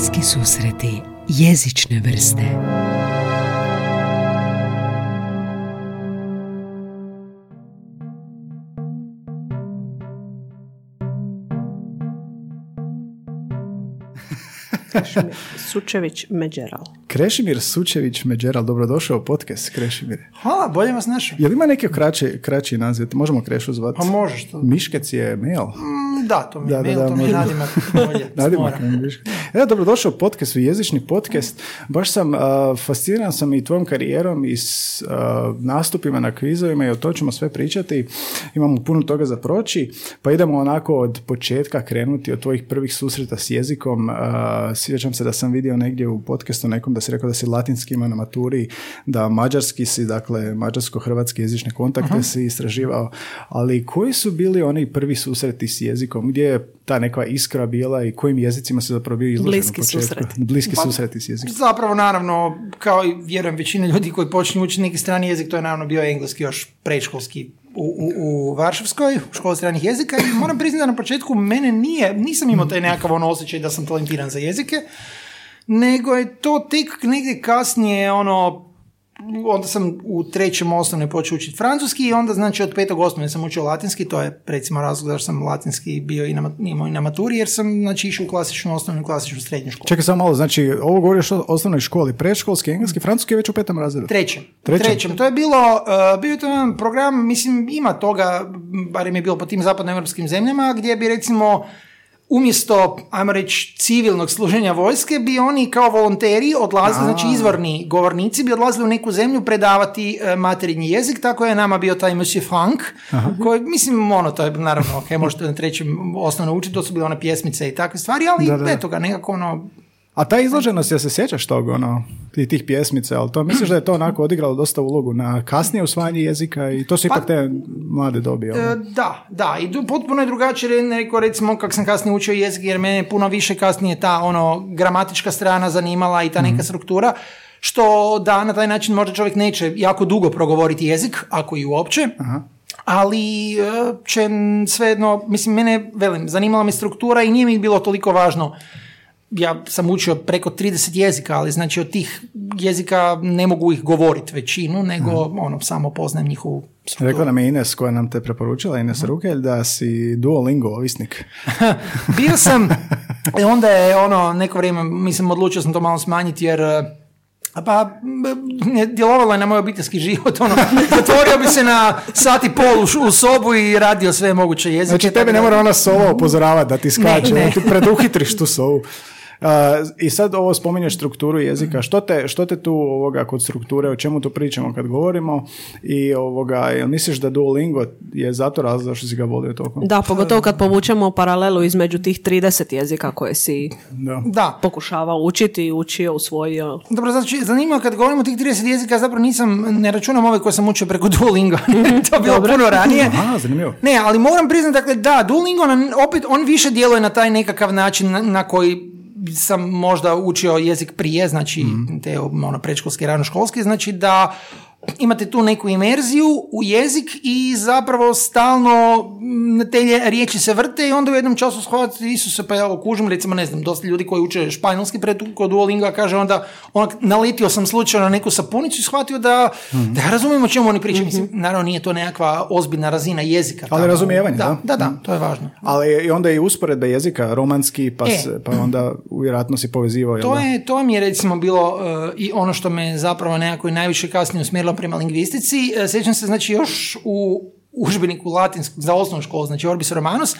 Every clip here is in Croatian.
Bliski susreti jezične vrste. Sučević Međeral. Krešimir Sučević Međeral, dobrodošao u podcast Krešimir. Hvala, bolje vas našao. Je li ima neki kraći, kraći naziv? Možemo Krešu zvati? Pa možeš to. Miškec je mail. Mm, Da, to mi je Da, da, mail, da, to mi je nadimak. Evo, dobrodošao u jezični podcast. Baš sam, a, fasciniran sam i tvojom karijerom i s a, nastupima na kvizovima i o to ćemo sve pričati. Imamo puno toga za proći, pa idemo onako od početka krenuti, od tvojih prvih susreta s jezikom. A, sjećam se da sam vidio negdje u podcastu nekom da si rekao da si latinski imao na maturi, da mađarski si, dakle, mađarsko-hrvatski jezične kontakte si istraživao, ali koji su bili oni prvi susreti s jezikom? Gdje je ta neka iskra bila i kojim jezicima se zapravo bio izložen Bliski susreti. Bliski Pa, susreti s jezikom. Zapravo, naravno, kao i vjerujem većina ljudi koji počinju učiti neki strani jezik, to je naravno bio engleski još predškolski u, u, u Varšavskoj, u školi stranih jezika i moram priznati da na početku mene nije, nisam imao taj nekakav ono osjećaj da sam talentiran za jezike, nego je to tek negdje kasnije ono onda sam u trećem osnovne počeo učiti francuski i onda znači od petog osnovne sam učio latinski, to je recimo razlog zašto sam latinski bio i na, imao i na maturi jer sam znači išao u klasičnu osnovnu i klasičnu srednju školu. Čekaj samo malo, znači ovo govoriš o osnovnoj školi, predškolski, engleski, francuski je već u petom razredu. Trećem. Trećem? Trećem. To je bilo, uh, bio je to jedan program, mislim, ima toga, barem je bilo po tim zapadnoevropskim zemljama, gdje bi recimo umjesto, ajmo reći, civilnog služenja vojske, bi oni kao volonteri odlazili, znači izvorni govornici bi odlazili u neku zemlju predavati e, materinji jezik, tako je nama bio taj Monsieur Frank, koji, mislim, ono, to je naravno, ok, možete na trećem osnovno učiti, to su bile one pjesmice i takve stvari, ali da, da. eto ga, nekako ono, A ta izloženost, ja se sjećaš tog, ono, ti- tih pjesmica, ali to? Misliš da je to onako odigralo dosta ulogu na kasnije usvajanje jezika i to su ipak te mlade dobi, ono. E, Da, da, i potpuno je drugačije nego recimo kako sam kasnije učio jezik, jer mene je puno više kasnije ta ono gramatička strana zanimala i ta neka struktura, što da na taj način možda čovjek neće jako dugo progovoriti jezik, ako i uopće, ali e, će svejedno, mislim, mene, velim, zanimala me struktura i nije mi bilo toliko važno ja sam učio preko 30 jezika, ali znači od tih jezika ne mogu ih govoriti većinu, nego ono, samo poznajem njihovu strukturu. Rekla nam je Ines koja nam te preporučila, Ines Rukelj, da si Duolingo ovisnik. Bio sam, i onda je ono, neko vrijeme, mislim, odlučio sam to malo smanjiti jer e, pa ne, djelovalo je na moj obiteljski život, ono, zatvorio bi se na sat i pol u, u sobu i radio sve moguće jezike. Znači, tebe ne mora ona sova upozoravati da ti skače, Ne, ne. ti preduhitriš tu sovu. Uh, I sad ovo spominješ strukturu jezika. Što te, što te tu ovoga kod strukture, o čemu tu pričamo kad govorimo i ovoga, jel misliš da Duolingo je zato razlog zašto si ga volio toliko? Da, pogotovo kad povučemo paralelu između tih 30 jezika koje si Da. Da, pokušavao učiti, učio, usvojio. Dobro, znači, zanimljivo kad govorimo o tih 30 jezika, zapravo nisam, ne računam ove koje sam učio preko Duolinga, to je bilo puno ranije. Aha, zanimljivo. Ne, ali moram priznati, dakle, da, Duolingo, na- opet, on više djeluje na taj nekakav način na, na koji sam možda učio jezik prije, znači te ono, predškolski, ranoškolski, znači da imate tu neku imerziju u jezik i zapravo stalno mm, te riječi se vrte i onda u jednom času shvatite Isuse, pa evo kužim, recimo ne znam, dosta ljudi koji uče španjolski pred kod Duolinga kaže onda onak, naletio sam slučajno na neku sapunicu i shvatio da, da ja razumijem o čemu oni pričaju. Mislim, naravno nije to nekakva ozbiljna razina jezika. Ali tamo. razumijevanje, da? Da, da, da, to je važno. Ali i onda i usporedbe jezika, romanski, pa, E. se- pa onda vjerojatno si povezivao. To, je, to mi je recimo bilo uh, i ono što me zapravo nekako i najviše kasnije usmjerilo prema lingvistici. Uh, sjećam se znači još u udžbeniku latinskog za osnovnu školu, znači Orbis Romanus,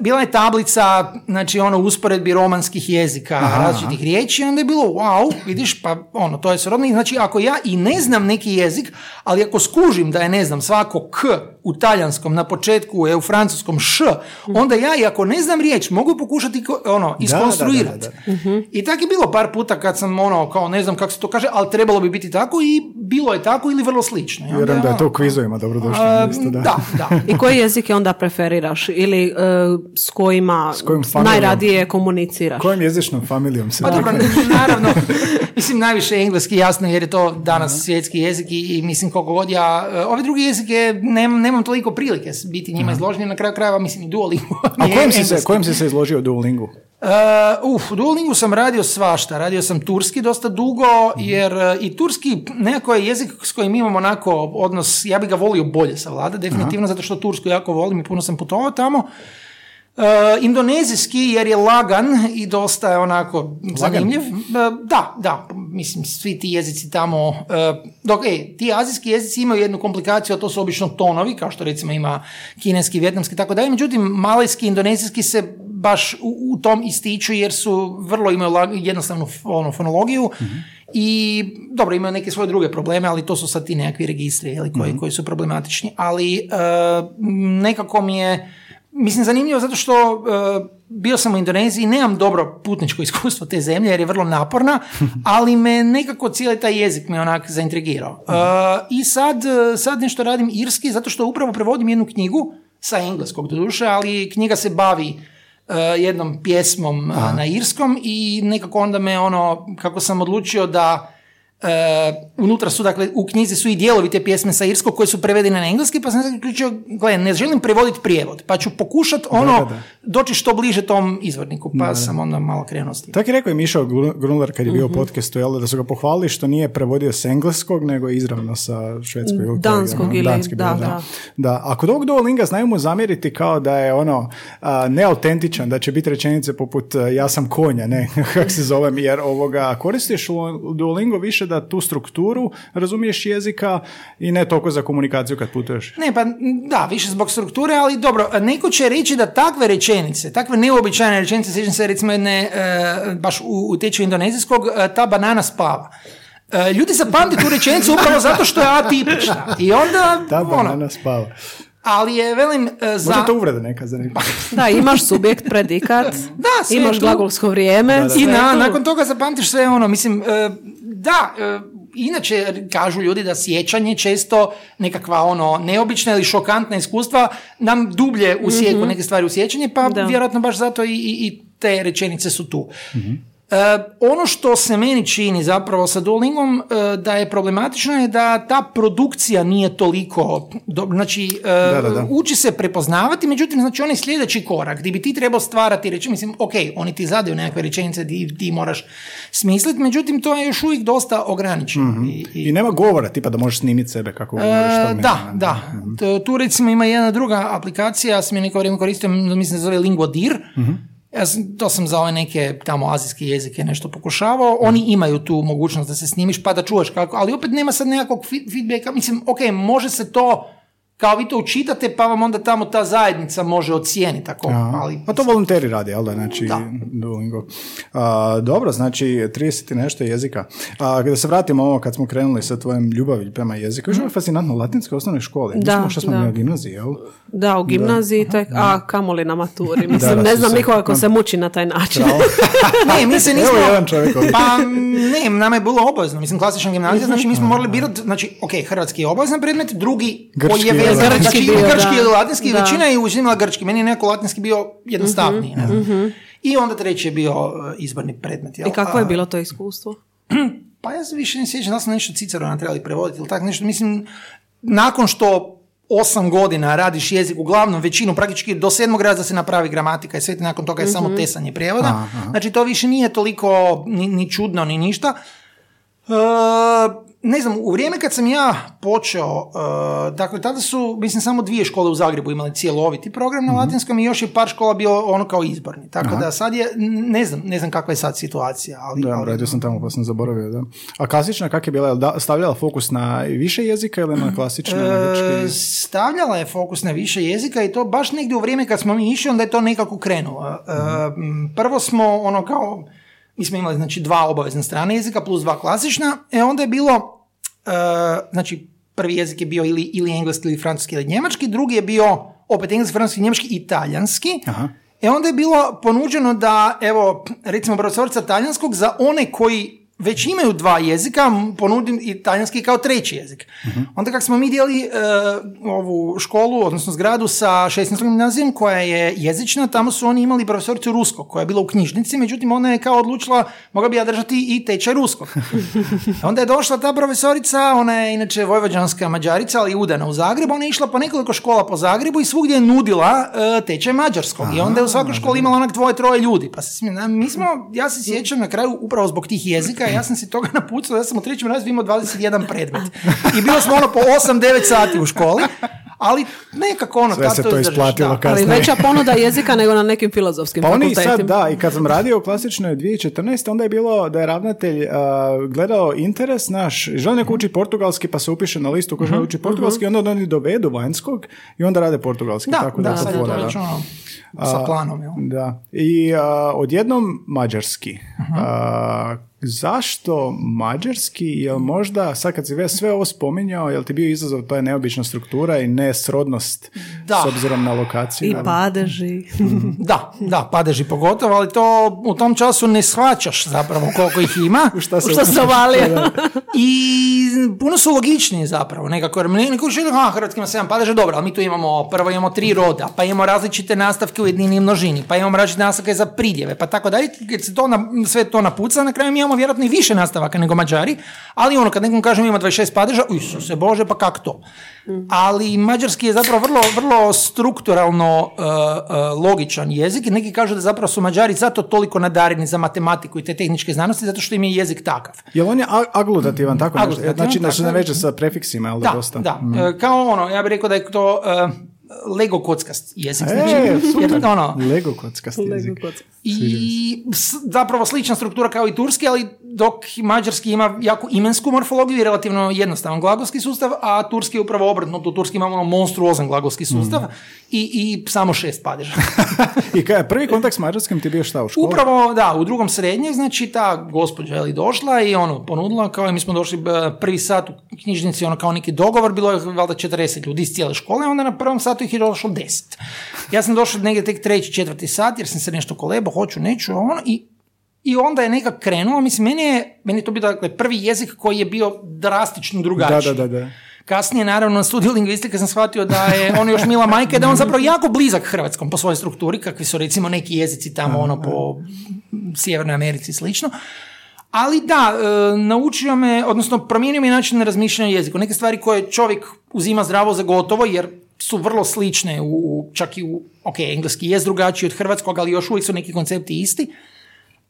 bila je tablica, znači ono usporedbi romanskih jezika, različitih riječi, onda je bilo wow, vidiš, pa ono, to je srodno. Znači, ako ja i ne znam neki jezik, ali ako skužim da je, ne znam, svako k u talijanskom na početku je u francuskom š, onda ja i ako ne znam riječ, mogu pokušati ono, iskonstruirati. da, da, I tako je bilo par puta kad sam ono, kao ne znam kako se to kaže, ali trebalo bi biti tako i bilo je tako ili vrlo slično. I onda Vjerujem da je to u kvizovima dobro došlo. a, isto, da. da, da. I koji jezike onda preferiraš ili e, s kojima kojom familijom? najradije komuniciraš? Kojom jezičnom familijom se Pa dobro, naravno, mislim najviše engleski jasno jer je to danas svjetski jezik i, i mislim koliko god ja, e, ove druge jezike nem, nemam toliko prilike biti njima izloženi, na kraju krajeva mislim i Duolingo. A je kojem si, se, kojem si se izložio Duolingu? Uh, uf, u Duolingu sam radio svašta. Radio sam turski dosta dugo, jer uh, i turski nekako je jezik s kojim imam onako odnos, ja bi ga volio bolje savladati, definitivno, zato što tursku jako volim i puno sam putovao tamo. Uh, indonezijski jer je lagan i dosta je onako zanimljiv. Uh, da, da, mislim svi ti jezici tamo, uh, dok e, ti azijski jezici imaju jednu komplikaciju, a to su obično tonovi, kao što recimo ima kineski, vjetnamski tako dalje, međutim malajski, indonezijski se baš u, u tom ističu jer su vrlo imaju lag- jednostavnu ono, fonologiju i dobro imaju neke svoje druge probleme, ali to su sad ti nekakvi registri jeli, koji, koji su problematični, ali uh, nekako mi je Mislim, zanimljivo zato što uh, bio sam u Indoneziji, nemam dobro putničko iskustvo te zemlje jer je vrlo naporna, ali me nekako cijeli taj jezik me onak zaintrigirao. Uh, I sad, uh, sad nešto radim irski zato što upravo prevodim jednu knjigu sa engleskog doduše, ali knjiga se bavi uh, jednom pjesmom uh, na irskom i nekako onda me ono, kako sam odlučio da Uh, unutra su, dakle, u knjizi su i dijelovi te pjesme sa irskog koje su prevedene na engleski, pa sam se zaključio, gledaj, ne želim prevoditi prijevod, pa ću pokušat ono, da, da. doći što bliže tom izvorniku, pa sam onda malo krenuo s tim. Tako je rekao i Mišo Grunler kad je bio u podcastu, jel, da su ga pohvalili što nije prevodio s engleskog, nego izravno sa švedskog. ili Danskog ono, ili- danski da, da. Da, a kod ovog Duolinga znaju mu zamjeriti kao da je ono a, neautentičan, da će biti rečenice poput ja sam konja, ne, kako se zovem, jer ovoga koristiš u Duolingo više da tu strukturu razumiješ jezika i ne toliko za komunikaciju kad putuješ. Ne, pa da, više zbog strukture, ali dobro, neko će reći da takve rečenice, takve neobičajne rečenice, sjećam se recimo jedne, e, baš u, u tečaju indonezijskog, e, ta banana spava. E, ljudi zapamti tu rečenicu upravo zato što je atipična. I onda, Ta ono, banana spava. Ali je, velim, e, za... Možda to uvreda neka za nekog. Da, imaš subjekt, predikat, Da, sve imaš tu. glagolsko vrijeme. I sve na, tu. nakon toga zapamtiš sve ono, mislim, e, da, e, inače kažu ljudi da sjećanje često nekakva ono neobična ili šokantna iskustva nam dublje usjeku neke stvari u sjećanje, pa Da. vjerojatno baš zato i, i, i te rečenice su tu. E, ono što se meni čini zapravo sa Duolingom e, da je problematično je da ta produkcija nije toliko dobro. Znači, e, Da, da, da. uči se prepoznavati, međutim, znači onaj sljedeći korak gdje bi ti trebao stvarati reći, mislim, ok, oni ti zadaju nekakve rečenice di ti moraš smisliti, međutim, to je još uvijek dosta ograničeno. I, i- I nema govora, tipa da možeš snimiti sebe kako govoriš. E, mi- da, da. T- Tu recimo ima jedna druga aplikacija, ja sam je neko vrijeme koristio, mislim se zove Linguadir. Ja sam, to sam za ove neke tamo azijske jezike nešto pokušavao. Oni imaju tu mogućnost da se snimiš pa da čuješ kako, ali opet nema sad nekakvog feedbacka. Mislim, ok, može se to kao vi to učitate, pa vam onda tamo ta zajednica može ocijeniti ako, ali... A to volonteri rade, jel da? Znači, Duolingo. A, dobro, znači 30 i nešto jezika. A, da se vratimo ovo kad smo krenuli sa tvojom ljubavi prema jeziku. Još je fascinantno, u latinskoj osnovnoj školi. Da, Nismo što smo da. mi u gimnaziji, jel? Da, u gimnaziji, tek, a kamoli na maturi. Mislim, da, ne znam nikoga ko se muči na taj način. Ne, mi se nismo... Evo jedan čovjek ovdje. Pa ne, nama je bilo obavezno. Mislim, klasična gimnazija, znači mi smo morali birati, znači, ok, hrvatski je obavezan predmet, drugi koji Grčki je je znači, bio, grčki da. ili latinski, Da. većina je uzimala grčki, meni je nekako latinski bio jednostavniji. ne. I onda treći je bio uh, izborni predmet. Jel? I kako je bilo to iskustvo? Pa ja se više ne sjećam da smo nešto Cicerona trebali prevoditi ili tako nešto. Mislim, nakon što osam godina radiš jezik, uglavnom većinu, praktički do sedmog razreda se napravi gramatika i sve nakon toga je samo tesanje prijevoda. Znači to više nije toliko ni, ni čudno ni ništa. E, ne znam, u vrijeme kad sam ja počeo, e, dakle tada su, mislim, samo dvije škole u Zagrebu imali cjeloviti program na latinskom i još je par škola bio ono kao izborni. Tako da sad je, ne znam, ne znam kakva je sad situacija. Ali, Da, ali- radio sam tamo pa sam zaboravio, da. A klasična kak je bila? Da, stavljala fokus na više jezika ili na klasične, grčki? stavljala je fokus na više jezika i to baš negdje u vrijeme kad smo mi išli, onda je to nekako krenulo. E, m, prvo smo ono kao, mi smo imali znači dva obavezna strana jezika plus dva klasična, e onda je bilo, e, znači prvi jezik je bio ili, ili engleski ili francuski ili njemački, drugi je bio opet engleski, francuski, njemački i talijanski. Aha. E onda je bilo ponuđeno da, evo, recimo profesorica talijanskog za one koji već imaju dva jezika, ponudim i talijanski kao treći jezik. Onda kako smo mi dijeli e, ovu školu, odnosno zgradu sa 16. gimnazijom koja je jezična, tamo su oni imali profesoricu ruskog koja je bila u knjižnici, međutim ona je kao odlučila, mogla bi ja držati i tečaj ruskog. Onda je došla ta profesorica, ona je inače vojvođanska mađarica, ali udana u Zagrebu, ona je išla po nekoliko škola po Zagrebu i svugdje je nudila e, tečaj mađarskog. I onda je u svakoj školi imala onak dvoje, troje ljudi. Pa se mi smo, ja se sjećam na kraju upravo zbog tih jezika, ja sam se toga napucao, ja sam u trećem razredu imao 21 predmet. I bilo smo ono po 8-9 sati u školi, ali nekako ono, Sve se to izdržiš, isplatilo da. kasnije. Ali veća ponuda jezika nego na nekim filozofskim Pa oni i fakultetima. sad, da, i kad sam radio u klasičnoj 2014. onda je bilo da je ravnatelj a, gledao interes naš, želi neko uči portugalski pa se upiše na listu ko želi uči portugalski, onda oni dovedu vanjskog i onda rade portugalski. Da, tako da, da, je to sad je to da. ono, sa planom, jel? Da. I a, odjednom mađarski. A, zašto mađarski? Jel možda, sad kad si već sve ovo spominjao, jel ti bio izazov, to je neobična struktura i nesrodnost Da. s obzirom na lokaciju? I padeži. Da, da, padeži pogotovo, ali to u tom času ne shvaćaš zapravo koliko ih ima. Šta se Što se. I puno su logičniji zapravo, nekako, jer ne- neko a, Hrvatski ima sedam padeža, dobro, ali mi tu imamo, prvo imamo tri roda, pa imamo različite nastavke u jednini i množini, pa imamo različite nastavke za pridjeve, pa tako dalje, kad se to na, sve to napuca, na kraju mi imamo vjerojatno i više nastavaka nego Mađari, ali ono, kad nekom kažem ima 26 padeža, Isuse Bože, pa kak to? Ali mađarski je zapravo vrlo, vrlo strukturalno uh, uh, logičan jezik i neki kažu da zapravo su Mađari zato toliko nadareni za matematiku i te tehničke znanosti, zato što im je jezik takav. Jel on je aglutativan, tako nešto? Znači, da se ne tako. veže sa prefiksima, jel da, dosta? da. E, kao ono, ja bih rekao da je to e, Lego kockast jezik. Znači, E, super. jer ono, Lego kockasti jezik. i s- zapravo slična struktura kao i turski, ali dok mađarski ima jako imensku morfologiju i relativno jednostavan glagolski sustav, a turski je upravo obrnuto. U turski imamo ono monstruozan glagolski sustav i, i samo šest padeža. I kaj, prvi kontakt s mađarskim ti je bio šta u školi? Upravo, da, u drugom srednje, znači ta gospođa je li došla i ono, ponudila, kao i mi smo došli prvi sat u knjižnici, ono kao neki dogovor, bilo je valjda 40 ljudi iz cijele škole, onda na prvom satu ih je došlo 10. Ja sam došao negdje tek treći, četvrti sat, jer sam se nešto kolebo, hoću, neću, ono, i i onda je nekak krenuo, mislim, meni je, meni je to bio dakle, prvi jezik koji je bio drastično Da, drugačiji. da, da, da. Kasnije, naravno, na studiju lingvistike sam shvatio da je on još mila majka i da je on zapravo jako blizak hrvatskom po svojoj strukturi, kakvi su recimo neki jezici tamo ono po Sjevernoj Americi i slično. Ali da, e, naučio me, odnosno promijenio mi način razmišljanja o jeziku. Neke stvari koje čovjek uzima zdravo za gotovo, jer su vrlo slične, u, u- čak i u, ok, engleski je drugačiji od hrvatskog, ali još uvijek su neki koncepti isti.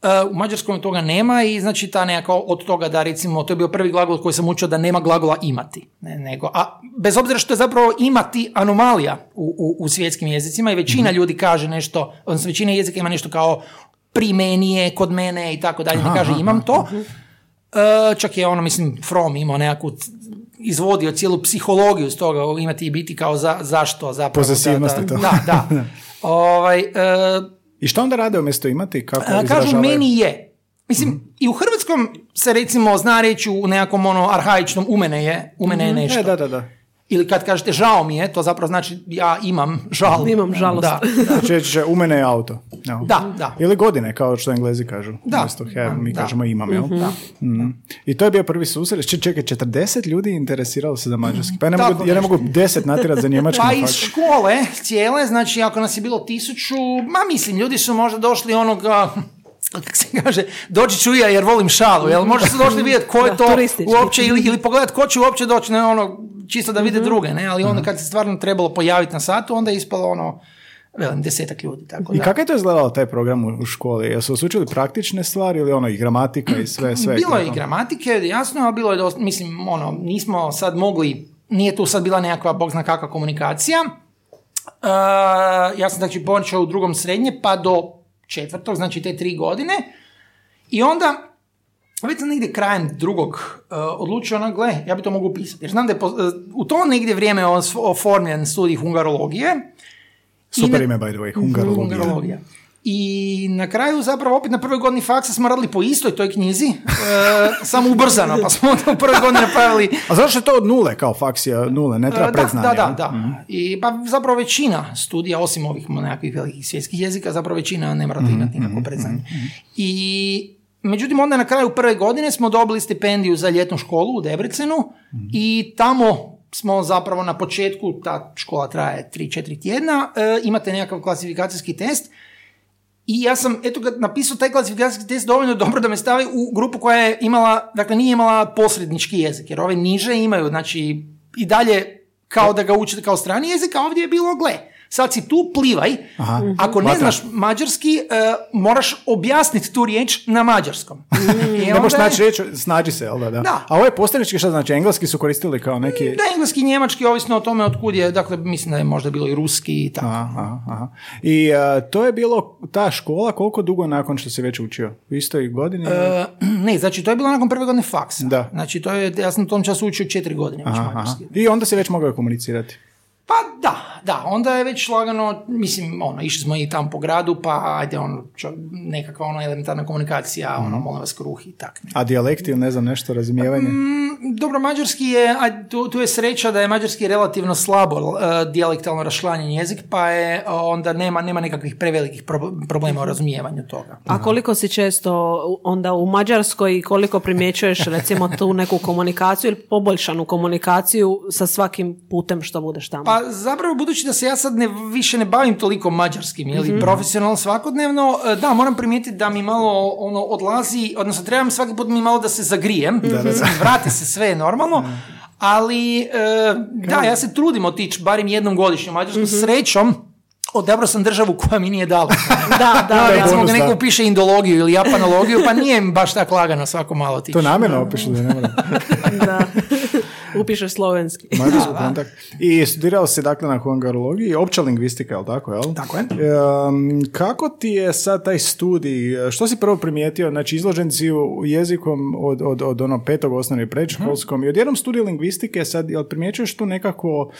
E, u mađarskom toga nema i znači ta nekako od toga da recimo, to je bio prvi glagol koji sam učio da nema glagola imati. Ne, nego, a bez obzira što je zapravo imati anomalija u, u, u svjetskim jezicima i većina ljudi kaže nešto, odnosno većina jezika ima nešto kao pri meni je, kod mene i tako dalje, ne kaže imam to. E, čak je ono, mislim, From imao nekakvu izvodio cijelu psihologiju s toga imati i biti kao za, zašto zapravo. Posesivnost da, to. Da, da. ovaj, e, I šta onda rade umjesto imati? Kako a, kažu meni je. Mislim, i u hrvatskom se recimo zna reći u nekakvom ono arhaičnom u mene je, u mene je nešto. E, da, da, da. Ili kad kažete žao mi je, to zapravo znači ja imam žal. Imam žalost. Da, Znači, reći će, u mene je auto. Evo. da, da. Ili godine, kao što englezi kažu. Da. Umjesto have, mi Da. kažemo imam, jel? Mhm. I to je bio prvi susret. Če- Čekaj, 40 ljudi interesiralo se za mađarski. Pa ja ne, Tako mogu, ja ne mogu 10 natjerati za njemački. Pa na iz škole cijele, znači ako nas je bilo tisuću, ma mislim, ljudi su možda došli onoga, kako se kaže, doći ću i ja jer volim šalu, jel? Možda su došli vidjeti ko je Da, to turistički. uopće ili, ili pogledati ko će uopće doći, ne ono, čisto da Mhm. vide druge, ne? Ali onda kad se stvarno trebalo pojaviti na satu, onda je ispalo ono, velim, desetak ljudi, tako I da. kako je to izgledalo taj program u, školi? Jesu vas učili praktične stvari ili ono i gramatika i sve? sve bilo je i gramatike, jasno, ali bilo je dosta, mislim, ono, nismo sad mogli, nije tu sad bila nekakva, bog zna kakva komunikacija. E, ja sam znači počeo u drugom srednje, pa do četvrtog, znači te tri godine. I onda, već sam negdje krajem drugog e, odlučio, ono, gle, ja bi to mogu pisati. Jer znam da je po- e, u to negdje vrijeme os- oformljen studij hungarologije. Super ime, by the way, hungarologija. Hungarologija. I na kraju zapravo opet na prvoj godini faksa smo radili po istoj toj knjizi, e, samo ubrzano, pa smo onda u prvoj godini napravili A zašto je to od nule, kao faksija nule, ne treba E, predznanja? Da, da, da. I pa zapravo većina studija, osim ovih nekakvih velikih svjetskih jezika, zapravo većina ne mora to imati nikakvo predznanje. I Međutim, onda na kraju prve godine smo dobili stipendiju za ljetnu školu u Debrecenu i tamo smo zapravo na početku, ta škola traje 3-4 tjedna, e, imate nekakav klasifikacijski test i ja sam, eto, ga napisao taj klasifikacijski test dovoljno dobro da me stavi u grupu koja je imala, dakle nije imala posrednički jezik, jer ove niže imaju, znači, i dalje kao da ga učite kao strani jezik, a ovdje je bilo, gle, sad si tu, plivaj, Aha. ako ne Vatra. znaš mađarski, e, moraš objasniti tu riječ na mađarskom. I Ne možeš naći riječ, snađi se, jel da, da? Da. A ovo je posrednički, šta znači, engleski su koristili kao neki... Da, engleski, njemački, ovisno o tome otkud je, dakle, mislim da je možda bilo i ruski i tako. Aha, aha. I a, to je bilo ta škola koliko dugo nakon što si već učio? U istoj godini? E, ne, znači to je bilo nakon prve godine faksa. Da. Znači to je, ja sam u tom času učio četiri godine Aha, aha. I onda si već mogao komunicirati. Pa da, da, onda je već lagano, mislim, ono, išli smo i tam po gradu, pa ajde, ono, čo, nekakva ono elementarna komunikacija, Mhm. ono, molim vas kruh i tak. A dijalekti ili ne znam nešto, razumijevanje? Mm, Dobro, mađarski je, a tu, tu je sreća da je mađarski relativno slabo uh, dijalektalno rašlanjen jezik, pa je uh, onda nema, nema nekakvih prevelikih pro- problema u razumijevanju toga. A koliko si često onda u Mađarskoj i koliko primjećuješ recimo tu neku komunikaciju ili poboljšanu komunikaciju sa svakim putem što budeš tamo? Pa zapravo budući da se ja sad ne, više ne bavim toliko mađarskim ili profesionalno svakodnevno, e, da, moram primijetiti da mi malo ono odlazi, odnosno trebam svaki put mi malo da se zagrijem, vrati se sve normalno, ali e, da, ja se trudim otići barem jednom godišnje u Mađarsku, srećom, odabrao sam državu koja mi nije dala. da, da, Da, recimo da neko upiše indologiju ili japanologiju, pa nije baš tako lagano svako malo otići. To namjerno opišu da ne mora. da. Upišeš slovenski. Mađarski kontakt. I studirao si dakle na hungarologiji, opća lingvistika, je li tako, jel? Tako je. Em, kako ti je sad taj studij, što si prvo primijetio, znači izložen si u jezikom od, od, od ono petog osnovne i predškolskom i odjednom studij lingvistike sad, jel primjećuješ tu nekako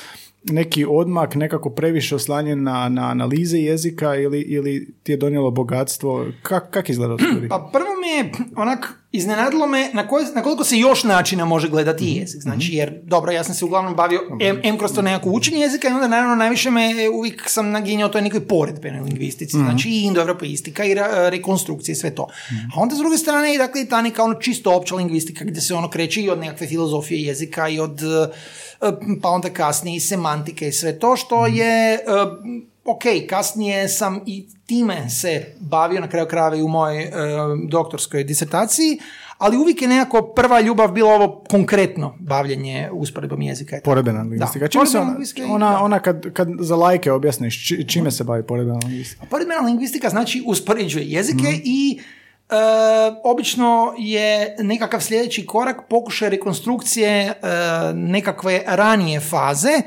neki odmak, nekako previše oslanjen na, na analize jezika ili, ili ti je donijelo bogatstvo? Kak, kak izgleda? Pa prvo me je onak iznenadilo me na, koji, na koliko se još načina može gledati jezik. Znači, jer, dobro, ja sam se uglavnom bavio em, em kroz to nekako učenje jezika i onda naravno najviše me uvijek sam naginjao toj nekoj poredbenoj lingvistici. Znači, i indoevropeistika i rekonstrukcija i sve to. A onda s druge strane i dakle i ta neka ono čisto opća lingvistika gdje se ono kreće i od nekakve filozofije jezika i od e, pa onda kasnije i semantike i sve to što je e, ok, kasnije sam i time se bavio na kraju krajeva i u mojoj e, doktorskoj disertaciji, ali uvijek je nekako prva ljubav bila ovo konkretno bavljenje usporedbom jezika. Poredbena lingvistika. Da, Čime se ona, ona, ona kad, kad za lajke objasniš, či- čime se bavi poredbena lingvistika? Poredbena lingvistika znači uspoređuje jezike i e, obično je nekakav sljedeći korak pokušaj rekonstrukcije e, nekakve ranije faze. E,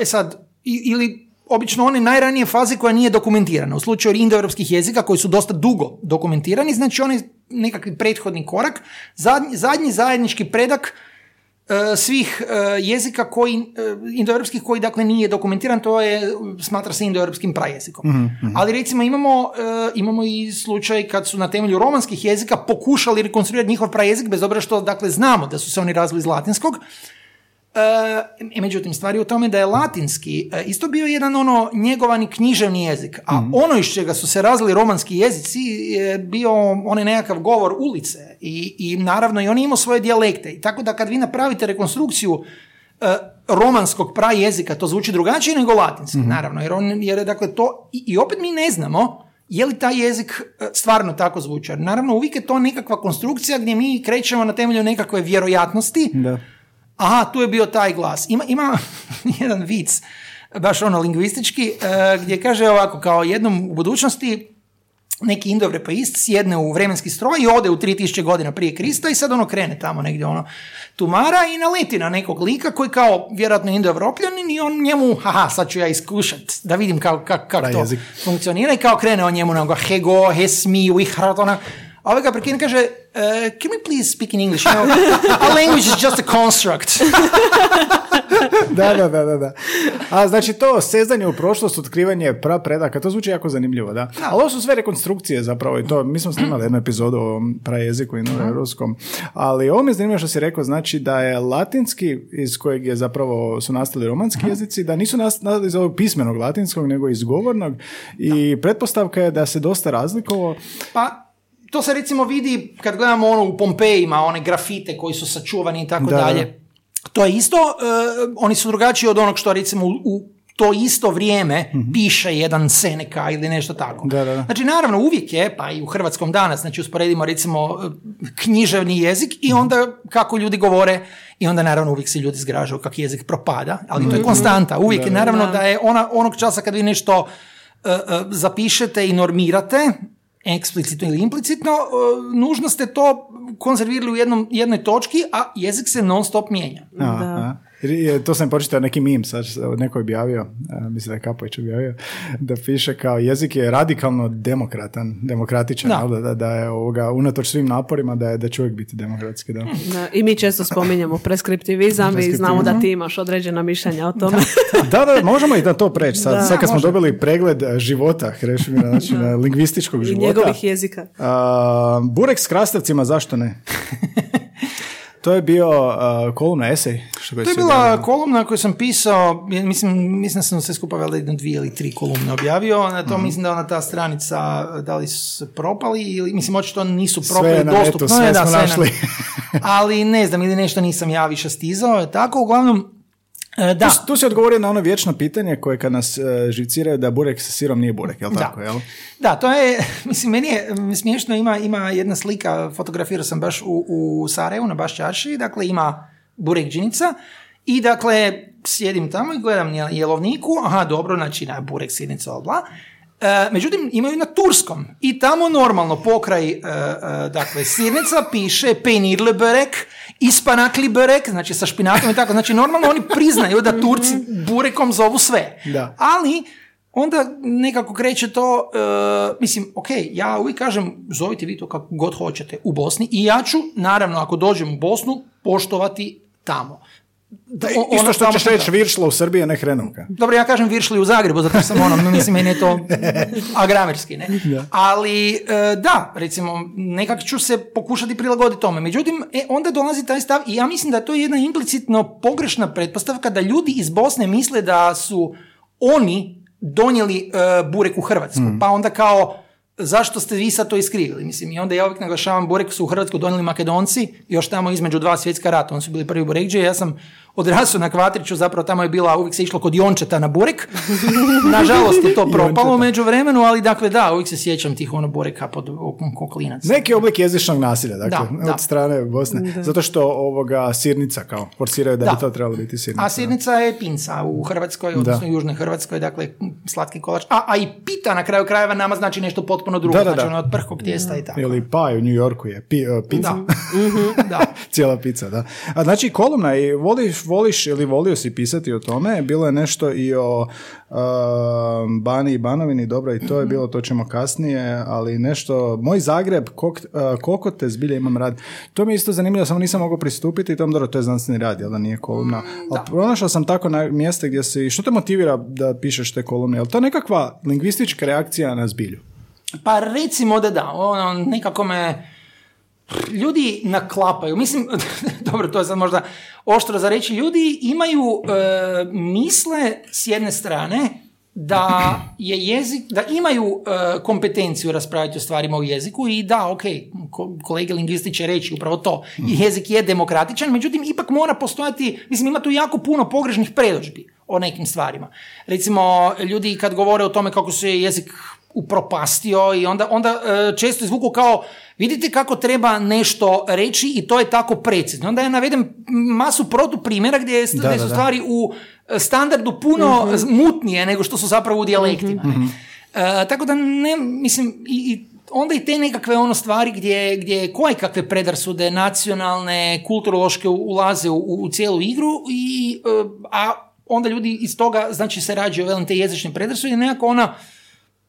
E sad, ili obično one najranije faze koja nije dokumentirana. U slučaju indoeuropskih jezika koji su dosta dugo dokumentirani, znači onaj nekakvi prethodni korak, zadnji, zadnji zajednički predak svih e, jezika koji, e, indoeuropskih koji dakle nije dokumentiran, to je, smatra se indoeuropskim prajezikom. Ali recimo imamo, e, imamo i slučaj kad su na temelju romanskih jezika pokušali rekonstruirati njihov prajezik, bez obzira što dakle znamo da su se oni razvili iz latinskog, E, međutim, stvar je u tome da je latinski e, isto bio jedan ono njegovani književni jezik, a ono iz čega su se razvili romanski jezici je bio onaj nekakav govor ulice i, i naravno i on imao svoje dijalekte. I tako da kad vi napravite rekonstrukciju e, romanskog prajezika, to zvuči drugačije nego latinski, naravno, jer, on, jer je dakle to, i, i opet mi ne znamo je li taj jezik e, stvarno tako zvuči. Naravno, uvijek je to nekakva konstrukcija gdje mi krećemo na temelju nekakve vjerojatnosti, Da. Aha, tu je bio taj glas. Ima, ima jedan vic, baš ono lingvistički, e, gdje kaže ovako, kao jednom u budućnosti neki indoevropeist sjedne u vremenski stroj i ode u 3000 godina prije Krista i sad ono krene tamo negdje ono tumara i naleti na nekog lika koji kao vjerojatno indoevropljanin i on njemu, haha, sad ću ja iskušat da vidim kako kak, kak to Prajezik. funkcionira i kao krene on njemu na hego, hesmi, wihrat, ona, a ovaj ga prekine kaže, "Uh, can we please speak in English? You know, our language is just a construct. da, da, da, da. A znači to sezanje u prošlost, otkrivanje pra predaka, to zvuči jako zanimljivo, da. Ali ovo su sve rekonstrukcije zapravo i to, mi smo snimali jednu epizodu o prajeziku i novoeuropskom, ali ovo mi je zanimljivo što si rekao, znači da je latinski, iz kojeg je zapravo su nastali romanski jezici, da nisu nas- nastali iz ovog pismenog latinskog, nego iz govornog i pretpostavka je da se dosta razlikovao. Pa, to se recimo vidi kad gledamo ono u Pompejima, one grafite koji su sačuvani i tako Da, da. dalje. To je isto, e, oni su drugačiji od onog što recimo u, to isto vrijeme piše jedan Seneca ili nešto tako. Mhm. Da, da, da. Znači, naravno, uvijek je, pa i u hrvatskom danas, znači usporedimo recimo e, književni jezik i Mhm. onda kako ljudi govore i onda naravno uvijek se ljudi zgražaju kako jezik propada, ali to je konstanta. Uvijek je naravno Da. je ona, onog časa kad vi nešto e, e, zapišete i normirate, eksplicitno ili implicitno, e, nužno ste to konzervirali u jednom, jednoj točki, a jezik se non stop mijenja. A, a. Jer je- To sam počitao neki mim, sad neko je objavio, a, mislim da je Kapović objavio, da piše kao jezik je radikalno demokratan, demokratičan, Da. da, da, da je ovoga, unatoč svim naporima da je da će uvijek biti demokratski. Da. Da, I mi često spominjemo preskriptivizam i znamo da ti imaš određena mišljenja o tome. da, da, možemo i da to preći sad. Da. sad kad smo može. dobili pregled e, života Hrešimira, znači na lingvističkog I života. njegovih jezika. A, burek s krastavcima, zašto ne? to je bio a, kolumna esej. Što To je bila kolumna koju sam pisao, mislim, mislim da sam sve skupa valjda jedno dvije ili tri kolumne objavio, na to mislim da ona ta stranica, da li su propali ili, mislim, očito nisu propali, Sve je na dostupno sve je, da, smo sve je na- našli. ali ne znam, ili nešto nisam ja više stizao, tako, uglavnom, e, da, Tu, tu si odgovorio na ono vječno pitanje koje kad nas e, živciraju da burek sa sirom nije burek, jel Da. tako, jel? Da, to je, mislim, meni je smiješno, ima, ima jedna slika, fotografirao sam baš u, u Sarajevu na Bašćarši, dakle ima burekđinica i dakle sjedim tamo i gledam na jelovniku, aha, dobro, znači na burek sjednica, bla. E, međutim, imaju na turskom i tamo normalno pokraj e, dakle, sirnica piše penirle börek, ispanakli börek, znači sa špinakom i tako, znači normalno oni priznaju da Turci burekom zovu sve. Da. Ali onda nekako kreće to, e, mislim, ok, ja uvijek kažem, zovite vi to kako god hoćete u Bosni i ja ću, naravno, ako dođem u Bosnu, poštovati tamo. Da, ono Isto što ćeš reći viršla u Srbiji, a ne hrenovka. dobro, ja kažem viršli u Zagrebu, zato što sam ono, mislim, meni je to agramerski, ne? Ali, e, da, recimo, nekak ću se pokušati prilagoditi tome. Međutim, e, onda dolazi taj stav i ja mislim da je to jedna implicitno pogrešna pretpostavka da ljudi iz Bosne misle da su oni donijeli e, burek u Hrvatsku. Pa onda kao, zašto ste vi sad to iskrivili? Mislim, i onda ja uvijek naglašavam, burek su u Hrvatsku donijeli Makedonci, još tamo između dva svjetska rata, oni su bili prvi burekđe, ja sam odrasao na Kvatriću, zapravo tamo je bila, uvijek se išlo kod Jončeta na burek. Nažalost je to propalo među vremenu, ali dakle da, uvijek se sjećam tih ono bureka pod okom koklinac. Neki oblik jezičnog nasilja, dakle, Da, da. od strane Bosne. Zato što ovoga sirnica kao forsiraju da, Da. bi to trebalo biti sirnica. A sirnica je pinca u Hrvatskoj, odnosno u Južnoj Hrvatskoj, dakle slatki kolač. A, a i pita na kraju krajeva nama znači nešto potpuno drugo, Da, da, da. znači ono od prhkog tijesta i tako. Ili paj u New Yorku je pi, uh, pizza. Da. Mhm, da. Cijela pizza, da. A znači kolumna i voliš, voliš ili volio si pisati o tome, bilo je nešto i o uh, Bani i Banovini, dobro i to je bilo, to ćemo kasnije, ali nešto, moj Zagreb, kok, uh, koliko te zbilje imam rad, to mi je isto zanimljivo, samo nisam mogao pristupiti tom, dobro, to je znanstveni rad, jel da nije kolumna, ali pronašao sam tako na mjeste gdje si, što te motivira da pišeš te kolumne, jel to nekakva lingvistička reakcija na zbilju? Pa recimo da da, ono, nekako me ljudi naklapaju. Mislim, dobro, to je sad možda oštro za reći, ljudi imaju e, misle s jedne strane da je jezik, da imaju e, kompetenciju raspravljati o stvarima u jeziku i da, ok, ko- kolege lingvisti će reći upravo to, jezik je demokratičan, međutim, ipak mora postojati, mislim, ima tu jako puno pogrešnih predođbi o nekim stvarima. Recimo, ljudi kad govore o tome kako se jezik upropastio i onda, onda e, često izvuku kao vidite kako treba nešto reći i to je tako precizno. Onda ja navedem masu protuprimjera gdje, je- gdje da, su da. stvari u e, standardu puno mutnije nego što su zapravo u dijalektima. ne. E, tako da ne, mislim, i, i onda i te nekakve ono stvari gdje, gdje koje kakve predrasude nacionalne, kulturološke ulaze u, u cijelu igru i e, a onda ljudi iz toga znači se rađaju velim te jezične predrasude i nekako ona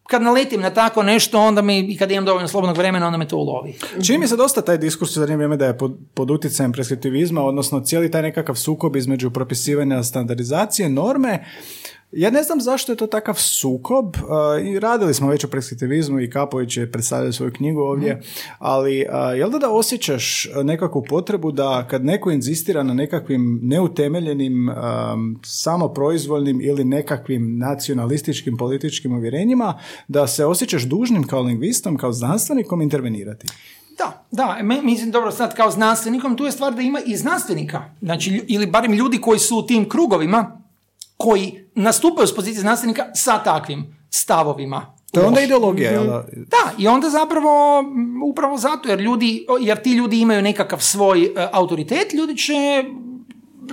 kad naletim na tako nešto, onda mi, i kad imam dovoljno slobodnog vremena, onda me to ulovi. Čini mi se dosta taj diskurs u zadnje vrijeme da je pod, pod utjecajem preskriptivizma, odnosno cijeli taj nekakav sukob između propisivanja standardizacije norme Ja ne znam zašto je to takav sukob uh, i radili smo već o preskriptivizmu i Kapović je predstavljao svoju knjigu ovdje, Mhm. ali uh, jel da da osjećaš nekakvu potrebu da kad neko inzistira na nekakvim neutemeljenim, um, samoproizvoljnim ili nekakvim nacionalističkim političkim uvjerenjima, da se osjećaš dužnim kao lingvistom, kao znanstvenikom intervenirati? Da, da, mislim, dobro, sad kao znanstvenikom, tu je stvar da ima i znanstvenika, znači, ili barem ljudi koji su u tim krugovima, koji nastupaju s pozicije znanstvenika sa takvim stavovima. To je onda ideologija, jel da? Da, i onda zapravo, upravo zato, jer ljudi, jer ti ljudi imaju nekakav svoj e, autoritet, ljudi će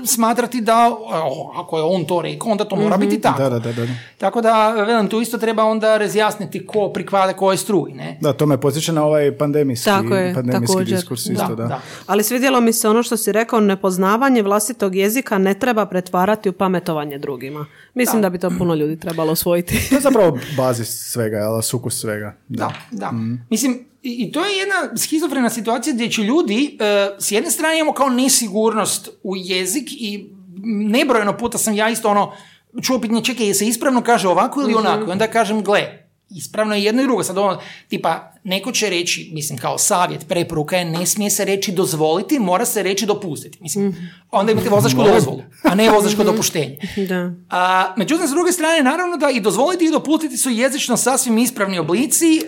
smatrati da, o, ako je on to rekao, onda to mora biti tako. Da, da, da, da. Tako da, velim, tu isto treba onda razjasniti ko prikvada koje struji, ne? Da, to me podsjeća na ovaj pandemijski, Tako je, pandemijski također. diskurs isto, da. Ali svidjelo mi se ono što si rekao, nepoznavanje vlastitog jezika ne treba pretvarati u pametovanje drugima. Mislim da, bi to puno ljudi trebalo osvojiti. To je zapravo bazis svega, jel, sukus svega. Da, da. Mislim, i, i to je jedna schizofrena situacija gdje će ljudi, e, s jedne strane imamo kao nesigurnost u jezik i nebrojeno puta sam ja isto ono, čuo pitanje, čekaj, je se ispravno kaže ovako ili onako? I onda kažem, gle, ispravno je jedno i drugo. Sad ono, tipa, neko će reći, mislim, kao savjet, preporuka je, ne smije se reći dozvoliti, mora se reći dopustiti. Mislim, onda imate vozačku dozvolu, a ne vozačko dopuštenje. da. A, međutim, s druge strane, naravno da i dozvoliti i dopustiti su jezično sasvim ispravni oblici. E,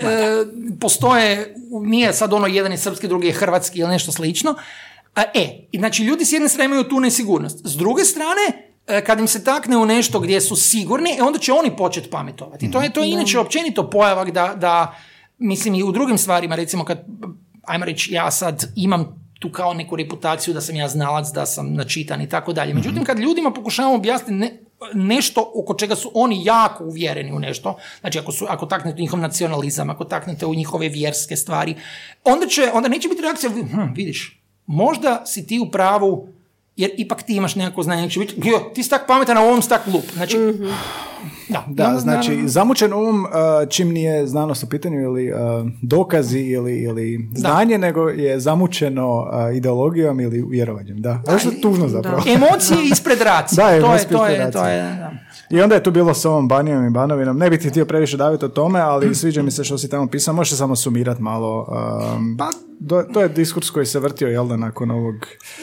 postoje, nije sad ono jedan je srpski, drugi je hrvatski ili nešto slično. A, e, znači ljudi s jedne strane imaju tu nesigurnost. S druge strane, kad im se takne u nešto gdje su sigurni, e, onda će oni početi pametovati. To je to je inače općenito pojavak da, da, mislim i u drugim stvarima, recimo kad, ajmo reći, ja sad imam tu kao neku reputaciju da sam ja znalac, da sam načitan i tako dalje. Međutim, kad ljudima pokušavamo objasniti ne- nešto oko čega su oni jako uvjereni u nešto, znači ako, su, ako taknete u njihov nacionalizam, ako taknete u njihove vjerske stvari, onda, će, onda neće biti reakcija, hm, vidiš, možda si ti u pravu, jer ipak ti imaš nekako znanje, će biti, jo, ti si tak pametan, a ovom si tak glup. Znači, da, Da, onda, znači, naravno- zamučen um uh, čim nije znanost u pitanju ili uh, dokazi ili, ili znanje, nego je zamučeno uh, ideologijom ili vjerovanjem, da. A što je tužno zapravo. Emocije ispred racije. Da, to je, to je, to je, da. I onda je tu bilo s ovom Banijom i Banovinom. Ne bih ti htio previše daviti o tome, ali sviđa mi se što si tamo pisao. Možeš samo sumirati malo. Um, Pa- do- to je diskurs koji se vrtio, jel da, nakon ovog...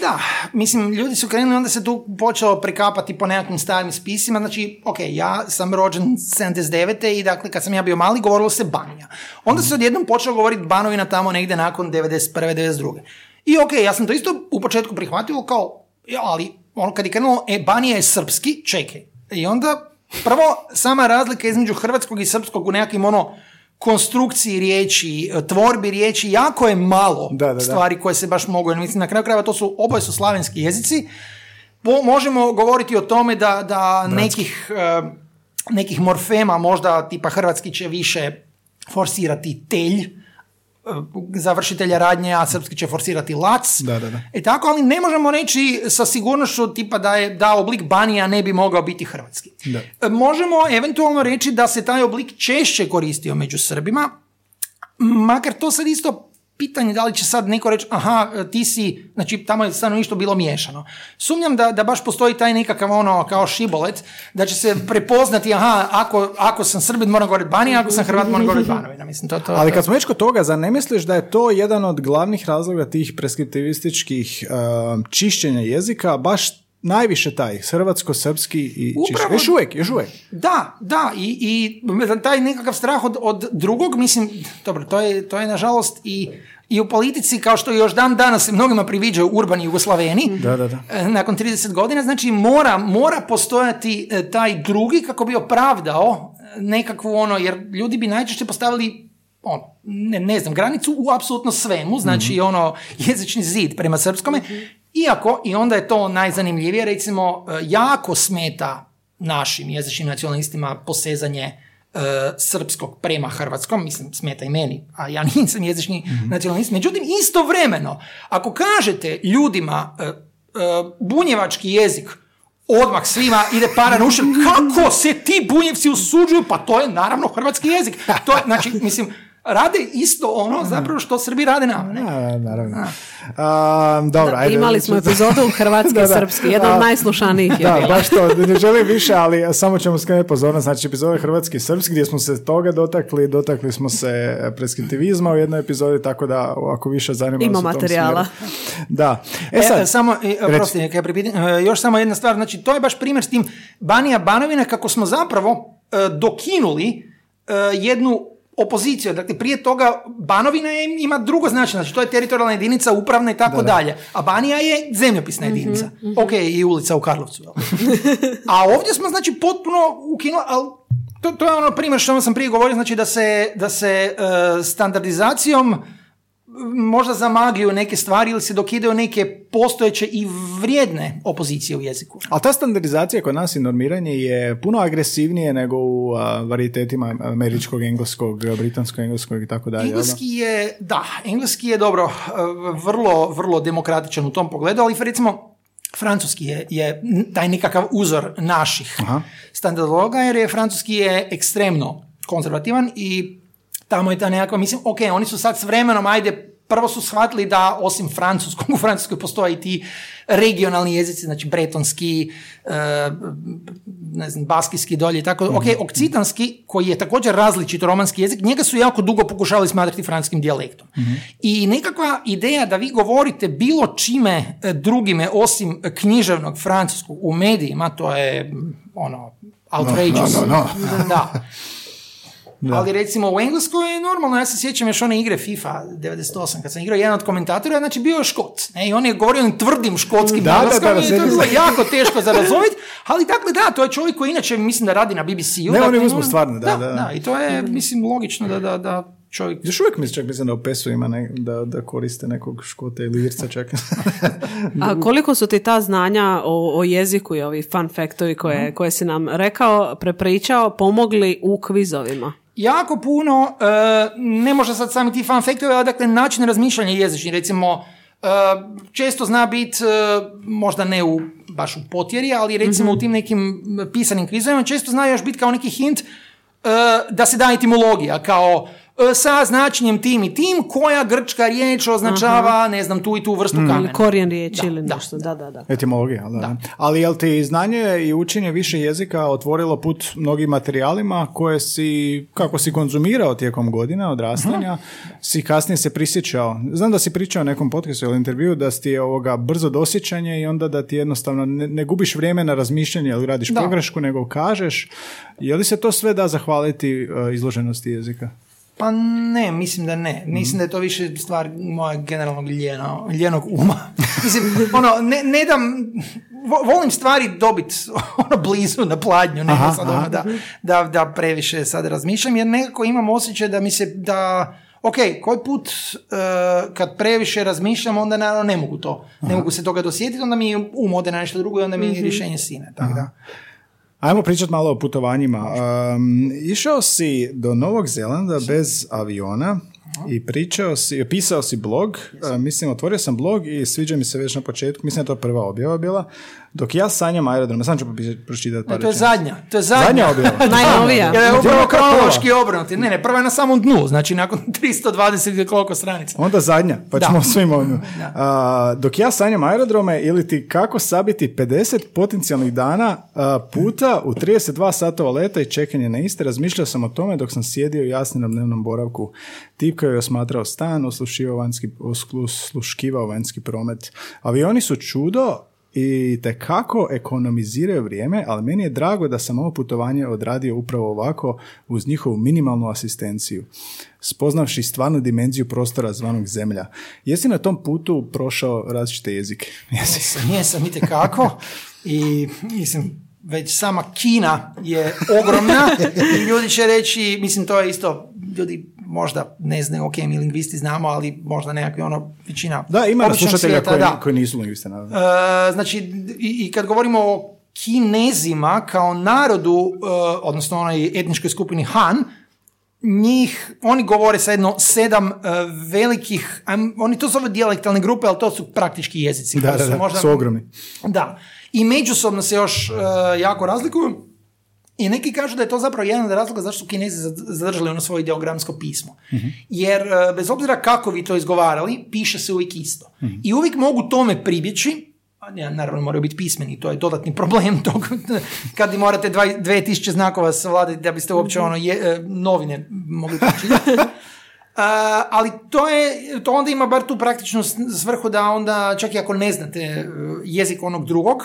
Da, mislim, ljudi su krenuli, onda se tu počelo prekapati po nekakvim starim spisima, znači, ok, ja sam rođen 79. i dakle, kad sam ja bio mali, govorilo se Banija. Onda se odjednom počelo govoriti Banovina tamo negdje nakon 91. 92. I ok, ja sam to isto u početku prihvatio kao, ja, ali ono kad je krenulo, e, Banija je srpski, čekaj. I onda, prvo, sama razlika između hrvatskog i srpskog u nekakvim ono, konstrukciji riječi, tvorbi riječi, jako je malo Da, da, da. stvari koje se baš mogu, mislim na kraju krajeva to su, oboje su slavenski jezici, Po- možemo govoriti o tome da, da nekih, eh, nekih morfema možda tipa hrvatski će više forsirati telj, eh, završitelja radnje, a srpski će forsirati lac. Da, da, da. E tako, ali ne možemo reći sa sigurnošću tipa da je da oblik banija ne bi mogao biti hrvatski. Da. E, Možemo eventualno reći da se taj oblik češće koristio među Srbima, makar to sad isto pitanje da li će sad neko reći aha, ti si, znači tamo je stanovništvo bilo miješano. Sumnjam da, da baš postoji taj nekakav ono kao šibolet, da će se prepoznati aha, ako, ako sam Srbin moram govoriti Banija, ako sam Hrvat moram govoriti Banovina. Mislim, to, to, Ali kad smo već kod toga, zar ne misliš da je to jedan od glavnih razloga tih preskriptivističkih uh, čišćenja jezika, baš najviše taj hrvatsko-srpski i Upravo-? Još uvijek, još uvijek. Da, da, i, i taj nekakav strah od, od drugog, mislim, dobro, to je, to je nažalost i, i u politici, kao što još dan danas se mnogima priviđaju urbani Jugoslaveni, Da, da, da. e, nakon 30 godina, znači mora, mora postojati e, taj drugi kako bi opravdao e, nekakvu ono, jer ljudi bi najčešće postavili ono, ne, ne znam, granicu u apsolutno svemu, znači ono jezični zid prema srpskome, iako, i onda je to najzanimljivije, recimo, jako smeta našim jezičnim nacionalistima posezanje e, srpskog prema hrvatskom, mislim, smeta i meni, a ja nisam jezični nacionalist. Međutim, istovremeno, ako kažete ljudima e, e, bunjevački jezik, odmah svima ide para na kako se ti bunjevci usuđuju, pa to je naravno hrvatski jezik. To je, znači, mislim, rade isto ono zapravo što Srbi rade nama. Ne? A, naravno. A, dobro, Da, ajde. imali smo epizodu hrvatski i da. srpski, jedan A, od najslušanijih je Da, bila. baš to, ne želim više, ali samo ćemo skrenuti pozornost. Znači, epizode hrvatski i srpski, gdje smo se toga dotakli, dotakli smo se preskriptivizma u jednoj epizodi, tako da ako više zanima Ima vas u tom materijala. smjeru. Da. E E, sad, samo, e, prosti, e, još samo jedna stvar, znači to je baš primjer s tim Banija Banovina kako smo zapravo e, dokinuli jednu opoziciju. Dakle, prije toga Banovina je, ima drugo značenje, znači to je teritorijalna jedinica, upravna i tako dalje. A Banija je zemljopisna jedinica. Ok, i ulica u Karlovcu. A ovdje smo, znači, potpuno ukinuli, ali to, to je ono primjer što sam prije govorio, znači da se, da se e, standardizacijom možda zamagljuju neke stvari ili se dokidaju neke postojeće i vrijedne opozicije u jeziku. Ali ta standardizacija kod nas i normiranje je puno agresivnije nego u a, varitetima američkog, engleskog, britanskog, engleskog i tako dalje. Engleski je, da, engleski je dobro, e, vrlo, vrlo demokratičan u tom pogledu, ali recimo francuski je, je taj nekakav uzor naših Aha. standardologa, jer je francuski je ekstremno konzervativan i tamo je ta nekakva, mislim, ok, oni su sad s vremenom, ajde, prvo su shvatili da osim francuskog, u Francuskoj postoje i ti regionalni jezici, znači bretonski, e, ne znam, baskijski dolje i tako. Ok, okcitanski, koji je također različit romanski jezik, njega su jako dugo pokušavali smatrati francuskim dijalektom. I nekakva ideja da vi govorite bilo čime e, drugime osim književnog francuskog u medijima, to je ono, outrageous. no, no, Da. Ali recimo u Engleskoj je normalno, ja se sjećam još one igre FIFA 98, kad sam igrao jedan od komentatora, znači bio je škot. Ne? I on je govorio onim tvrdim škotskim Da, da, da, da, i to je bilo jako teško za razumjeti, ali dakle da, to je čovjek koji inače mislim da radi na BBC-u. Ne, dakle, oni uzmu ono- stvarno, da, da, da. i to je, mislim, logično da, da, da čovjek... Još uvijek mislim, čak mislim da u PES-u ima ne- da, da koriste nekog škota ili irca čak. A koliko su ti ta znanja o, o jeziku i ovi fun factovi koje, koje si nam rekao, prepričao, pomogli u kvizovima? Jako puno, e, ne može sad sami ti factovi, ali dakle način razmišljanja jezični, recimo e, često zna biti, možda ne u, baš u potjeri, ali recimo u tim nekim pisanim kvizovima često zna još biti kao neki hint e, da se da etimologija, kao e, sa značenjem tim i tim, koja grčka riječ označava, ne znam, tu i tu vrstu kamena. Ili korijen riječi Da, ili da, nešto. Da, da, da. Etimologija, da. da. Ali jel ti znanje i učenje više jezika otvorilo put mnogim materijalima koje si, kako si konzumirao tijekom godina odrastanja, si kasnije se prisjećao. Znam da si pričao u nekom podcastu ili intervju da si ti je ovoga brzo dosjećanje i onda da ti jednostavno ne, ne gubiš vrijeme na razmišljanje ili radiš Da. pogrešku, nego kažeš. Je li se to sve da zahvaliti uh, izloženosti jezika? Pa ne, mislim da ne. Mislim da je to više stvar mojeg generalnog ljeno, ljenog uma. mislim, ono, ne, ne dam, vo- volim stvari dobiti ono blizu na pladnju, ne Aha, sad aha. ono da, da, da previše sad razmišljam, jer nekako imam osjećaj da mi se, da, ok, koji put uh, kad previše razmišljam, onda naravno ne mogu to, ne mogu se toga dosjetiti, onda mi um ode na nešto drugo i onda mi rješenje sine, tako da. Ajmo pričati malo o putovanjima. Um, išao si do Novog Zelanda bez aviona i pričao si, pisao si blog, uh, mislim, otvorio sam blog i sviđa mi se već na početku, mislim da je to prva objava bila, dok ja sanjam aerodroma, sam ću popi- pročitati par E, to je zadnja, to je zadnja. Zadnja objava. Najnovija. Jer je upravo kronološki obrnuti. Ne, ne, prva je na samom dnu, znači nakon 320 ili koliko stranica. Onda zadnja, pa Da. ćemo svim ovim. A, dok ja sanjam aerodrome ili ti kako sabiti 50 potencijalnih dana a, puta u 32 satova leta i čekanje na iste, razmišljao sam o tome dok sam sjedio jasni na dnevnom boravku. Tipkao je osmatrao stan, oslušivao vanjski, osluškivao vanjski promet. Avioni su čudo i te kako ekonomiziraju vrijeme, ali meni je drago da sam ovo putovanje odradio upravo ovako uz njihovu minimalnu asistenciju. Spoznavši stvarnu dimenziju prostora zvanog zemlja. Jesi na tom putu prošao različite jezike? Jesi? Jesam, jesam itekako i mislim, već sama Kina je ogromna i ljudi će reći, mislim to je isto, ljudi možda ne znaju, ok, mi lingvisti znamo, ali možda nekakvi ono, većina Da, ima slušatelja koji, da. koji nisu naravno. E, znači, i, i kad govorimo o Kinezima kao narodu, e, odnosno onoj etničkoj skupini Han, njih, oni govore sa jedno sedam e, velikih, ajm, oni to zove dijalektalne grupe, ali to su praktički jezici. Da, da, da, su ogromni. Da. I međusobno se još jako razlikuju. I neki kažu da je to zapravo jedan od razloga zašto su kinezi zadržali ono svoje ideogramsko pismo. Jer e, bez obzira kako vi to izgovarali, piše se uvijek isto. I uvijek mogu tome pribjeći, ja, naravno moraju biti pismeni, to je dodatni problem tog, kad morate dva, dve tisuće znakova savladati da biste uopće ono je, e, novine mogli pročitati. ali to, je, to onda ima bar tu praktičnu svrhu da onda, čak i ako ne znate e, jezik onog drugog,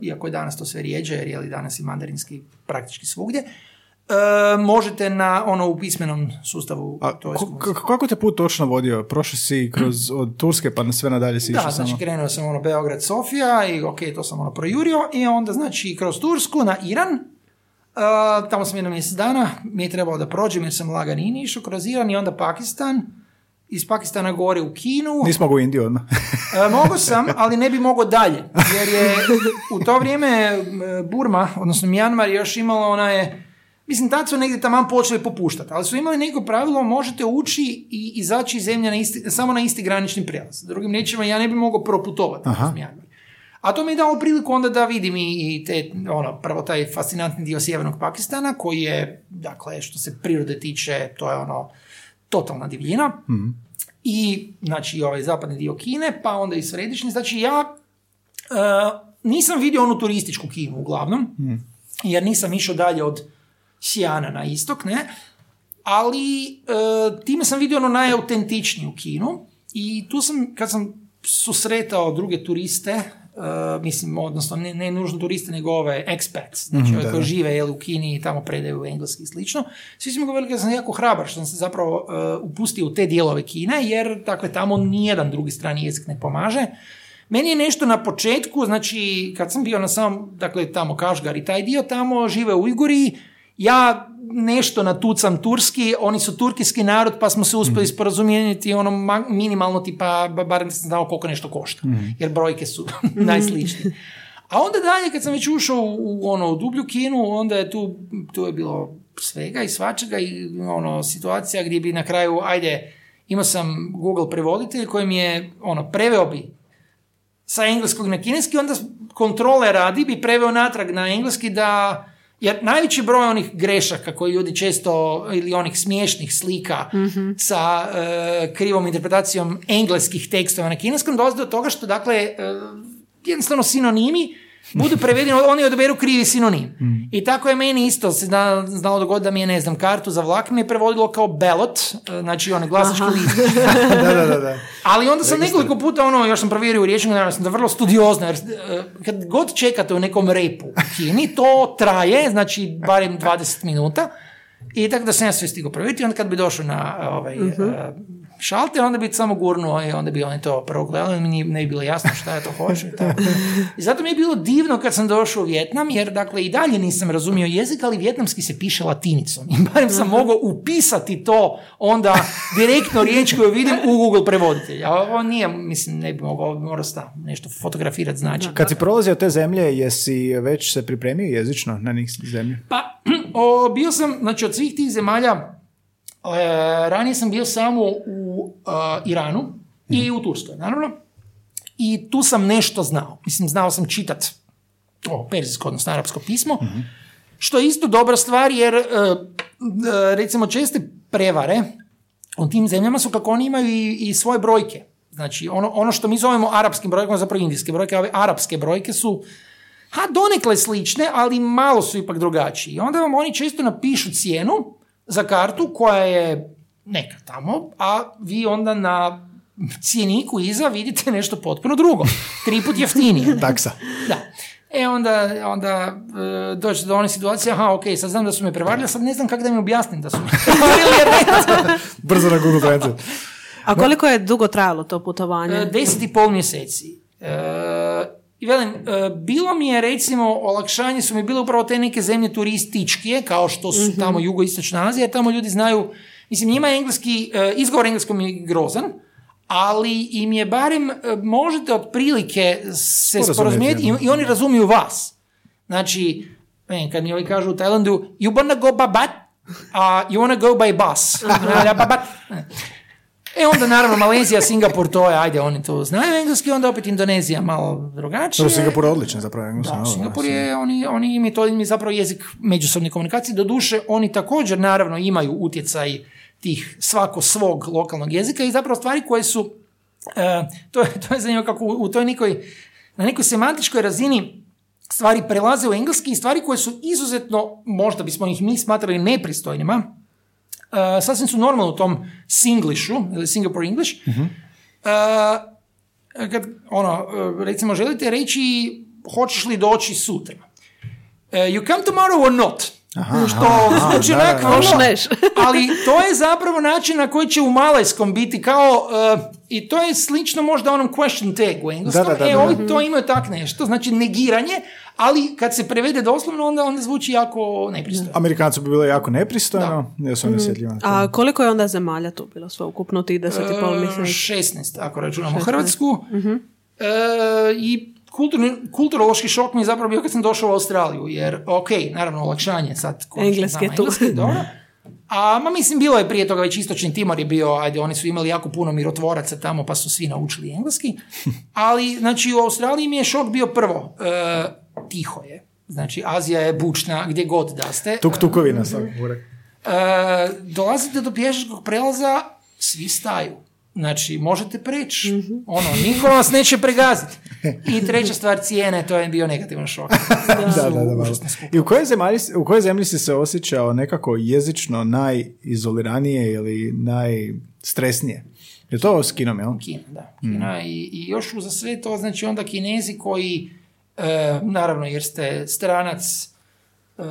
iako je danas to sve rijeđe, jer je li danas i mandarinski praktički svugdje, E, možete na ono u pismenom sustavu. A, to kako te put točno vodio? Prošao si kroz od Turske pa na sve nadalje si Da, znači krenuo sam ono Beograd, Sofija i ok, to sam ono projurio i onda znači kroz Tursku na Iran. Uh, tamo sam jedno mjesec dana, mi je trebalo da prođem jer sam laganini išao kroz Iran i onda Pakistan iz Pakistana gore u Kinu. Nisi mogu u Indiju odmah. e, mogu sam, ali ne bi mogao dalje. Jer je u to vrijeme Burma, odnosno Mjanmar, još imala ona je Mislim, tad su negdje tamo počeli popuštati, ali su imali neko pravilo, možete ući i izaći iz zemlje na isti, samo na isti granični prijelaz. Drugim riječima, ja ne bi mogao proputovati. A to mi je dalo priliku onda da vidim i te, ono, prvo taj fascinantni dio sjevernog Pakistana, koji je, dakle, što se prirode tiče, to je ono, totalna divljina. mm I, znači, ovaj zapadni dio Kine, pa onda i središnji. Znači, ja uh, nisam vidio onu turističku Kinu, uglavnom, mm jer nisam išao dalje od Sijana na istok, ne? Ali e, time sam vidio ono najautentičniju Kinu i tu sam, kad sam susretao druge turiste, e, mislim, odnosno ne, ne nužno turiste, nego ove expats, znači mm koji žive jel, u Kini i tamo predaju engleski i slično. Svi su mi govorili da sam jako hrabar što sam se zapravo uh, upustio u te dijelove Kine, jer dakle, tamo nijedan drugi strani jezik ne pomaže. Meni je nešto na početku, znači kad sam bio na samom, dakle tamo Kašgar i taj dio, tamo žive u Iguri, ja nešto natucam turski, oni su turkijski narod, pa smo se uspjeli mm. sporazumjeniti ono minimalno tipa, barem sam znao koliko nešto košta, mhm. jer brojke su najsličnije. A onda dalje, kad sam već ušao u, ono, u dublju kinu, onda je tu, tu je bilo svega i svačega i ono, situacija gdje bi na kraju, ajde, imao sam Google prevoditelj koji mi je, ono, preveo bi sa engleskog na kineski, onda kontrole radi bi preveo natrag na engleski da jer najveći broj onih grešaka koji ljudi često, ili onih smiješnih slika mm sa e, krivom interpretacijom engleskih tekstova na kineskom, dolazi do toga što, dakle, uh, jednostavno sinonimi budu prevedeni, oni odaberu krivi sinonim. Mm. I tako je meni isto se znalo dogoditi da mi je, ne znam, kartu za vlak mi je prevodilo kao belot, e, znači onaj glasački list. da, da, da, Ali onda sam nekoliko puta, ono, još sam provjerio u riječima, da sam da vrlo studiozno, jer e, kad god čekate u nekom repu kini, to traje, znači barem 20 minuta. I tako da sam ja sve stigao provjeriti, onda kad bi došao na ovaj, uh šalter, onda bi samo gurnuo i onda bi oni to prvo gledali, mi ne bi bilo jasno šta je to hoće. I zato mi je bilo divno kad sam došao u Vjetnam, jer dakle i dalje nisam razumio jezik, ali vjetnamski se piše latinicom. I barem sam mogao upisati to onda direktno riječ koju vidim u Google prevoditelj. A ovo nije, mislim, ne bi mogao, morao nešto fotografirati znači. Kad si prolazio te zemlje, jesi već se pripremio jezično na njih zemlje? Pa, o, bio sam, znači od svih tih zemalja, ranije sam bio samo u e, Iranu i u Turskoj, naravno. I tu sam nešto znao. Mislim, znao sam čitat o, perzijsko, odnosno arapsko pismo, što je isto dobra stvar, jer e, recimo česte prevare u tim zemljama su kako oni imaju i, i svoje brojke. Znači, ono, ono što mi zovemo arapskim brojkama, zapravo indijske brojke, ove arapske brojke su ha, donekle slične, ali malo su ipak drugačiji. I onda vam oni često napišu cijenu, za kartu koja je neka tamo, a vi onda na cijeniku iza vidite nešto potpuno drugo. Tri put jeftinije. Taksa. Da. E onda, onda e, dođe do one situacije, aha, ok, sad znam da su me prevarili, sad ne znam kako da mi objasnim da su me prevarili. Brzo na Google Translate. A koliko je dugo trajalo to putovanje? E, deset i pol mjeseci. E, i velim, e, bilo mi je recimo, olakšanje su mi bile upravo te neke zemlje turističke, kao što su mm-hmm. tamo jugoistočna Azija, tamo ljudi znaju, mislim njima je engleski, e, izgovor engleskom je grozan, ali im je barem, e, možete otprilike se sporazumijeti i, i, oni razumiju vas. Znači, kad mi ovi kažu u Tajlandu, you wanna go babat, a uh, you wanna go by bus. E onda naravno Malezija, Singapur, to je, ajde, oni to znaju engleski, onda opet Indonezija malo drugačije. Dobro, Singapur je odličan zapravo engleski. Da, Singapur je, oni, oni im je to im je zapravo jezik međusobne komunikacije. Doduše, oni također naravno imaju utjecaj tih svako svog lokalnog jezika i zapravo stvari koje su, e, to, je, to je zanimljivo kako u, u toj nekoj, na nekoj semantičkoj razini stvari prelaze u engleski i stvari koje su izuzetno, možda bismo ih mi smatrali nepristojnima, sasvim su normalno u tom Singlishu, ili Singapore English, e, kad, ono, e, recimo, želite reći hoćeš li doći sutra? E, you come tomorrow or not? što zvuči da, da, onak ono, ali to je zapravo način na koji će u malajskom biti kao, e, i to je slično možda onom question tag u engleskom, Da, da, da, e, da, ovi to imaju tak nešto, znači negiranje, ali kad se prevede doslovno, onda, onda zvuči jako nepristojno. Amerikancu bi bilo jako nepristojno, su oni osjetljivi. na to. A koliko je onda zemalja tu bilo sve ukupno tih deset i pol, E, mislim? 16, ako računamo Hrvatsku. E, I kulturni, kulturološki šok mi je zapravo bio kad sam došao u Australiju, jer, ok, naravno, olakšanje sad. Engleski je tu. engleski, dobro. A, ma mislim, bilo je prije toga već istočni Timor je bio, ajde, oni su imali jako puno mirotvoraca tamo, pa su svi naučili engleski. Ali, znači, u Australiji mi je šok bio prvo. E, tiho je. Znači, Azija je bučna gdje god da ste. Tuk tukovi na svakog burek. E, dolazite do pješačkog prelaza, svi staju. Znači, možete preći. Ono, niko vas neće pregaziti. I treća stvar, cijene, to je bio negativan šok. Da, da, da, skupo. I u kojoj, zemlji, u kojoj zemlji si se osjećao nekako jezično najizoliranije ili najstresnije? Je to s kinom, jel? Kina, da. Kina i, i još uza sve to, znači onda kinezi koji, e, naravno jer ste stranac, e,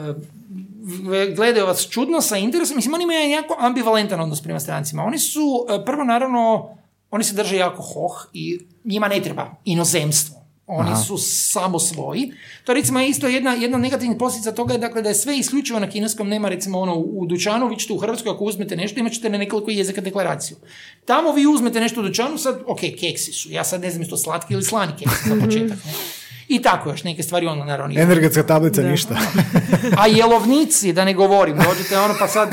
gledaju vas čudno sa interesom, mislim oni imaju jako ambivalentan odnos prema strancima. Oni su, e, prvo naravno, oni se drže jako hoh i njima ne treba inozemstvo. Oni su samo svoji. To recimo je isto jedna, jedna negativna posljedica toga je dakle da je sve isključivo na kineskom, nema recimo ono u, dućanu, vi ćete u Hrvatskoj ako uzmete nešto, imat ćete na nekoliko jezika deklaraciju. Tamo vi uzmete nešto u dućanu, sad, ok, keksi su, ja sad ne znam jesu to slatki ili slani keksi za početak. ne. I tako još neke stvari, ono naravno. Energetska tablica ništa. a jelovnici, da ne govorim, dođete ono pa sad,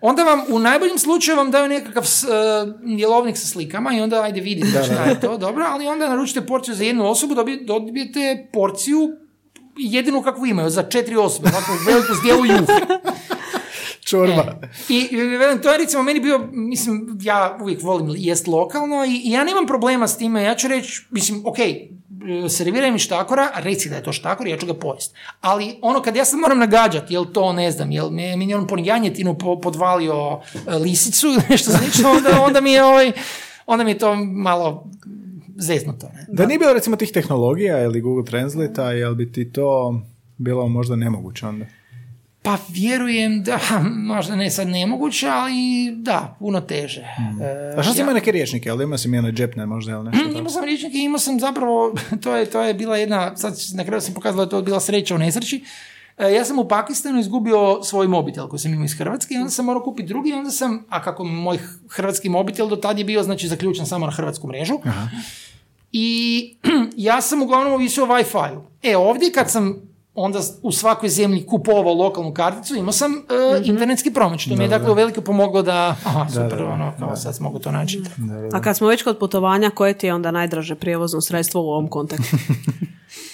onda vam u najboljem slučaju vam daju nekakav e, jelovnik sa slikama i onda ajde vidite šta je to, dobro, ali onda naručite porciju za jednu osobu, dobi- dobijete porciju jedinu kakvu imaju, za četiri osobe, ovako veliku zdjelu juhe. Čorba. I e, velim, to je recimo meni bio, mislim, ja uvijek volim jest lokalno i, i ja nemam problema s time, ja ću reći, mislim, ok, serviraj mi štakora, reci da je to štakor, ja ću ga pojest. Ali ono kad ja sad moram nagađati, jel to ne znam, jel mi je, mi je on po- podvalio e, lisicu ili nešto slično, onda, onda mi je ovaj, onda mi je to malo zeznuto. Ne? Da nije bilo recimo tih tehnologija ili Google Translate, jel bi ti to bilo možda nemoguće onda? Pa vjerujem da, možda ne sad nemoguće, ali da, puno teže. E, A što si ja- neke riječnike, jel ima si mi one džepne možda ili nešto Mm? Imao sam riječnike imao sam zapravo, to je, to je bila jedna, sad na kraju sam pokazala da je to bila sreća u nesreći. E, Ja sam u Pakistanu izgubio svoj mobitel koji sam imao iz Hrvatske i onda sam morao kupiti drugi i onda sam, a kako moj hrvatski mobitel do tad je bio znači zaključen samo na hrvatsku mrežu. I ja sam uglavnom ovisio o Wi-Fi-u. E ovdje kad sam onda u svakoj zemlji kupovao lokalnu karticu, imao sam e, internetski promet, što mi je dakle uvelike pomoglo da, aha, super, da, da, ono, kao sad mogu to naći. A kad smo već kod putovanja, koje ti je onda najdraže prijevozno sredstvo u ovom kontekstu?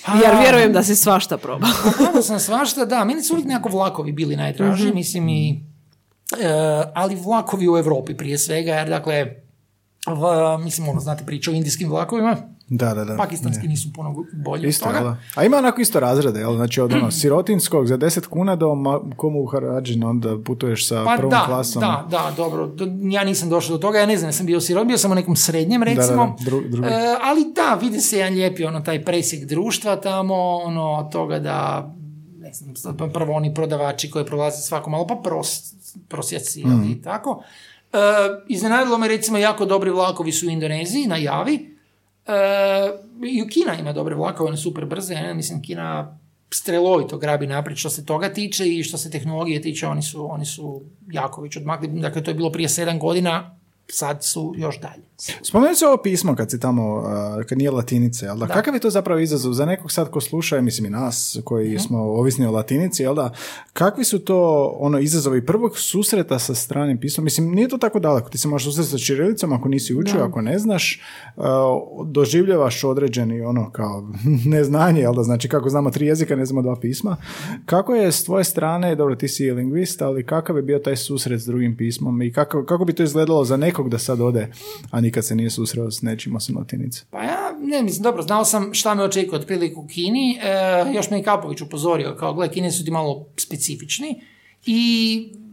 A, Jer vjerujem da si svašta probao. Probao sam svašta, da, meni su uvijek nekako vlakovi bili najdraži, mislim i, e, ali vlakovi u Europi prije svega, jer dakle, v, mislim, ono, znate priču o indijskim vlakovima, Da, da, da. pakistanski nisu puno bolji Isto, od toga. da? A ima onako isto razrede, jel? Znači od ono sirotinskog za 10 kuna do ma- komu Harađin onda putuješ sa Pa prvom da, klasom. da, da, dobro. Do- Ja nisam došao do toga, ja ne znam, ja sam bio sirot, bio sam u nekom srednjem, recimo. da, dru- drugi. E, ali da, vidi se jedan lijepi ono, taj presjek društva tamo, ono, toga da, ne znam, pa prvo oni prodavači koji prolaze svako malo, pa pros, prosjaci Mhm. i tako. E, iznenadilo me, recimo, jako dobri vlakovi su u Indoneziji, na Javi. E, I u Kina ima dobre vlakove, one super brze, ne? mislim, Kina strelovito grabi naprijed što se toga tiče i što se tehnologije tiče, oni su, oni su jako već odmakli. Dakle, to je bilo prije sedam godina, sad su još dalje. Spomenuti se ovo pismo kad si tamo, kad nije latinice, jel da? Da. Kakav je to zapravo izazov za nekog sad ko sluša, mislim i nas koji Mhm. smo ovisni o latinici, jel da? Kakvi su to ono izazovi prvog susreta sa stranim pismom? Mislim, nije to tako daleko. Ti se možeš susreti sa čirilicom ako nisi učio, ako ne znaš, doživljavaš određeni ono kao neznanje, jel da? Znači kako znamo tri jezika, ne znamo dva pisma. Kako je s tvoje strane, dobro ti si lingvist, ali kakav je bio taj susret s drugim pismom i kako, kako bi to izgledalo za nekog da sad ode, a nikad se nije susreo s nečim osim latinice? Pa ja, ne, mislim, dobro, znao sam šta me očekuje otprilike u Kini, e, još me i Kapović upozorio, kao, gle, Kine su ti malo specifični i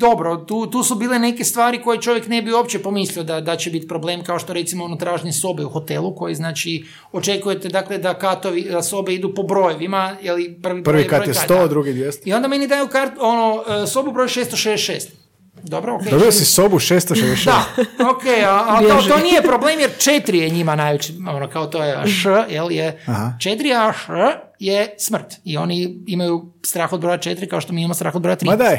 dobro, tu, tu su bile neke stvari koje čovjek ne bi uopće pomislio da, da će biti problem, kao što recimo ono tražnje sobe u hotelu, koji znači očekujete dakle da katovi, da sobe idu po brojevima, jeli prvi, Prvi broj kat je broj 100, da. drugi 200. I onda meni daju kart, ono, e, sobu broj 666. Dobro, okej. Dobio si sobu 666. Da, ok, a, a to, to nije problem jer četiri je njima najveći, ono kao to je š, jel je, Aha. četiri, a š je smrt. I oni imaju strah od broja četiri kao što mi imamo strah od broja tri. Ma daj.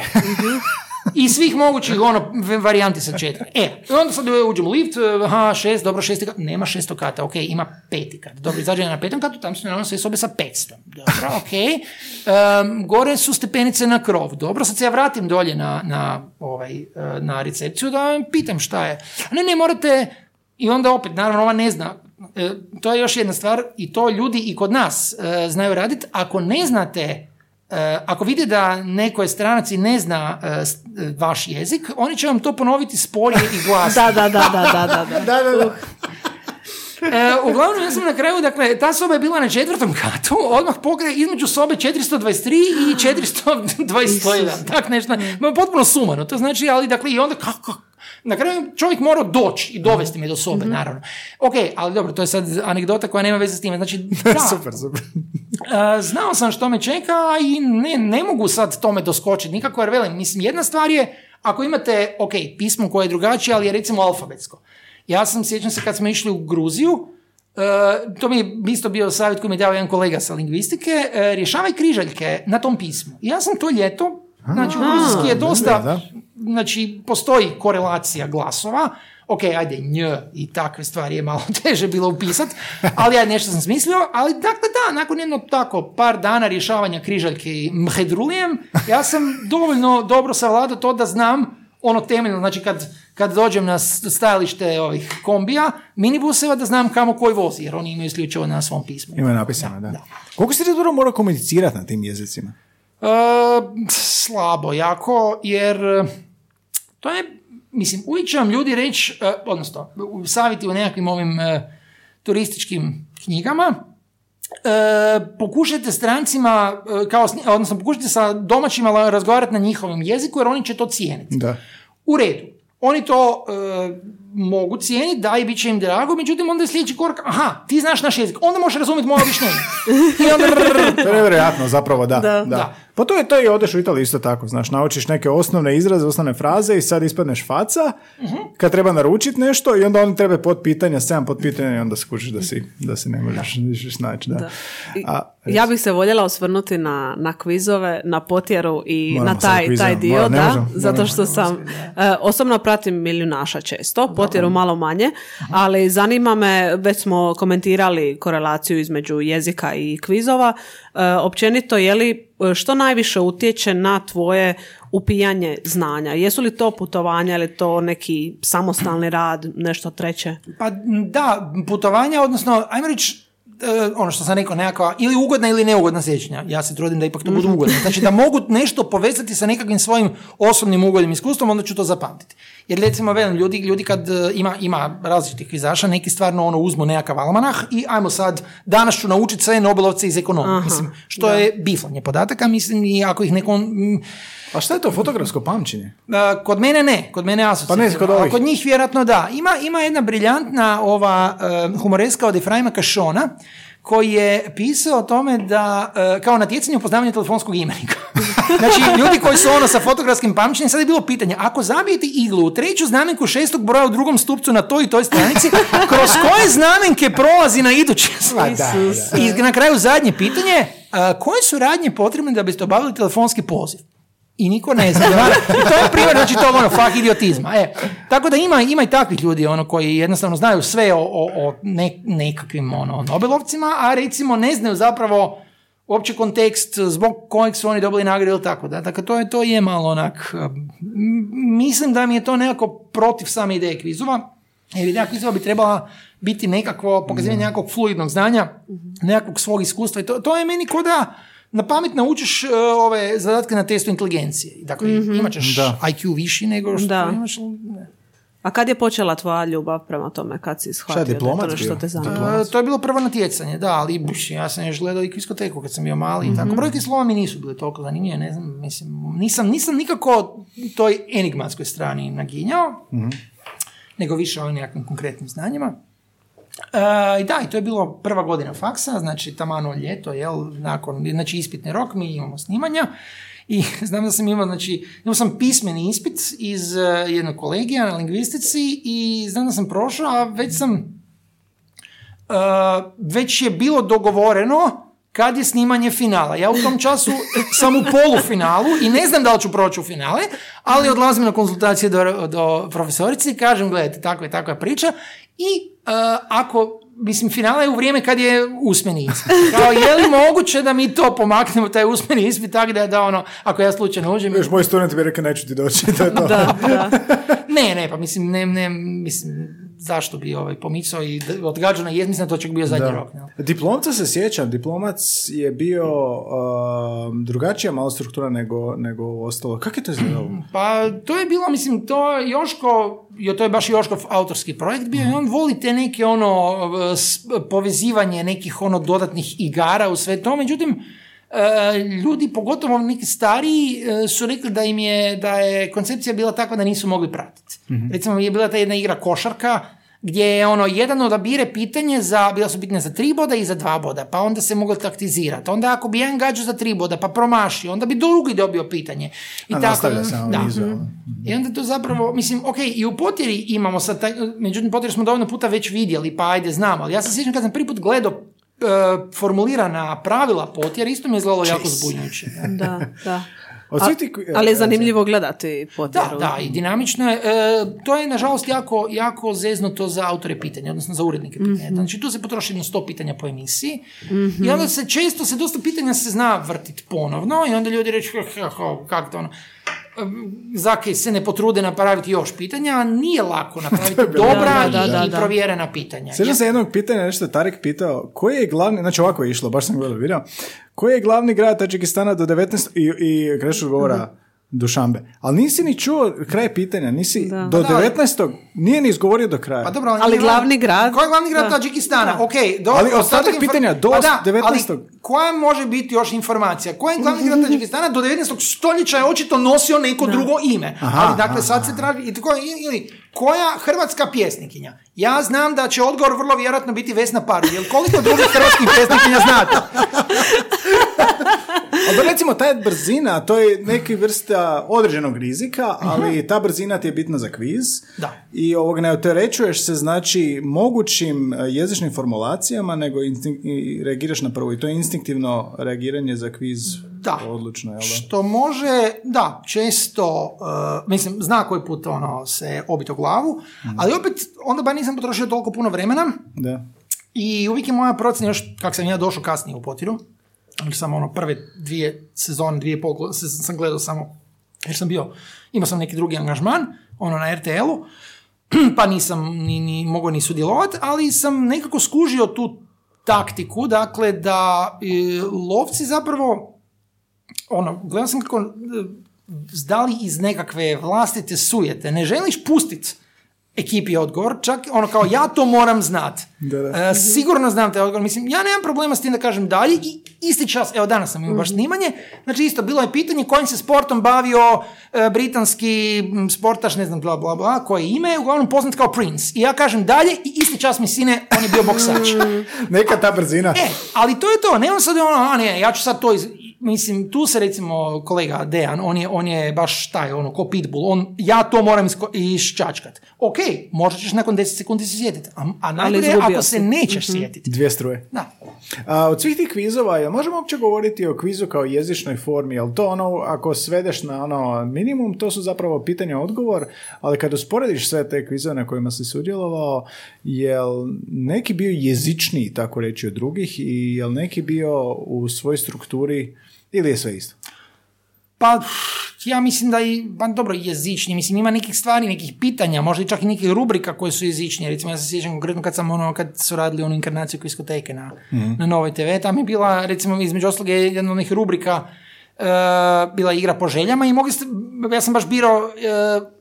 I svih mogućih ono, varijanti sa četiri. E, onda sad uđem u lift, aha, šest, dobro, šesti kat, nema šesto kata, ok, ima peti kat. Dobro, izađem na petom katu, tam su naravno sve sobe sa 500. Dobro, ok. Em, gore su stepenice na krov. Dobro, sad se ja vratim dolje na, na, ovaj, e, na recepciju da pitam šta je. Ne, ne, morate, i onda opet, naravno, ova ne zna, E, to je još jedna stvar i to ljudi i kod nas e, znaju raditi. Ako ne znate E, ako vide da neko je stranac i ne zna e, s- e, vaš jezik, oni će vam to ponoviti sporije i glasnije. Da, da, da, da, da, da, da. da, da. E, uglavnom, ja sam na kraju, dakle, ta soba je bila na četvrtom katu, odmah pokraj između sobe 423 i 421, tak nešto, potpuno sumano, to znači, ali dakle, i onda kako, na kraju čovjek mora doći i dovesti me do sobe, naravno. Ok, ali dobro, to je sad anegdota koja nema veze s time, znači, da, super, super. E, znao sam što me čeka i ne, ne mogu sad tome doskočiti nikako jer velim, mislim jedna stvar je ako imate, ok, pismo koje je drugačije, ali je recimo alfabetsko. Ja sam, sjećam se kad smo išli u Gruziju, e, to mi je isto bio savjet koji mi je dao jedan kolega sa lingvistike, e, rješavaj križaljke na tom pismu. I ja sam to ljeto, znači u gruzijski je dosta, da. znači postoji korelacija glasova, ok, ajde, nj i takve stvari je malo teže bilo upisat, ali ja nešto sam smislio, ali dakle da, nakon jedno tako par dana rješavanja križaljke i mhedrulijem, ja sam dovoljno dobro savladao to da znam ono temeljno, znači kad, kad dođem na stajalište ovih kombija, minibuseva, da znam kamo koji vozi, jer oni imaju isključivo na svom pismu. Ima napisano, da. Koliko si ti dobro mora komunicirati na tim jezicima? E, slabo, jako, jer e, to je, mislim, uvijek će vam ljudi reći, e, odnosno, u savjeti u nekakvim ovim e, turističkim knjigama, e, pokušajte strancima, e, kao, s- odnosno pokušajte sa domaćima razgovarati na njihovom jeziku, jer oni će to cijeniti. Da. U redu. Oni to e, mogu cijeniti, da i bit će im drago, međutim onda je sljedeći korak, aha, ti znaš naš jezik, onda možeš razumjeti moje objašnjenje. I onda... To je nevjerojatno, zapravo, da. Da. da. Pa to je to i odeš u Italiju isto tako, znaš, naučiš neke osnovne izraze, osnovne fraze i sad ispadneš faca kad treba naručiti nešto i onda oni treba pod pitanja, sedam pod pitanja i onda skužiš da si, da si ne možeš više snaći, da. Da. I A, ja bih se voljela osvrnuti na, na kvizove, na potjeru i Moramo na taj, taj dio, mora- ne da, možemo, zato što sam, e, osobno pratim milijunaša često, potjeru malo manje, ali zanima me, već smo komentirali korelaciju između jezika i kvizova, e, općenito je li e, što najviše utječe na tvoje upijanje znanja? Jesu li to putovanja ili to neki samostalni rad, nešto treće? Pa da, putovanja, odnosno, ajmo reći, ono što sam rekao, nekakva ili ugodna ili neugodna sjećanja. Ja se trudim da ipak to budu ugodne. Znači da mogu nešto povezati sa nekakvim svojim osobnim ugodnim iskustvom, onda ću to zapamtiti. Jer recimo, velim, ljudi, ljudi kad e, ima, ima različitih kvizaša, neki stvarno ono uzmu nekakav almanah i ajmo sad, danas ću naučiti sve Nobelovce iz ekonomije. Mislim, što je biflanje podataka, mislim, i ako ih neko... mm, a šta je to fotografsko pamćenje? Uh, kod mene ne, kod mene asocijativno. Pa ne, kod a ovih. kod njih vjerojatno da. Ima, ima jedna briljantna ova uh, humoreska od Efraima Kašona koji je pisao o tome da, uh, kao natjecanje u poznavanju telefonskog imenika. znači, ljudi koji su ono sa fotografskim pamćenjem, sad je bilo pitanje, ako zabijete iglu u treću znamenku šestog broja u drugom stupcu na toj i toj stranici, kroz koje znamenke prolazi na iduće da. I na kraju zadnje pitanje, uh, koje su radnje potrebne da biste obavili telefonski poziv? I niko ne zna. To je primjer, znači to ono, fah idiotizma. E, tako da ima, ima i takvih ljudi ono, koji jednostavno znaju sve o, o, o ne- nekakvim ono, Nobelovcima, a recimo ne znaju zapravo uopće kontekst zbog kojeg su oni dobili nagradu ili tako da. Dakle, to je, to je malo onak, mislim da mi je to nekako protiv same ideje kvizova, jer ideja kvizova bi trebala biti nekakvo pokazivanje nekakvog fluidnog znanja, nekakvog svog iskustva i to, to je meni ko da na pamet naučiš uh, ove zadatke na testu inteligencije. Dakle, imat ćeš Da. IQ viši nego što Da. imaš... ne. A kad je počela tvoja ljubav prema tome, kad si shvatio da je to diplomat bio? te zanima? Diplomat. E, to je bilo prvo natjecanje, da, ali buš, ja sam još gledao i kviskoteku kad sam bio mali i tako. Brojke slova mi nisu bile toliko zanimljive, ne znam, mislim, nisam, nisam nikako toj enigmatskoj strani naginjao, nego više o nekakvim konkretnim znanjima. E, I da, i to je bilo prva godina faksa, znači tamano ljeto, jel, nakon, znači ispitni rok, mi imamo snimanja i znam da sam imao, znači, imao sam pismeni ispit iz e, jednog kolegija na lingvistici i znam da sam prošao, a već sam Uh, već je bilo dogovoreno kad je snimanje finala. Ja u tom času sam u polufinalu i ne znam da li ću proći u finale, ali odlazim na konsultacije do, do profesorice i kažem, gledajte, takva je takva priča i uh, ako, mislim, finala je u vrijeme kad je usmeni ispit. Kao, je li moguće da mi to pomaknemo, taj usmeni ispit, tako da, da ono, ako ja slučajno uđem... Još moji studenti bi rekao neću ti doći, to je to. Da, da. Ne, ne, pa mislim, ne, ne, mislim, zašto bi ovaj pomicao i odgađao na jed, mislim da to čak bio zadnji Da. rok. jel? Diplomca se sjećam, diplomac je bio um, drugačija malo struktura nego, nego ostalo. Kako je to izgledalo? Pa to je bilo, mislim, to Joško, jo, to je baš Joškov autorski projekt bio i on voli te neke ono s- povezivanje nekih ono dodatnih igara u sve to, međutim ljudi, pogotovo neki stariji, e, su rekli da im je, da je koncepcija bila takva da nisu mogli pratiti. Recimo je bila ta jedna igra košarka, gdje je ono jedan odabire pitanje za, bila su bitne za tri boda i za dva boda, pa onda se moglo taktizirati. Onda ako bi jedan gađao za tri boda pa promaši, onda bi drugi dobio pitanje. I A se ono da. ono. I onda to zapravo, mislim, ok, i u potjeri imamo sad taj, međutim potjeri smo dovoljno puta već vidjeli, pa ajde znamo, ali ja se sjećam kad sam prvi put gledao formulirana pravila potjera, isto mi je izgledalo jako zbunjujuće. da, da. Od A- ali je e, zanimljivo gledati Da, potjeru. da, i dinamično je. E, to je, nažalost, jako, jako zeznuto za autore pitanja, odnosno za urednike pitanja. Znači, tu se potroši jedno 100 pitanja po emisiji i onda se često, se dosta pitanja se zna vrtit ponovno i onda ljudi reći, "Ha, ha, ha, kako to ono, Zake se ne potrude napraviti još pitanja, a nije lako napraviti dobra Da, da, i- da, i provjerena pitanja. Sjećam se jednog pitanja, nešto je Tarik pitao, koji je glavni, znači ovako je išlo, baš sam gledao video, koji je glavni grad Tadžikistana do 19. i, i Krešo odgovora Dušanbe. Ali nisi ni čuo kraj pitanja, nisi Da. do Pa da, ali- 19. nije ni izgovorio do kraja. Pa dobro, Ali nije glavni grad- Koji je glavni grad Da. Tadžikistana? Da. Ok, do, Ali ostatak infor- pitanja do Pa da, 19.. Ali koja može biti još informacija? Koji je glavni grad Tadžikistana do 19. stoljeća je očito nosio neko drugo ime. Aha, ali dakle sad aha. se traži, i tako, ili koja hrvatska pjesnikinja? Ja znam da će odgovor vrlo vjerojatno biti Vesna Paru. Jel koliko drugih hrvatskih pjesnikinja znate? Ali recimo ta brzina, to je neki vrsta određenog rizika, ali ta brzina ti je bitna za kviz. Da. I ovog ne oterećuješ se znači mogućim e, jezičnim formulacijama, nego instinkt- reagiraš na prvo. I to je instinktivno reagiranje za kviz Da. odlučno, jel da? Što može, da, često, uh, mislim, zna koji put ono se obiti o glavu, ali opet, onda ba nisam potrošio toliko puno vremena, Da. I uvijek je moja procjena još, kako sam ja došao kasnije u potiru, jer sam ono prve dvije sezone, dvije i pol se- sam gledao samo, jer sam bio, imao sam neki drugi angažman, ono na RTL-u, pa nisam ni, ni mogao ni sudjelovati, ali sam nekako skužio tu taktiku, dakle da e, lovci zapravo, ono, gledao sam kako e, zdali iz nekakve vlastite sujete, ne želiš pustiti ekipi odgovor, čak ono kao ja to moram znat. Da, da. E, sigurno znam taj odgovor. Mislim, ja nemam problema s tim da kažem dalje i isti čas, evo danas sam imao baš snimanje, znači isto bilo je pitanje kojim se sportom bavio e, britanski sportaš, ne znam, bla, bla, bla, koje je ime, uglavnom poznat kao Prince. I ja kažem dalje i isti čas mi sine, on je bio boksač. Neka ta brzina. E, ali to je to, nema sad ono, a ne, ja ću sad to, iz... mislim, tu se recimo kolega Dejan, on je, on je baš taj, ono, ko pitbull, on, ja to moram isko- iščačkat. Ok, možda ćeš nakon 10 sekundi se sjetiti, a, a najgore je ako se nećeš sjetiti. Dvije struje. Da. A, od svih tih kvizova, jel možemo uopće govoriti o kvizu kao jezičnoj formi? Jel to ono, ako svedeš na ono minimum, to su zapravo pitanja odgovor, ali kad usporediš sve te kvizove na kojima si sudjelovao, jel neki bio jezičniji, tako reći, od drugih i jel neki bio u svojoj strukturi ili je sve isto? Pa, ja mislim da i, pa dobro, jezični, mislim ima nekih stvari, nekih pitanja, možda i čak i nekih rubrika koje su jezičnije, recimo ja se sjećam konkretno kad sam ono, kad su radili onu inkarnaciju na, na Novoj TV, tam je bila, recimo, između ostalog je jedna od onih rubrika bila igra po željama i mogli ste, ja sam baš birao e,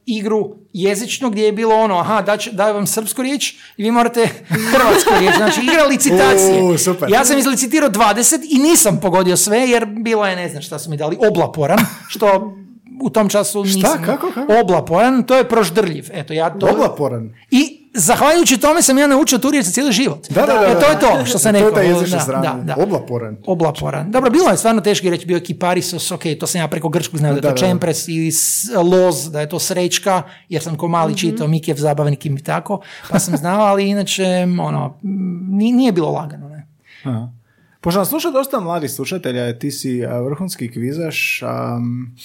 igru jezično gdje je bilo ono, aha, dać, daju vam srpsku riječ i vi morate hrvatsku riječ, znači igra licitacije. U, super. Ja sam izlicitirao 20 i nisam pogodio sve jer bilo je, ne znam šta su mi dali, oblaporan, što u tom času Šta? nisam. Kako? Kako? Oblaporan, to je proždrljiv. Eto, ja to... Oblaporan. I zahvaljujući tome sam ja naučio tu riječ za cijeli život. Da, da, da, E, to je da. to što sam To je ta jezična Da, strana. da, da. Oblaporan. Oblaporan. Dobro, bilo je stvarno teško reći, bio je kiparisos, ok, to sam ja preko grčkog znao da je Da, to da, da. čempres i s- loz, da je to srećka, jer sam ko mali čitao Mikijev zabavnik i tako, pa sam znao, ali inače, ono, ni- nije bilo lagano, ne. Aha. Pošto nas sluša dosta mladih slušatelja, ti si vrhunski kvizaš, am,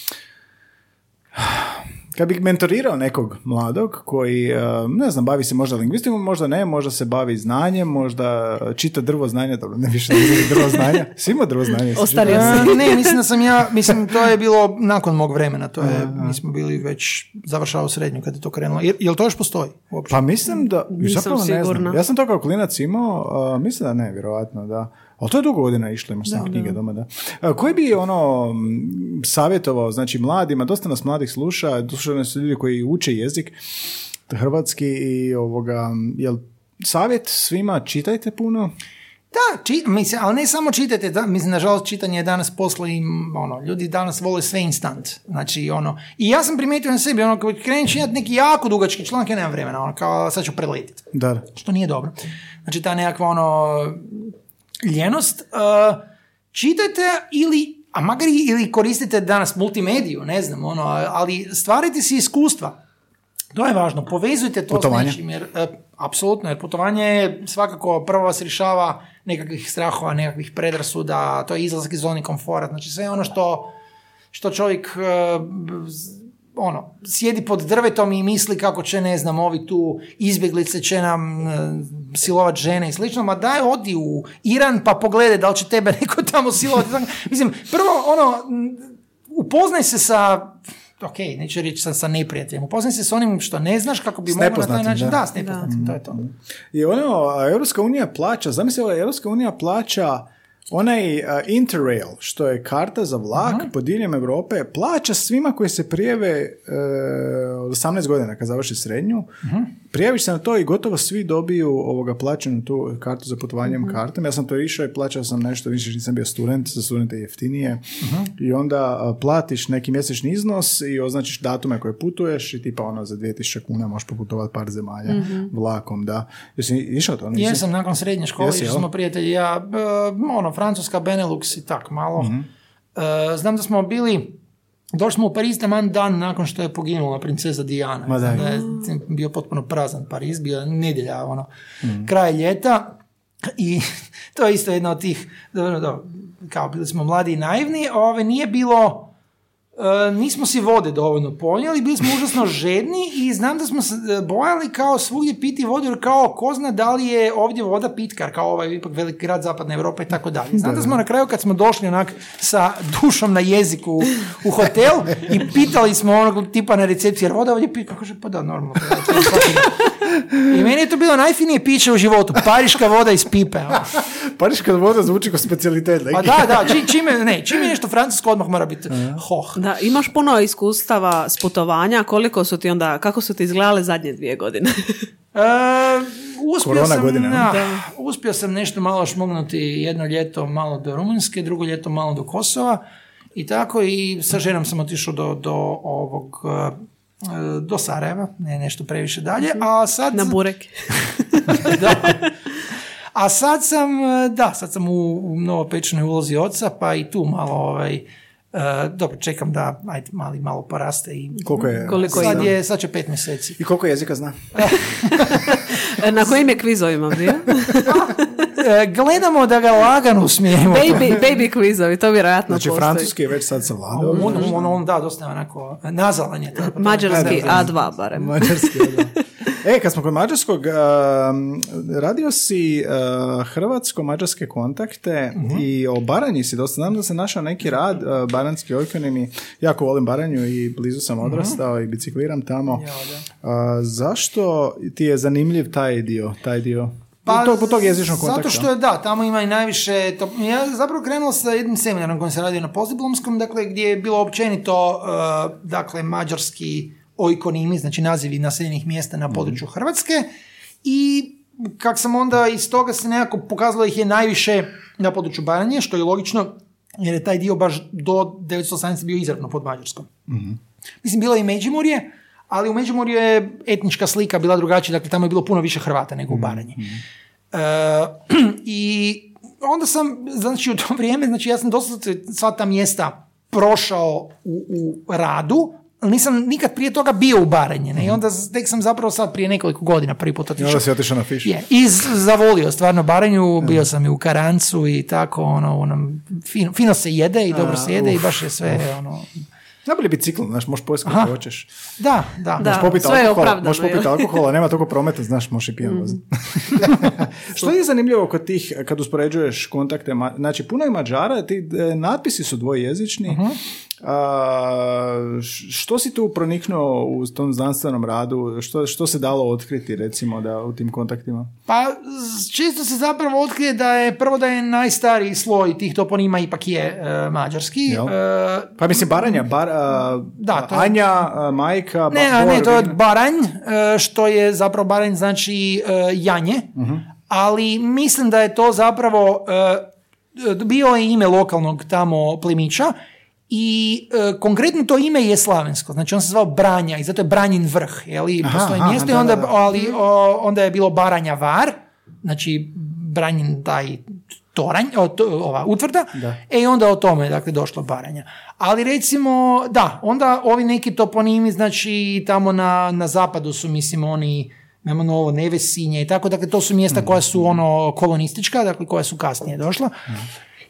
kad bih mentorirao nekog mladog koji, a, ne znam, bavi se možda lingvistikom, možda ne, možda se bavi znanjem, možda čita drvo znanja, dobro, ne više ne znam drvo znanja, si imao drvo znanja? Ostario. E, ne, mislim da sam ja, mislim, to je bilo nakon mog vremena, to je, mi smo bili već završao srednju kada je to krenulo. Je, jel to još postoji uopće? Pa mislim da, Nisam zapravo ne znam. Ja sam to kao klinac imao, a, mislim da ne, vjerojatno, da. Ali to je dugo godina išlo, imaš sam knjige doma, da. A, koji bi ono savjetovao, znači mladima, dosta nas mladih sluša, slušaju nas ljudi koji uče jezik hrvatski i ovoga, jel savjet svima čitajte puno? Da, či, mislim, ali ne samo čitajte, da, mislim, nažalost, čitanje je danas posla i ono, ljudi danas vole sve instant. Znači, ono, i ja sam primijetio na sebi, ono, kad krenem čitati neki jako dugački članak, ja nemam vremena, ono, kao sad ću preletiti. Da. Što nije dobro. Znači, ta nekakva, ono, ljenost. uh, čitajte ili, a magari ili koristite danas multimediju, ne znam, ono, ali stvarite si iskustva. To je važno, povezujte to Putovanje. s nečim, jer, e, apsolutno, jer putovanje je svakako prvo vas rješava nekakvih strahova, nekakvih predrasuda, to je izlazak iz zoni komfora, znači sve ono što, što čovjek e, ono, sjedi pod drvetom i misli kako će, ne znam, ovi tu izbjeglice će nam e, silovat žene i slično, ma daj odi u Iran pa pogledaj da li će tebe neko tamo silovati. Mislim, prvo, ono, upoznaj se sa ok, neću reći sa, sa neprijateljem, upoznaj se s onim što ne znaš kako bi mogao na taj način, da. da, s nepoznatim, to je to. I ono, a Europska unija plaća, zamisli Europska unija plaća onaj a, Interrail, što je karta za vlak po diljem Europe, plaća svima koji se prijeve e, od 18 godina kad završi srednju, prijaviš se na to i gotovo svi dobiju ovoga plaćenu tu kartu za putovanjem kartom. Ja sam to išao i plaćao sam nešto, više nisam bio student, za studente je jeftinije. I onda platiš neki mjesečni iznos i označiš datume koje putuješ i tipa ono za 2000 kuna možeš poputovati par zemalja vlakom, da. Jesi išao to? Nisi? Jesam nakon srednje škole, išli smo prijatelji, ja, ono, Francuska, Benelux i tak malo. E, znam da smo bili, došli smo u Pariz taman dan nakon što je poginula princeza Diana. Ma da je bio potpuno prazan Pariz, bio je nedjelja, ono, kraj ljeta. I to je isto jedna od tih, dobro, dobro, kao bili smo mladi i naivni, ove, nije bilo, E, nismo si vode dovoljno ponijeli, bili smo užasno žedni i znam da smo se e, bojali kao svugdje piti vodu jer kao ko zna da li je ovdje voda pitkar, kao ovaj ipak veliki grad zapadne Europe i tako dalje. Znam da smo na kraju kad smo došli onak sa dušom na jeziku u, u hotel i pitali smo onog tipa na recepciji jer voda ovdje pitka, kaže pa da normalno. I meni je to bilo najfinije piće u životu, pariška voda iz pipe. ono. Pariška voda zvuči kao specijalitet. Pa da, da, či, čime, ne, čim je nešto francusko odmah mora biti hoh. Da, imaš puno iskustava s putovanja, koliko su ti onda, kako su ti izgledale zadnje dvije godine? E, uspio Korona sam, godina, da, uspio sam nešto malo šmognuti jedno ljeto malo do Rumunjske, drugo ljeto malo do Kosova i tako i sa ženom sam otišao do, do ovog do Sarajeva, ne nešto previše dalje, a sad... Na burek. da. A sad sam, e, da, sad sam u, u novopečenoj ulozi oca, pa i tu malo ovaj, e, dobro, čekam da ajde, mali malo poraste i Koliko je? Koliko sad, je, sad će pet mjeseci. I koliko jezika zna? E, Na kojim je kvizovima bio? e, gledamo da ga lagano usmjerimo. Baby, baby quizovi, to vjerojatno Znači, postoji. francuski je već sad savladao. On, on, on, da, dosta onako nazalan je. Tako, Mađarski Da, da, da. A2 barem. Mađarski, da. E, kad smo kod mađarskog, um, radio si uh, hrvatsko-mađarske kontakte Mhm. i o Baranji si dosta. Znam da se našao neki rad, uh, baranski ojkonimi. Jako volim Baranju i blizu sam Mhm. odrastao i bicikliram tamo. Uh, zašto ti je zanimljiv taj dio, taj dio? Pa, tog, tog jezičnog kontakta. Zato što je, da, tamo ima i najviše... To, ja zapravo krenuo sa jednim seminarom kojim se radio na postdiplomskom, dakle, gdje je bilo općenito, uh, dakle, mađarski ojkonimi, znači nazivi naseljenih mjesta na području Hrvatske i kak sam onda iz toga se nekako pokazalo ih je najviše na području Baranje, što je logično, jer je taj dio baš do 1918 bio izravno pod Mađarskom. Mislim, bilo je i Međimurje, ali u Međimurju je etnička slika bila drugačija, dakle tamo je bilo puno više Hrvata nego u Baranji. E, I onda sam, znači u to vrijeme, znači ja sam dosta sva ta mjesta prošao u, u radu, ali nisam nikad prije toga bio u Baranji. Ne? I onda tek sam zapravo sad prije nekoliko godina prvi put I otišao. onda si otišao na fiš. Je, i zavolio stvarno Baranju, bio sam i u Karancu i tako, ono, ono fino, fino se jede i dobro se jede i baš je sve, ono, Najbolje bicikl, znaš, možeš pojesti kako hoćeš. da, da. Da. Možeš popiti sve je alkohol, opravdano, možeš popiti alkohola, nema toliko prometa, znaš, možeš i pijan voziti. Što je zanimljivo kod tih, kad uspoređuješ kontakte, znači puno je Mađara, ti e, natpisi su dvojezični, A, š- što si tu proniknuo u tom znanstvenom radu, što, što se dalo otkriti recimo da u tim kontaktima? Pa čisto se zapravo otkrije da je prvo da je najstariji sloj tih toponima ipak je e, mađarski. E, Pa mislim Baranja, bar, a, Da, to je- Anja, a, Majka, ne, Ba- a ne, Bor, to je Baranj, što je zapravo Baranj znači janje, ali mislim da je to zapravo e, bio je ime lokalnog tamo plemića i e, konkretno to ime je slavensko, znači on se zvao Branja i zato je Branjin vrh, jeli, Aha, postoji aha, mjesto i da, onda, da, da. ali o, onda je bilo Baranja Var, znači Branjin taj toranj, o, to- ova utvrda, Da. e i onda o tome dakle došlo Baranja. Ali recimo, da, onda ovi neki toponimi, znači tamo na, na zapadu su, mislim, oni Imamo novo Nevesinje i tako, dakle to su mjesta koja su ono kolonistička, dakle koja su kasnije došla.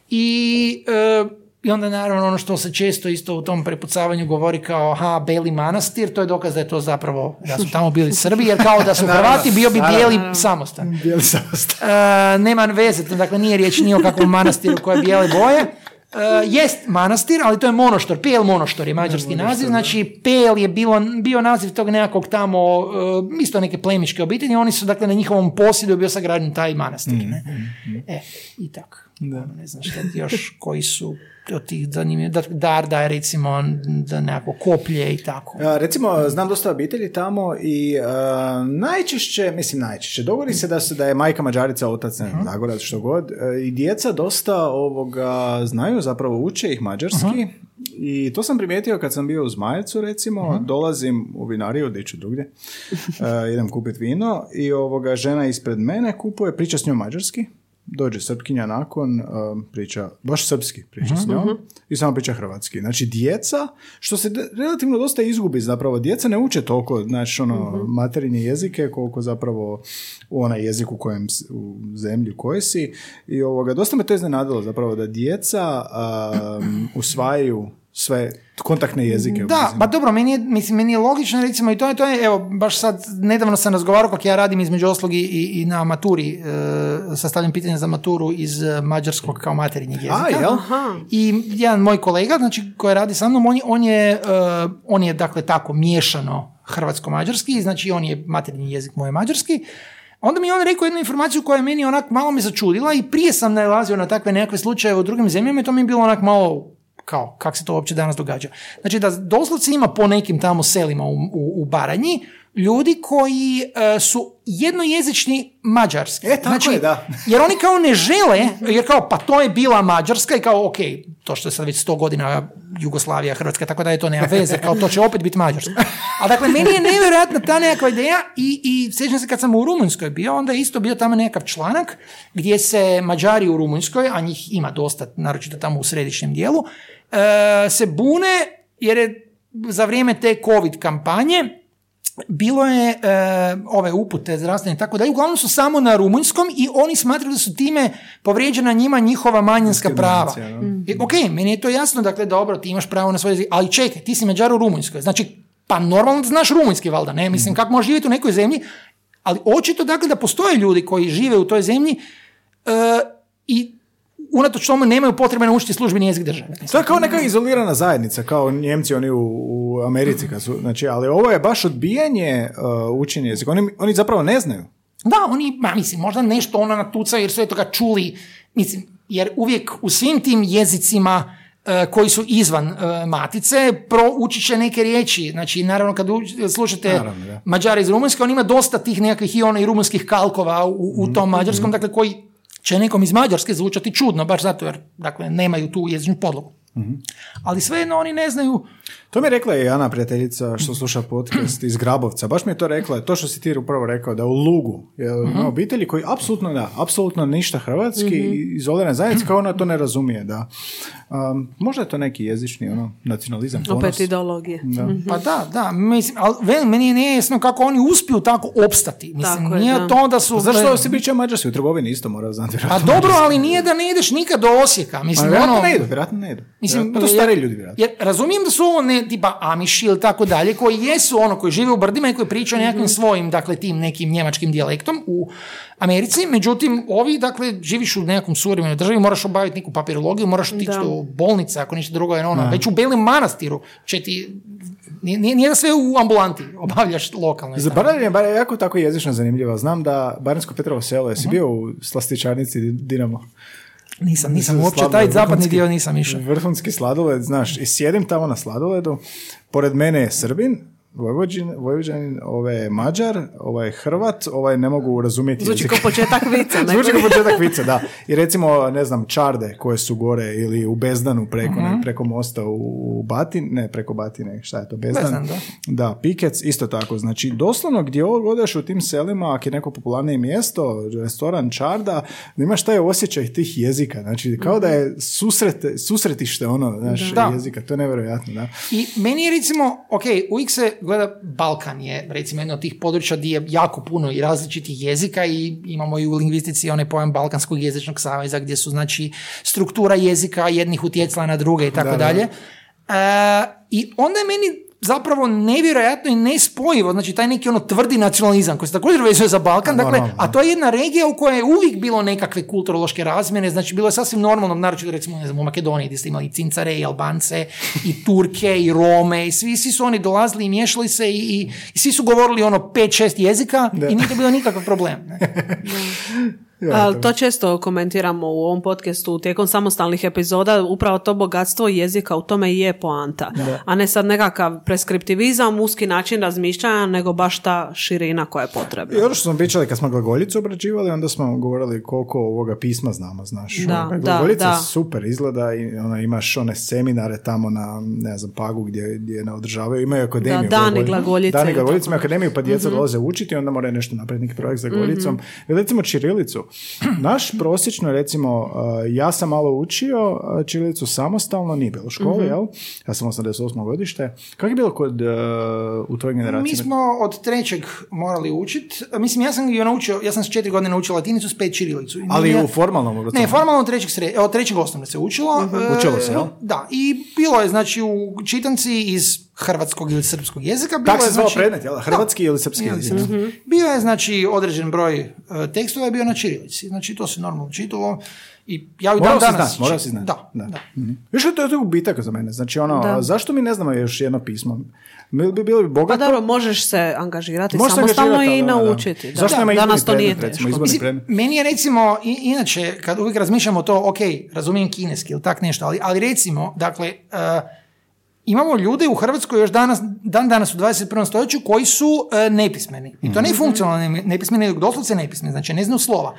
I, e, I onda naravno ono što se često isto u tom prepucavanju govori kao aha, Beli manastir, to je dokaz da je to zapravo, da su tamo bili Srbi, jer kao da su Hrvati bio bi bijeli samostan. Bijeli sastav. E, nema veze, dakle nije riječ ni o kakvom manastiru koje je bijele boje. E, jest manastir, ali to je monoštor, Pel monoštor je mađarski naziv, znači Pel je bilo, bio naziv tog nekakvog tamo, e, isto neke plemiške obitelji, oni su dakle na njihovom posjedu bio sagrađen taj manastir. Ne? E, i tako. Ono, Ne znam šta još, koji su od tih zanimljivih, da, Darda je recimo da nekako koplje i tako. Recimo, znam dosta obitelji tamo i a, najčešće, mislim najčešće, dogodi se da, se da je majka mađarica, otac ne zagorac, što god, e, i djeca dosta ovoga znaju, zapravo uče ih mađarski. I to sam primijetio kad sam bio u Zmajecu, recimo, dolazim u vinariju, di ću drugdje, e, idem kupiti vino i ovoga žena ispred mene kupuje, priča s njom mađarski, dođe srpkinja nakon, um, priča, baš srpski priča s njom i samo priča hrvatski. Znači, djeca, što se de- relativno dosta izgubi zapravo, djeca ne uče toliko, znači, ono, materinje jezike, koliko zapravo u onaj jezik u kojem, u zemlji u kojoj si. I ovoga, dosta me to iznenadilo zapravo, da djeca um, usvajaju sve kontaktne jezike. Da, pa dobro, meni je, mislim, meni je logično, recimo, i to je, to je, evo, baš sad, nedavno sam razgovarao kako ja radim između oslog i, i, na maturi, e, sastavljam pitanja za maturu iz e, mađarskog kao materinjeg jezika. A, jel? I jedan moj kolega, znači, koji radi sa mnom, on je, on je, e, on je dakle, tako, miješano hrvatsko-mađarski, znači, on je materinji jezik moj je mađarski, Onda mi je on rekao jednu informaciju koja je meni onak malo me začudila i prije sam nalazio na takve nekakve slučajeve u drugim zemljama i to mi je bilo onak malo kao, kak se to uopće danas događa. Znači da doslovce ima po nekim tamo selima u, u, u Baranji ljudi koji e, su jednojezični mađarski. E, tako znači, je, da. Jer oni kao ne žele, jer kao pa to je bila Mađarska i kao ok, to što je sad već sto godina Jugoslavija, Hrvatska, tako da je to nema veze, kao to će opet biti Mađarska. Ali dakle, meni je nevjerojatna ta nekakva ideja i, i sjećam se kad sam u Rumunjskoj bio, onda je isto bio tamo nekakav članak gdje se Mađari u Rumunjskoj, a njih ima dosta, naročito tamo u središnjem dijelu, se bune jer je za vrijeme te covid kampanje bilo je e, ove upute zdravstvene i tako dalje, uglavnom su samo na rumunjskom i oni smatraju da su time povrijeđena njima njihova manjinska prava. I, ok, meni je to jasno, dakle, dobro, ti imaš pravo na svoj jezik, ali čekaj, ti si Mađar u Rumunjskoj, znači, pa normalno da znaš rumunjski, valjda, ne, mislim, kako možeš živjeti u nekoj zemlji, ali očito, dakle, da postoje ljudi koji žive u toj zemlji e, i unatoč tome nemaju potrebe naučiti službeni jezik države. To je kao neka izolirana zajednica, kao Njemci oni u, u Americi, kad su, znači, ali ovo je baš odbijanje uh, učenja jezika. Oni, oni zapravo ne znaju. Da, oni, ma mislim, možda nešto ono natucaju jer su je toga čuli, mislim, jer uvijek u svim tim jezicima e, koji su izvan e, matice, proučit će neke riječi. Znači, naravno, kad slušate Naravno, da. Mađara iz Rumunjske, on ima dosta tih nekakvih i i rumunskih kalkova u, u tom mađarskom, dakle, koji će nekom iz Mađarske zvučati čudno, baš zato jer, dakle, nemaju tu jezičnu podlogu. Ali svejedno oni ne znaju To mi je rekla i Ana prijateljica što sluša podcast iz Grabovca. Baš mi je to rekla, to što si ti upravo rekao, da u Lugu je ima obitelji koji apsolutno da, apsolutno ništa hrvatski i izolirana zajednica kao ona to ne razumije. Da. Um, možda je to neki jezični ono, nacionalizam, ponos. Opet ideologije. Da. Pa da, da, mislim, ali meni je nejasno kako oni uspiju tako opstati. Mislim, Tako je, nije da. to da su... Pa Zašto si pričao mađarski u trgovini isto mora znati? Pa dobro, ali nije da ne ideš nikad do Osijeka. Ma, Mislim, vjerojatno ono, ne idu, vjerojatno ne idu. Mislim, Pa to stari ljudi, vjerojatno. Jer razumijem da su ne tipa Amiši ili tako dalje, koji jesu ono, koji žive u brdima i koji pričaju nekakvim Mhm. svojim, dakle, tim nekim njemačkim dijalektom u Americi, međutim, ovi, dakle, živiš u nekakvom suvremenoj državi, moraš obaviti neku papirologiju, moraš otići do bolnice, ako ništa drugo je ono, već u Belim manastiru će ti, nije, nije- da sve u ambulanti obavljaš lokalno. Za je bar jako tako jezično zanimljivo. Znam da Baranjsko Petrovo selo, jesi bio u slastičarnici Dinamo? Nisam, nisam uopće taj zapadni dio nisam išao. Vrhunski sladoled, znaš, i sjedim tamo na sladoledu, pored mene je Srbin, Vojvođin, Vojvođanin, ovaj je Mađar, ovaj je Hrvat, ovaj ne mogu razumjeti Zvuči kao početak vica. Zvuči kao početak vice, da. I recimo, ne znam, čarde koje su gore ili u Bezdanu preko, Mhm. ne, preko mosta u, Batin, ne preko Batine, šta je to, Bezdan? Bezdan, da. Da, Pikec, isto tako. Znači, doslovno gdje ovo odeš u tim selima, ako je neko popularnije mjesto, restoran, čarda, da imaš taj osjećaj tih jezika. Znači, kao da je susret, susretište ono, znaš, Da. jezika. To je nevjerojatno, da. I meni je recimo, ok, uvijek se gleda, Balkan je recimo jedno od tih područja gdje je jako puno i različitih jezika i imamo i u lingvistici onaj pojam Balkanskog jezičnog saveza gdje su znači struktura jezika jednih utjecala na druge i tako Da, da. dalje. E, I onda je meni zapravo nevjerojatno i nespojivo, znači taj neki ono tvrdi nacionalizam koji se također vezuje za Balkan, dakle, Normalno. a to je jedna regija u kojoj je uvijek bilo nekakve kulturološke razmjene, znači bilo je sasvim normalno, naročito recimo ne znam, u Makedoniji gdje ste imali i Cincare i Albance i Turke i Rome i svi, svi su oni dolazili i miješali se i, i, i svi su govorili ono 5-6 jezika i nije to bilo nikakav problem. Ne? Ali to često komentiramo u ovom podcastu tijekom samostalnih epizoda, upravo to bogatstvo jezika u tome i je poanta. A ne sad nekakav preskriptivizam, uski način razmišljanja, nego baš ta širina koja je potrebna. I ono što smo pričali kad smo glagoljicu obrađivali, onda smo govorili koliko ovoga pisma znamo, znaš. Da, da, glagoljica da. super izgleda i ona, imaš one seminare tamo na, ne znam, Pagu gdje, gdje ne održavaju, imaju akademiju. Da, dani glagoljice. Dani glagoljice, akademiju pa djeca Mhm. dolaze učiti, onda moraju nešto napraviti neki projekt za glagollicom. I recimo čirilicu. Naš prosječno, recimo, uh, ja sam malo učio čirilicu samostalno, nije bilo u školi, Mhm. jel? Ja sam 88. godište. Kako je bilo kod, uh, u tvojoj generaciji? Mi smo od trećeg morali učiti. Mislim, ja sam ju naučio, ja sam s četiri godine naučio latinicu, s pet čirilicu. Ali u formalnom obrazovanju? Ne, formalno od trećeg, sre, od trećeg osnovne se učilo. Mhm. Učilo se, jel? Da, i bilo je, znači, u čitanci iz hrvatskog ili srpskog jezika. Bilo Tak se je, zvao znači, predmet, jel? Hrvatski ili srpski Ili jezik? srpski. Bio je, znači, određen broj e, tekstova je bio na čirilici. Znači, to se normalno čitalo. I ja ju dan danas... znati, morao si znati. Da, da. Mhm. Viš to je to gubitak za mene. Znači ono, Da. zašto mi ne znamo još jedno pismo? Mi bi bilo bi Pa bogato. dobro, možeš se angažirati Možeš se samostalno angažirati, i da, da. naučiti. Da. Zašto nema Danas to nije predmet, recimo, Mislim, predmet? meni je recimo, i, inače, kad uvijek razmišljamo to, ok, razumijem kineski ili tak nešto, ali, ali recimo, dakle, e, imamo ljude u Hrvatskoj još danas, dan danas u 21. stoljeću koji su e, nepismeni. I to ne funkcionalno ne- nepismeni, nego doslovce nepismeni, znači ne znaju slova.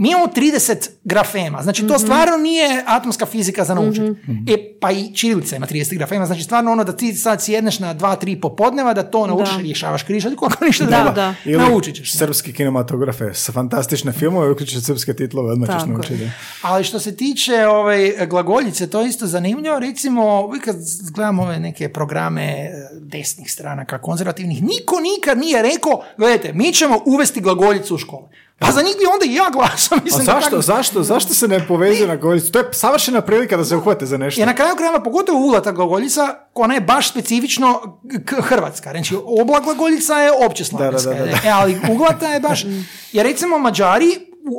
Mi imamo 30 grafema, znači to stvarno nije atomska fizika za naučiti. E, pa i čirilica ima 30 grafema, znači stvarno ono da ti sad sjedneš na 2-3 popodneva, da to naučiš, Da. rješavaš križaljku, ako ništa Da, drugo, da. Ili naučit ćeš. srpski kinematografe s fantastične filmove, uključiti srpske titlove, odmah ćeš naučiti. Ali što se tiče ovaj, glagoljice, to je isto zanimljivo. Recimo, uvijek kad gledam ove neke programe eh, desnih stranaka, konzervativnih, niko nikad nije rekao, gledajte, mi ćemo uvesti glagoljicu u škole. Pa za njih bi onda i ja glasao. A Mislim, da zašto, tako- zašto, zašto se ne povezuje na golicu? To je savršena prilika da se uhvate za nešto. Jer na kraju krajeva, pogotovo ulata glagoljica, ona je baš specifično hrvatska. Znači, obla glagoljica je opće slavenska. Da, da, da, da. E, ali uglata je baš... Jer recimo Mađari,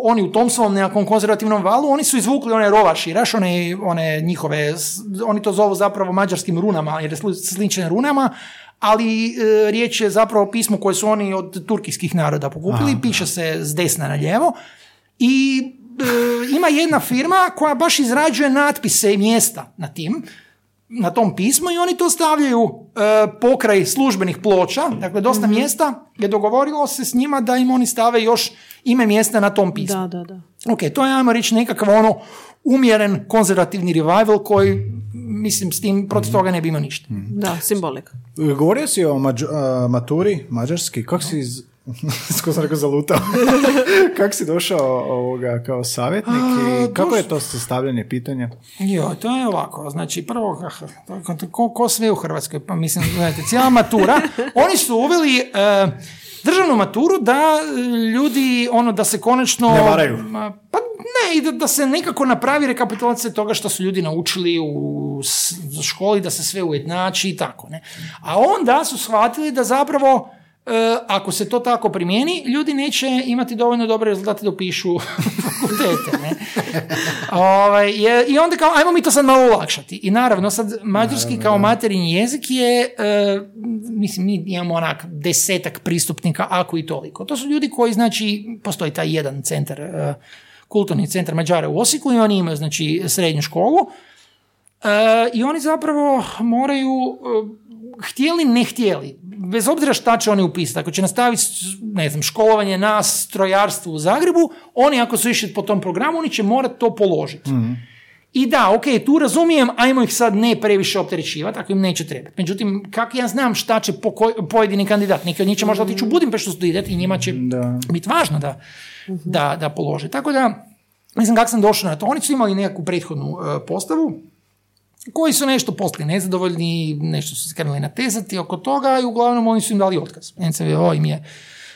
oni u tom svom nekakvom konzervativnom valu, oni su izvukli one rovaširaš, one, one njihove, oni to zovu zapravo mađarskim runama, jer je sli- slične runama, ali e, riječ je zapravo o pismu koje su oni od turkijskih naroda pokupili, piše se s desna na lijevo. I e, ima jedna firma koja baš izrađuje natpise i mjesta na tim, na tom pismu i oni to stavljaju e, pokraj službenih ploča, dakle dosta mjesta je dogovorilo se s njima da im oni stave još ime mjesta na tom pismu. Da, da, da. Ok, to je, ajmo reći, nekakav ono umjeren konzervativni revival koji, mislim, s tim protiv toga ne bi imao ništa. Da, simbolika. Govorio si o mađ- a, maturi mađarski, kako si iz... Sko sam rekao zalutao. kako si došao ovoga kao savjetnik i kako je to sastavljanje pitanja? Jo, to je ovako, znači prvo, ko, ko sve u Hrvatskoj, pa mislim, gledajte, cijela matura, oni su uveli e, državnu maturu da e, ljudi, ono, da se konačno... Ne varaju. Pa ne, i da, da se nekako napravi rekapitulacija toga što su ljudi naučili u školi, da se sve ujednači i tako, ne. A onda su shvatili da zapravo ako se to tako primijeni, ljudi neće imati dovoljno dobre rezultate da upišu fakultete, ne. Ovaj, je- I onda kao, ajmo mi to sad malo olakšati. I naravno, sad mađarski kao materinji jezik je, e, mislim, mi imamo onak desetak pristupnika, ako i toliko. To su ljudi koji, znači, postoji taj jedan centar, e, kulturni centar Mađara u Osijeku i oni imaju, znači, srednju školu. E, I oni zapravo moraju, e, htjeli, ne htjeli, bez obzira šta će oni upisati, ako će nastaviti, ne znam, školovanje na strojarstvu u Zagrebu, oni ako su išli po tom programu, oni će morati to položiti. I da, ok, tu razumijem, ajmo ih sad ne previše opterećivati, ako im neće trebati. Međutim, kako ja znam šta će po koj- pojedini kandidat, neki od njih će možda otići u Budimpeštu studirati i njima će Da. biti važno da, da, da polože. Tako da, mislim, kako sam došao na to, oni su imali nekakvu prethodnu e, postavu, koji su nešto postali nezadovoljni, nešto su se krenuli natezati oko toga i uglavnom oni su im dali otkaz. NCVO im je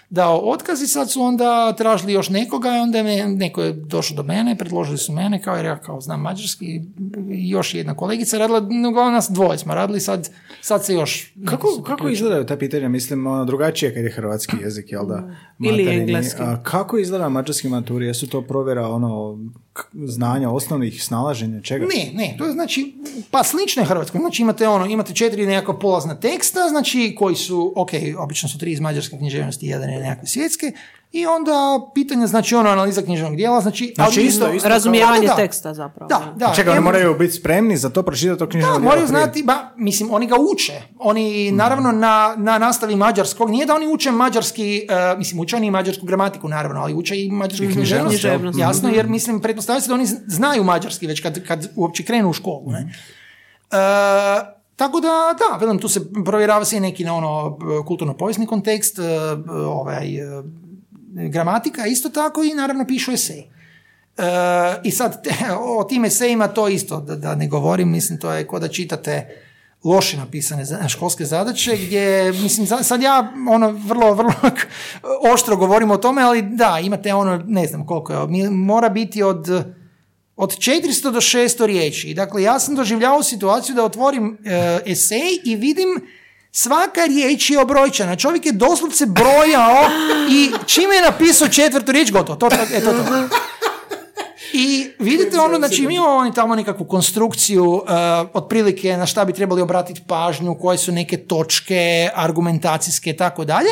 dao otkaz i sad su onda tražili još nekoga i onda je neko je došao do mene, predložili su mene kao jer ja kao znam mađarski i još jedna kolegica radila, uglavnom nas dvoje smo radili, sad, sad se još... Kako, kako izgledaju ta pitanja? Mislim, ono, drugačije kad je hrvatski jezik, jel da? Ili engleski. A kako izgleda mađarski maturi? Jesu to provjera ono, znanja, osnovnih snalaženja, čega? Ne, ne, to je znači, pa slično je Hrvatskoj. Znači imate ono, imate četiri nekakva polazna teksta, znači koji su, ok, obično su tri iz mađarske književnosti, jedan je nekakve svjetske, i onda pitanja, znači ono, analiza književnog dijela, znači... Znači ali isto- isto Razumijevanje Da, da. teksta zapravo. Da, da. Čekaj, oni moraju biti spremni za to, pročitati to knjižno da, djelo moraju prije. znati, ba, mislim, oni ga uče. Oni, naravno, na, na nastavi mađarskog, nije da oni uče mađarski, e, mislim, uče oni i mađarsku gramatiku, naravno, ali uče i mađarsku književnost. književnost. Jasno, jer, mislim, pretpostavlja se da oni znaju mađarski već kad, kad uopće krenu u školu, ne? E, tako da, da, velim, tu se provjerava se i neki na ono kulturno-povijesni kontekst, e, ovaj, e, gramatika, isto tako i naravno pišu esej. E, I sad te, o tim esejima to isto, da, da ne govorim, mislim to je ko da čitate loše napisane školske zadaće gdje, mislim, sad ja ono vrlo, vrlo oštro govorim o tome, ali da, imate ono, ne znam koliko je, mora biti od od 400 do 600 riječi. Dakle, ja sam doživljavao situaciju da otvorim e, esej i vidim svaka riječ je obrojčana. Čovjek je doslovce brojao i čime je napisao četvrtu riječ, gotovo. To, to, e, to, to. I vidite ono, znači mi imamo oni tamo nekakvu konstrukciju uh, otprilike na šta bi trebali obratiti pažnju, koje su neke točke, argumentacijske i tako dalje.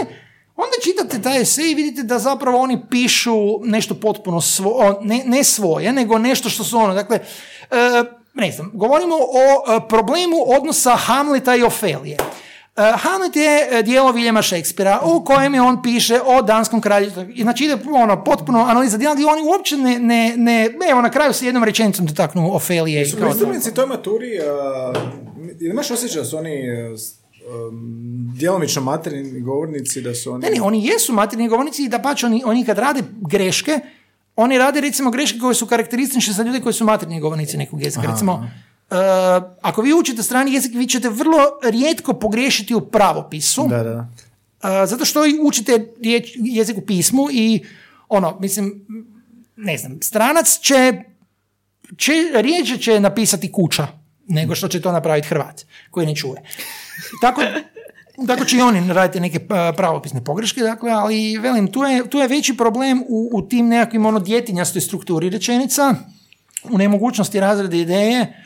Onda čitate taj esej i vidite da zapravo oni pišu nešto potpuno svo, ne, ne svoje, nego nešto što su ono, dakle, uh, ne znam, govorimo o uh, problemu odnosa Hamleta i Ofelije. Hamlet je e, dijelo Viljama Šekspira u kojem je on piše o danskom kralju. Znači ide ono, potpuno analiza dijela gdje oni uopće ne, ne, ne, evo na kraju se jednom rečenicom dotaknu Ofelije. Su predstavnici toj maturi, uh, imaš osjećaj da su oni um, djelomično materijalni govornici, da su oni... Ne, ne, oni jesu materijalni govornici i da pač oni, oni kad rade greške, oni rade recimo greške koje su karakteristične za ljude koji su materijalni govornici nekog jezika. Recimo, Uh, ako vi učite strani jezik, vi ćete vrlo rijetko pogriješiti u pravopisu. Da, da. Uh, zato što učite riječ, jezik u pismu i ono, mislim, ne znam, stranac će, će rijeđe će napisati kuća nego što će to napraviti Hrvat koji ne čuje. Tako, tako će i oni raditi neke uh, pravopisne pogreške, dakle, ali velim, tu je, tu je veći problem u, u tim nekakvim ono djetinjastoj strukturi rečenica, u nemogućnosti razrede ideje,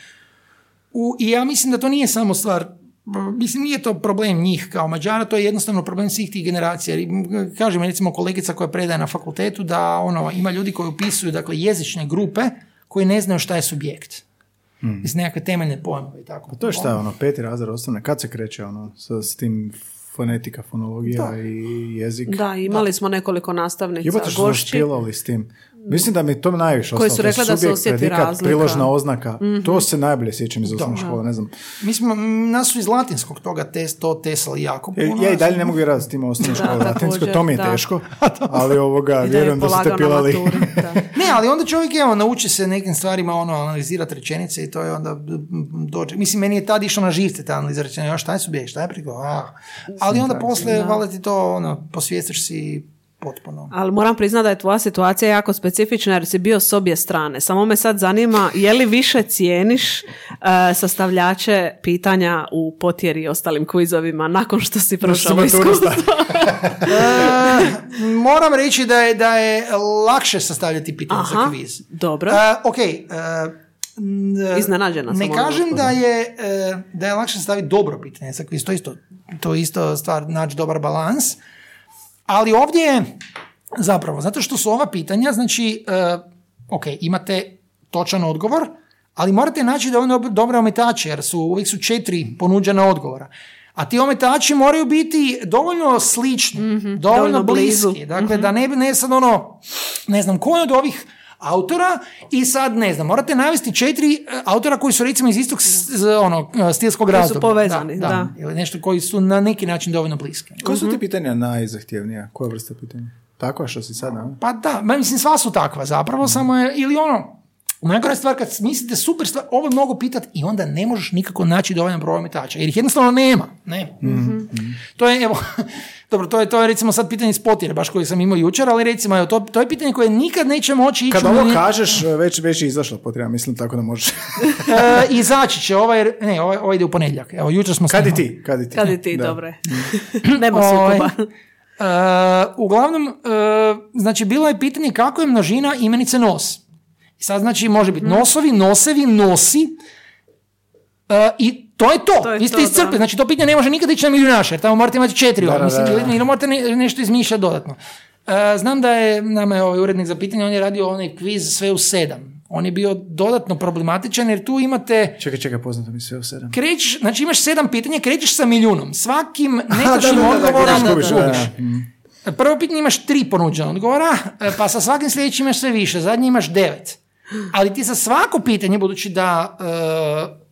u, I ja mislim da to nije samo stvar Mislim, nije to problem njih kao Mađara, to je jednostavno problem svih tih generacija. Kažem, recimo, kolegica koja predaje na fakultetu da ono, ima ljudi koji upisuju dakle, jezične grupe koji ne znaju šta je subjekt. Mm. Mislim, nekakve temeljne pojmove i tako. Pa to je šta je ono, peti razred osnovne, kad se kreće ono, sa, s tim fonetika, fonologija i jezik? Da, imali smo nekoliko nastavnica, Jebate što smo s tim. Mislim da mi to najviše Koji su rekli da se osjeti predikat, razlika. priložna oznaka, mm-hmm. to se najbolje sjećam iz osnovne škole, ne znam. Mi smo, nas su iz latinskog toga test, to tesali jako e, puno. Ja i dalje ne mogu vjerovati s tim osnovne škole latinsko, to mi je da. teško, ali ovoga, vjerujem da, ste pilali. ne, ali onda čovjek evo, nauči se nekim stvarima ono, analizirati rečenice i to je onda dođe. Mislim, meni je tad išlo na živce ta analiza rečenica, šta je subjekt, šta je priko, ali onda posle, valjda ti to, ono, posvijestiš si potpuno. Ali moram priznati da je tvoja situacija jako specifična jer si bio s obje strane. Samo me sad zanima je li više cijeniš uh, sastavljače pitanja u potjeri i ostalim kvizovima nakon što si prošao iskustvo? uh, moram reći da je, da je lakše sastavljati pitanja Aha, za kviz. Dobro. Uh, ok, uh, Iznenađena Ne kažem da je, da je lakše staviti dobro pitanje za kviz. To isto, to isto stvar naći dobar balans. Ali ovdje je zapravo, zato što su ova pitanja, znači, uh, ok, imate točan odgovor, ali morate naći da on dobre ometače, jer su, uvijek su četiri ponuđena odgovora. A ti ometači moraju biti dovoljno slični, mm dovoljno, bliski. Dakle, da ne bi ne sad ono, ne znam, koji od ovih autora i sad, ne znam, morate navesti četiri e, autora koji su recimo iz istog ono, e, stilskog razdoblja. su povezani, da, da. Ili nešto koji su na neki način dovoljno bliski. Koje su ti pitanja najzahtjevnija? Koja vrsta pitanja? Takva što si sad, Pa da, mislim sva su takva zapravo, samo je, ili ono, Najgora stvar kad mislite super stvar, ovo mogu pitati i onda ne možeš nikako naći dovoljan broj ometača, jer ih jednostavno nema. Ne. mm To je, evo, dobro, to je, to je recimo sad pitanje iz potire, baš koji sam imao jučer, ali recimo, evo, to, to je pitanje koje nikad neće moći ići... Kad ovo kažeš, već, već je izašlo potira, mislim tako da možeš. e, izaći će, ovaj, ne, ovaj, ovaj ide u ponedjeljak. Evo, jučer smo Kad i ti? Kad i ti, kad i ti dobro Nema sukoba. Uh, uglavnom, uh, znači, bilo je pitanje kako je množina imenice nos. I sad znači može biti nosovi, nosevi, nosi uh, i to je to. to je Vi ste iscrpili. Znači to pitanje ne može nikad ići na milijunaša jer tamo morate imati četiri. Da, mislim, ili morate nešto izmišljati dodatno. Uh, znam da je nama je ovaj urednik za pitanje, on je radio onaj kviz sve u sedam. On je bio dodatno problematičan jer tu imate... Čekaj, čekaj, poznato mi sve u sedam. Krećeš, znači imaš sedam pitanja, krećeš sa milijunom. Svakim netočnim odgovorom. Prvo pitanje imaš tri ponuđena odgovora, e, pa sa svakim sljedećim imaš sve više. Zadnji imaš devet. Ali ti za svako pitanje, budući da uh,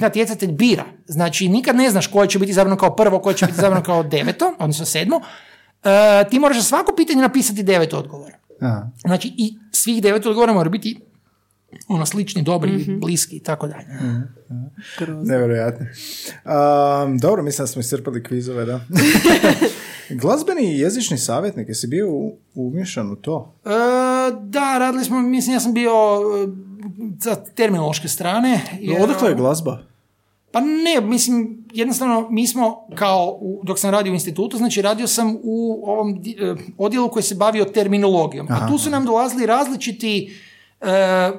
natjecatelj bira, znači nikad ne znaš koje će biti izabrano kao prvo, koje će biti izabrano kao deveto, odnosno sedmo, uh, ti moraš za svako pitanje napisati devet odgovora. Aha. Znači i svih devet odgovora mora biti ono slični, dobri, mm bliski i tako dalje. Nevjerojatno. Um, dobro, mislim da smo iscrpali kvizove, da. Glazbeni jezični savjetnik, jesi bio umješan u to? E, da, radili smo, mislim, ja sam bio za terminološke strane. Jer, Odakle je glazba? Pa ne, mislim, jednostavno mi smo kao, dok sam radio u institutu, znači radio sam u ovom e, odjelu koji se bavio terminologijom. A tu su nam dolazili različiti uh,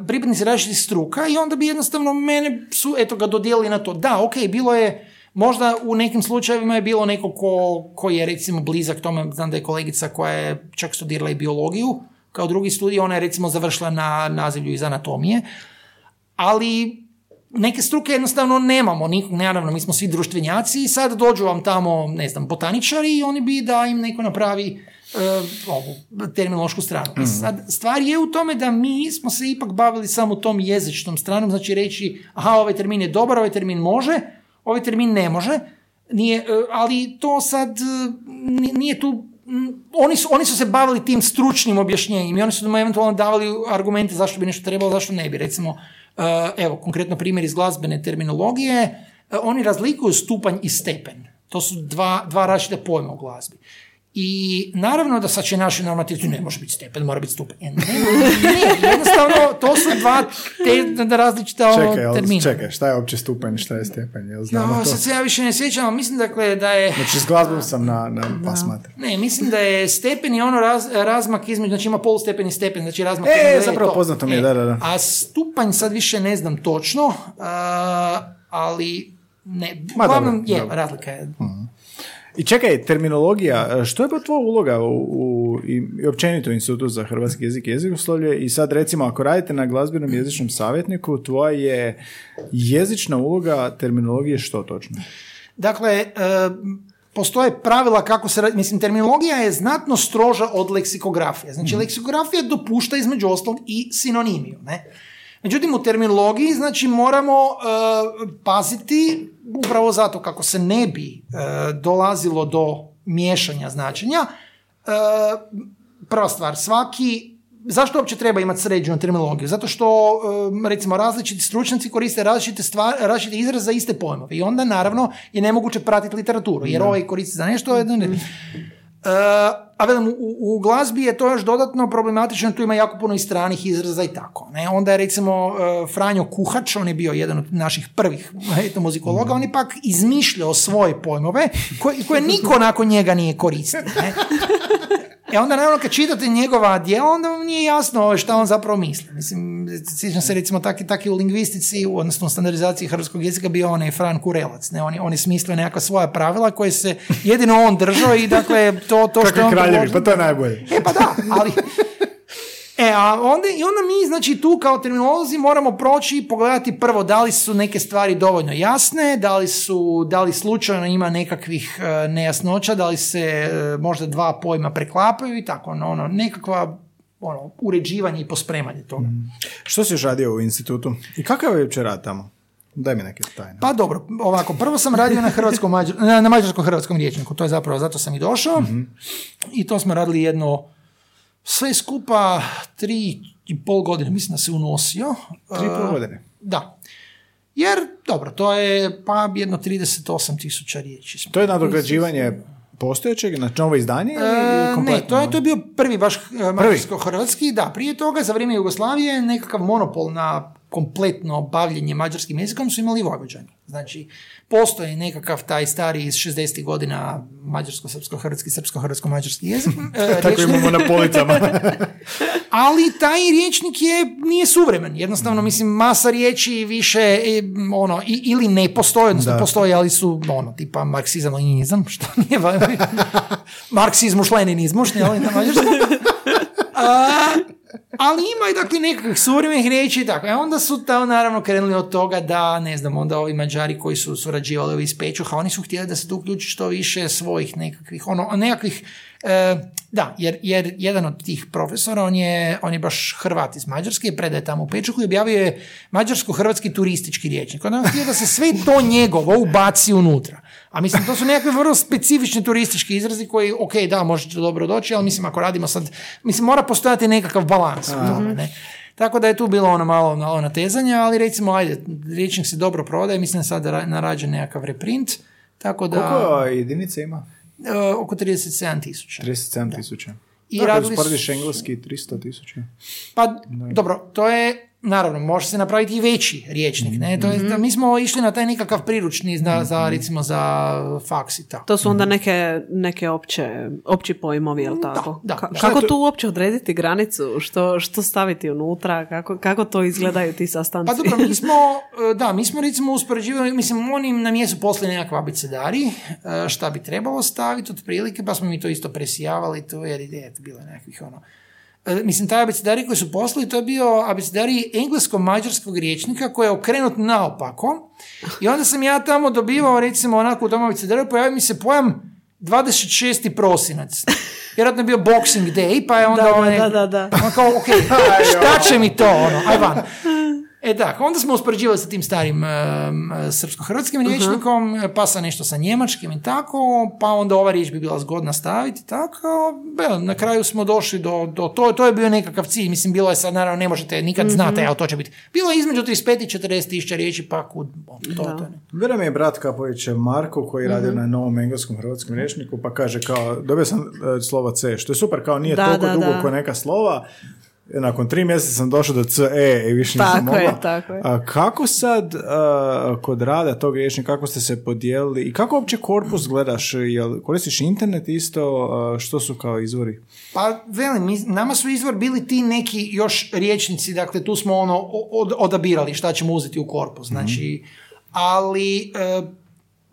pripadnici različitih struka i onda bi jednostavno mene su, eto ga, dodijelili na to. Da, ok, bilo je Možda u nekim slučajevima je bilo neko ko, ko je recimo blizak tome, znam da je kolegica koja je čak studirala i biologiju, kao drugi studij, ona je recimo završila na nazivlju iz anatomije, ali neke struke jednostavno nemamo, naravno, mi smo svi društvenjaci i sad dođu vam tamo, ne znam, botaničari i oni bi da im neko napravi uh, ovu terminološku stranu. I sad, stvar je u tome da mi smo se ipak bavili samo tom jezičnom stranom, znači reći, aha, ovaj termin je dobar, ovaj termin može, ovaj termin ne može, nije, uh, ali to sad ni- nije tu oni su, oni su se bavili tim stručnim objašnjenjem i oni su nam eventualno davali argumente zašto bi nešto trebalo, zašto ne bi. Recimo, uh, evo, konkretno primjer iz glazbene terminologije, uh, oni razlikuju stupanj i stepen. To su dva, dva različite pojma u glazbi. I naravno da sad će naši normativci, ne može biti stepen, mora biti stupanj. E, Ne, ne, jednostavno, to su dva te različita ono, Čekaj, termina. čekaj, šta je uopće stupanj, šta je stepen, jel znamo No, to? sad se ja više ne sjećam, ali mislim dakle da je... Znači, s glazbom sam na, na pasmate. Ne, mislim da je stepen i ono raz, razmak između, znači ima polustepen i stepen, znači razmak E, između- zapravo to. poznato mi je, da, da, da. A stupanj sad više ne znam točno, a, ali ne, Ma, uglavnom dobro, je, dobro. razlika je. I čekaj, terminologija, što je pa tvoja uloga u, u, i općenito Institutu za hrvatski jezik i jezikoslovlje i sad recimo ako radite na glazbenom jezičnom savjetniku, tvoja je jezična uloga terminologije što točno? Dakle, e, postoje pravila kako se radi, mislim, terminologija je znatno stroža od leksikografije. Znači, leksikografija dopušta između ostalog i sinonimiju, ne? Međutim, u terminologiji, znači, moramo e, paziti, upravo zato kako se ne bi e, dolazilo do miješanja značenja, e, prva stvar, svaki Zašto uopće treba imati sređenu terminologiju? Zato što, e, recimo, različiti stručnjaci koriste različite, stvar, različite izraze za iste pojmove i onda, naravno, je nemoguće pratiti literaturu, jer ovaj koristi za nešto, ne. E, a velim, u, u glazbi je to još dodatno problematično, tu ima jako puno i stranih izraza i tako. Ne? Onda je recimo e, Franjo Kuhač, on je bio jedan od naših prvih etnomuzikologa, on je pak izmišljao svoje pojmove koje, koje niko nakon njega nije koristio. Ne? E onda naravno kad čitate njegova djela, onda vam nije jasno šta on zapravo misli. Mislim, sjećam se recimo tak, tak i u lingvistici, odnosno u standardizaciji hrvatskog jezika bio onaj Fran Kurelac. Ne? On, on je smislio nekakva svoja pravila koje se jedino on držao i dakle to, to što je on kraljevi, pa to je najbolje. E pa da, ali... E, a onda, i onda mi, znači, tu kao terminolozi moramo proći i pogledati prvo da li su neke stvari dovoljno jasne, da li su, da li slučajno ima nekakvih e, nejasnoća, da li se e, možda dva pojma preklapaju i tako, ono, ono, nekakva ono, uređivanje i pospremanje toga. Što si još radio u institutu? I kakav je uopće rad tamo? Daj mi neke tajne. Pa dobro, ovako, prvo sam radio na hrvatskom, mađar, na, na mađarsko-hrvatskom riječniku, to je zapravo, zato sam i došao. I to smo radili jedno, sve skupa tri i pol godine, mislim da se unosio. Tri i pol E, godine. Da. Jer, dobro, to je pa jedno 38 tisuća riječi. To je nadograđivanje postojećeg, znači novo izdanje ili E, ne, kompletno? to je, to je bio prvi baš e, mađarsko-hrvatski, da, prije toga za vrijeme Jugoslavije nekakav monopol na kompletno bavljenje mađarskim jezikom su imali Vojvođani. Znači, postoji nekakav taj stari iz 60. godina mađarsko-srpsko-hrvatski, srpsko-hrvatsko-mađarski jezik. e, Tako imamo na policama. ali taj riječnik je, nije suvremen. Jednostavno, mislim, masa riječi više, e, ono, ili ne postoje, odnosno Da. postoje, ali su, ono, tipa marksizam, leninizam, što nije marksizmuš, leninizmuš, ne, ali na mađarskom. A, ali ima i dakle nekakvih suvremenih riječi i tako. E onda su tamo naravno krenuli od toga da, ne znam, onda ovi Mađari koji su surađivali ovi iz Pečuha, oni su htjeli da se tu uključi što više svojih nekakvih, ono, nekakvih, e, da, jer, jer jedan od tih profesora, on je, on je baš Hrvat iz Mađarske, predaje tamo u Pečuhu i objavio je mađarsko-hrvatski turistički riječnik. Onda on htio da se sve to njegovo ubaci unutra. A mislim, to su nekakvi vrlo specifični turistički izrazi koji, ok, da, možete dobro doći, ali mislim, ako radimo sad, mislim, mora postojati nekakav balans u tome, ne? Tako da je tu bilo ono malo, malo natezanja, ali recimo, ajde, riječnik se dobro prodaje, mislim da je sad ra- narađen nekakav reprint, tako da Koliko jedinica ima? e, oko 37 tisuća. 37 tisuća. I I da, radili su- engleski 300 tisuća. Pa dobro, to je naravno, može se napraviti i veći riječnik. Ne? To je, Mhm. da mi smo išli na taj nekakav priručni za, za recimo za faks i tako. To su onda neke, neke opće, opći pojmovi, jel tako? da, Ka- da. kako je to- tu uopće odrediti granicu? Što, što staviti unutra? Kako, kako to izgledaju ti sastanci? Pa dobro, mi smo, e, da, mi smo recimo uspoređivali, mislim, oni nam jesu poslali nekakva abecedari, e, šta bi trebalo staviti otprilike, pa smo mi to isto presijavali tu, jer je bilo nekakvih ono, Mislim, taj abecedari koji su poslali, to je bio abecedari englesko-mađarskog riječnika koji je okrenut naopako. I onda sam ja tamo dobivao, recimo, onako u tom abecedaru, pojavio mi se pojam 26. prosinac. Vjerojatno je bio Boxing Day, pa je onda Da, da, da, da, da. on kao, ok, šta će mi to, ono, aj van. E tako, onda smo uspoređivali sa tim starim um, srpsko-hrvatskim riječnikom, pa sa nešto sa njemačkim i tako, pa onda ova riječ bi bila zgodna staviti, tako, evo, na kraju smo došli do, do to, to je bio nekakav cilj, mislim, bilo je sad, naravno, ne možete nikad znate, evo, to će biti, bilo je između 35 i 40 tisuća riječi, pa kud, to, to, ne. Vjerujem je brat Kapović Marko koji radi Mhm. na novom engleskom hrvatskom rječniku pa kaže kao, dobio sam e, slovo C, što je super, kao nije Da, toliko da, dugo da. kao neka slova. Nakon tri mjeseca sam došao do C, E i više nisam Tako je, mogla. tako je. A kako sad a, kod rada tog rječnika, kako ste se podijelili i kako uopće korpus gledaš? Jel koristiš internet isto? A, što su kao izvori? Pa, velim, mi- nama su izvor bili ti neki još riječnici, dakle tu smo ono od, odabirali šta ćemo uzeti u korpus, znači, ali e,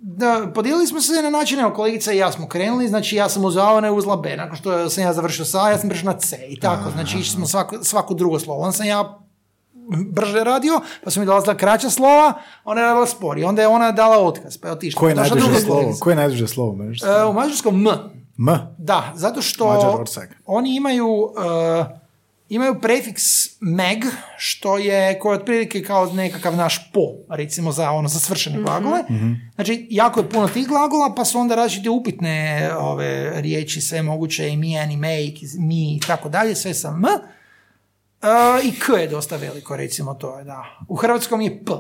da, podijelili smo se na način, evo kolegica i ja smo krenuli, znači ja sam uzela ona je uzela B, nakon što sam ja završio sa A, ja sam prešao na C i tako, znači išli smo svako, svako drugo slovo, onda sam ja brže radio, pa su mi dolazila kraća slova, ona je radila spori, onda je ona dala otkaz, pa je otišla. Koje je najduže slovo? Koje je najduže slovo? E, u mađarskom M, M. da, zato što Mađar oni imaju uh, imaju prefiks meg, što je, koji je otprilike kao nekakav naš po, recimo za ono, za svršene glagole. Znači, jako je puno tih glagola, pa su onda različite upitne ove riječi, sve moguće, i me, i make, i mi, i tako dalje, sve sa m. Uh, I k je dosta veliko, recimo to je, da. U hrvatskom je p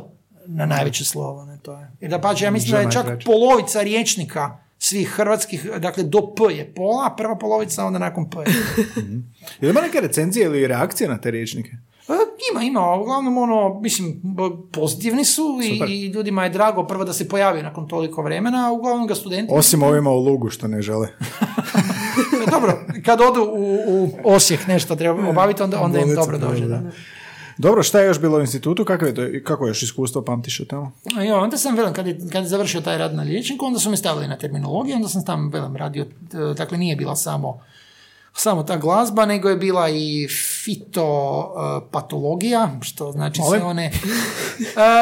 na najveće slovo, ne, to je. Jer da pače, ja mislim da je čak polovica riječnika svih hrvatskih, dakle do p je pola, prva polovica onda nakon p je. Jel ima neke recenzije ili reakcije na te rječnike? E, Ima, ima, uglavnom ono, mislim, pozitivni su i, i ljudima je drago prvo da se pojavi nakon toliko vremena, a uglavnom ga studenti... Osim ovima u lugu što ne žele. E, dobro, kad odu u, u Osijek nešto treba obaviti, onda, onda im dobro dođe. da. Dobro, šta je još bilo u institutu? Kako je, to, kako je još iskustvo pamtiš od tamo? Jo, onda sam, velim, kad je, kad je završio taj rad na liječniku, onda su me stavili na terminologiju, onda sam tamo, velim, radio, t- dakle nije bila samo samo ta glazba, nego je bila i fitopatologija, što znači sve Molim? one... E,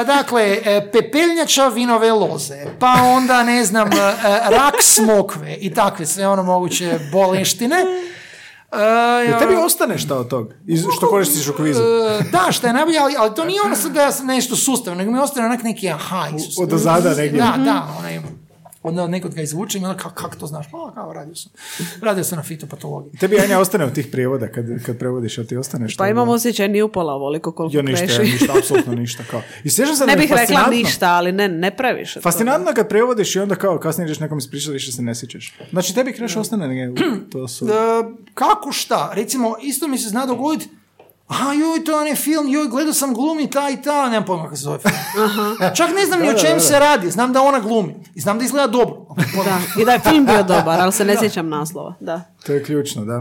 dakle, e, pepeljnjača vinove loze, pa onda, ne znam, e, rak smokve i takve sve ono moguće boleštine. E, Jel tebi ostane šta od tog? Iz, što koristiš u kvizu? E, da, što je najbolje, ali, ali to nije ono sad da ja sam nešto sustavno, nego mi ostane onak neki aha. Isus. od ozada negdje. Da, da, onaj, onda od nekog ga izvuče i onda kako, kako to znaš? Pa, kao radio sam. Radio sam na fitopatologiji. Tebi Anja ostane od tih prijevoda kad, kad prevodiš, jel ti ostane što? Pa imam osjećaj ni upola ovoliko koliko Jo, ništa, kreši. ja, ništa, apsolutno ništa. Kao. I se da ne bih rekla ništa, ali ne, ne previše. to. Fascinantno kad prevodiš i onda kao kasnije ideš nekom ispričati, više se ne sjećaš. Znači tebi kreš ostane negdje. To su... E, kako šta? Recimo, isto mi se zna dogoditi a joj, to je onaj film, joj, gledao sam glumi ta i ta, nemam pojma kako se zove film. Čak ne znam ni o čem se radi, znam da ona glumi. I znam da izgleda dobro. Da, i da je film bio dobar, ali se ne sjećam naslova. Da. To je ključno, da.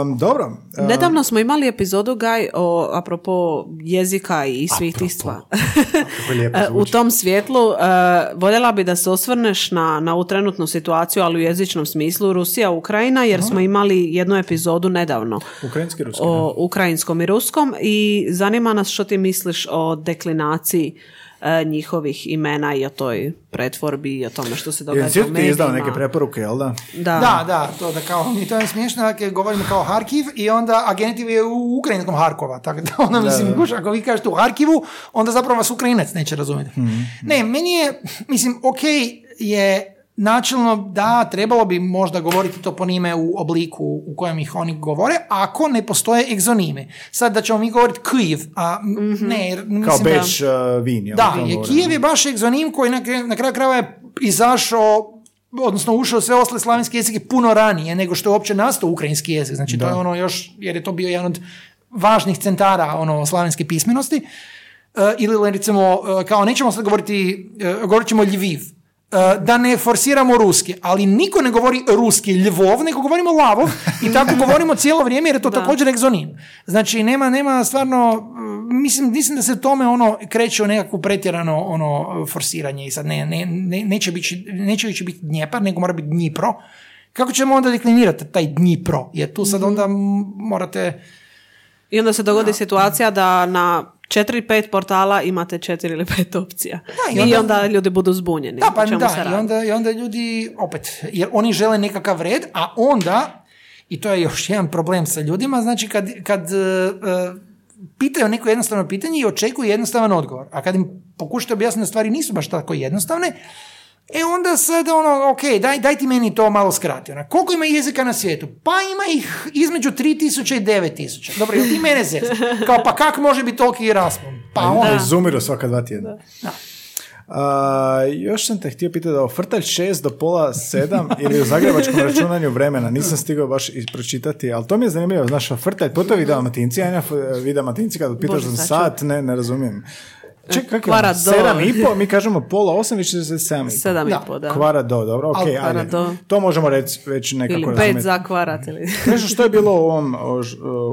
Um, dobro. A, Nedavno smo imali epizodu Gaj o apropo jezika i svih tih stvari. kako lijepo E, U tom svjetlu uh, voljela bi da se osvrneš na, na ovu trenutnu situaciju, ali u jezičnom smislu Rusija, Ukrajina, jer smo imali jednu epizodu nedavno Ukrajinski, ruski. o ukrajinskom i ruskom i zanima nas što ti misliš o deklinaciji njihovih imena i o toj pretvorbi i o tome što se događa u ti medijima. izdao neke preporuke, jel da? Da. Da, da, to da kao, mi to je smiješno, dakle, govorimo kao Harkiv i onda a genitiv je u ukrajinskom Harkova, tako da ono, mislim, kuš, ako vi kažete u Harkivu, onda zapravo vas Ukrajinac neće razumjeti. Ne, meni je, mislim, ok je načelno da trebalo bi možda govoriti toponime u obliku u kojem ih oni govore, ako ne postoje egzonime. Sad da ćemo mi govoriti Kijev, a m, ne, jer mislim Kao da- Beč, uh, Vin, da, To je. Kijev je baš egzonim koji na, kraju- na kraju krajeva je izašao odnosno ušao sve ostale slavenske jezike puno ranije nego što je uopće nastao ukrajinski jezik. Znači to je ono još, jer je to bio jedan od važnih centara ono slavenske pismenosti. E, ili recimo, e, kao nećemo sad govoriti, govorit ćemo Ljiviv. E, da ne forsiramo ruski, ali niko ne govori ruski Ljvov, nego govorimo Lavov i tako govorimo cijelo vrijeme jer je to također egzonim. Znači nema, nema stvarno, e, mislim, mislim da se tome ono kreće u nekakvu pretjerano ono forsiranje i sad ne, ne, ne, neće, biti, neće više biti Dnjepar, nego mora biti Dnjipro, Kako ćemo onda deklinirati taj Dnipro? Jer tu sad onda m- morate... I onda se dogodi situacija da na 4-5 portala imate 4 ili 5 opcija. Da, i I, onda- onda... ljudi budu zbunjeni. Da, pa se da, i onda, i onda ljudi, opet, jer oni žele nekakav red, a onda, i to je još jedan problem sa ljudima, znači kad, kad e, pitaju neko jednostavno pitanje i očekuju jednostavan odgovor, a kad im pokušate objasniti da stvari nisu baš tako jednostavne, E onda sad ono, ok, daj, daj ti meni to malo skrati. Ona, koliko ima jezika na svijetu? Pa ima ih između 3000 i 9000. Dobro, ti mene zez? Kao, pa kak može biti toliki raspon? Pa ono, Izumiru svaka dva tjedna. A, još sam te htio pitati da frtalj 6 do pola 7 ili u zagrebačkom računanju vremena, nisam stigao baš i pročitati, ali to mi je zanimljivo, znaš, frtalj, pogotovo vi dalmatinci, ja vi dalmatinci kad pitaš za sat, ne, ne razumijem. Ček, kako kvara ono, do. sedam i po, mi kažemo pola osam, vi ćete se sedam i po. Sedam Da. i po, da. Kvara do, dobro, ok, Al ajde. do. To možemo reći već nekako Ili pet za kvarat. Ili... Nešto što je bilo u ovom,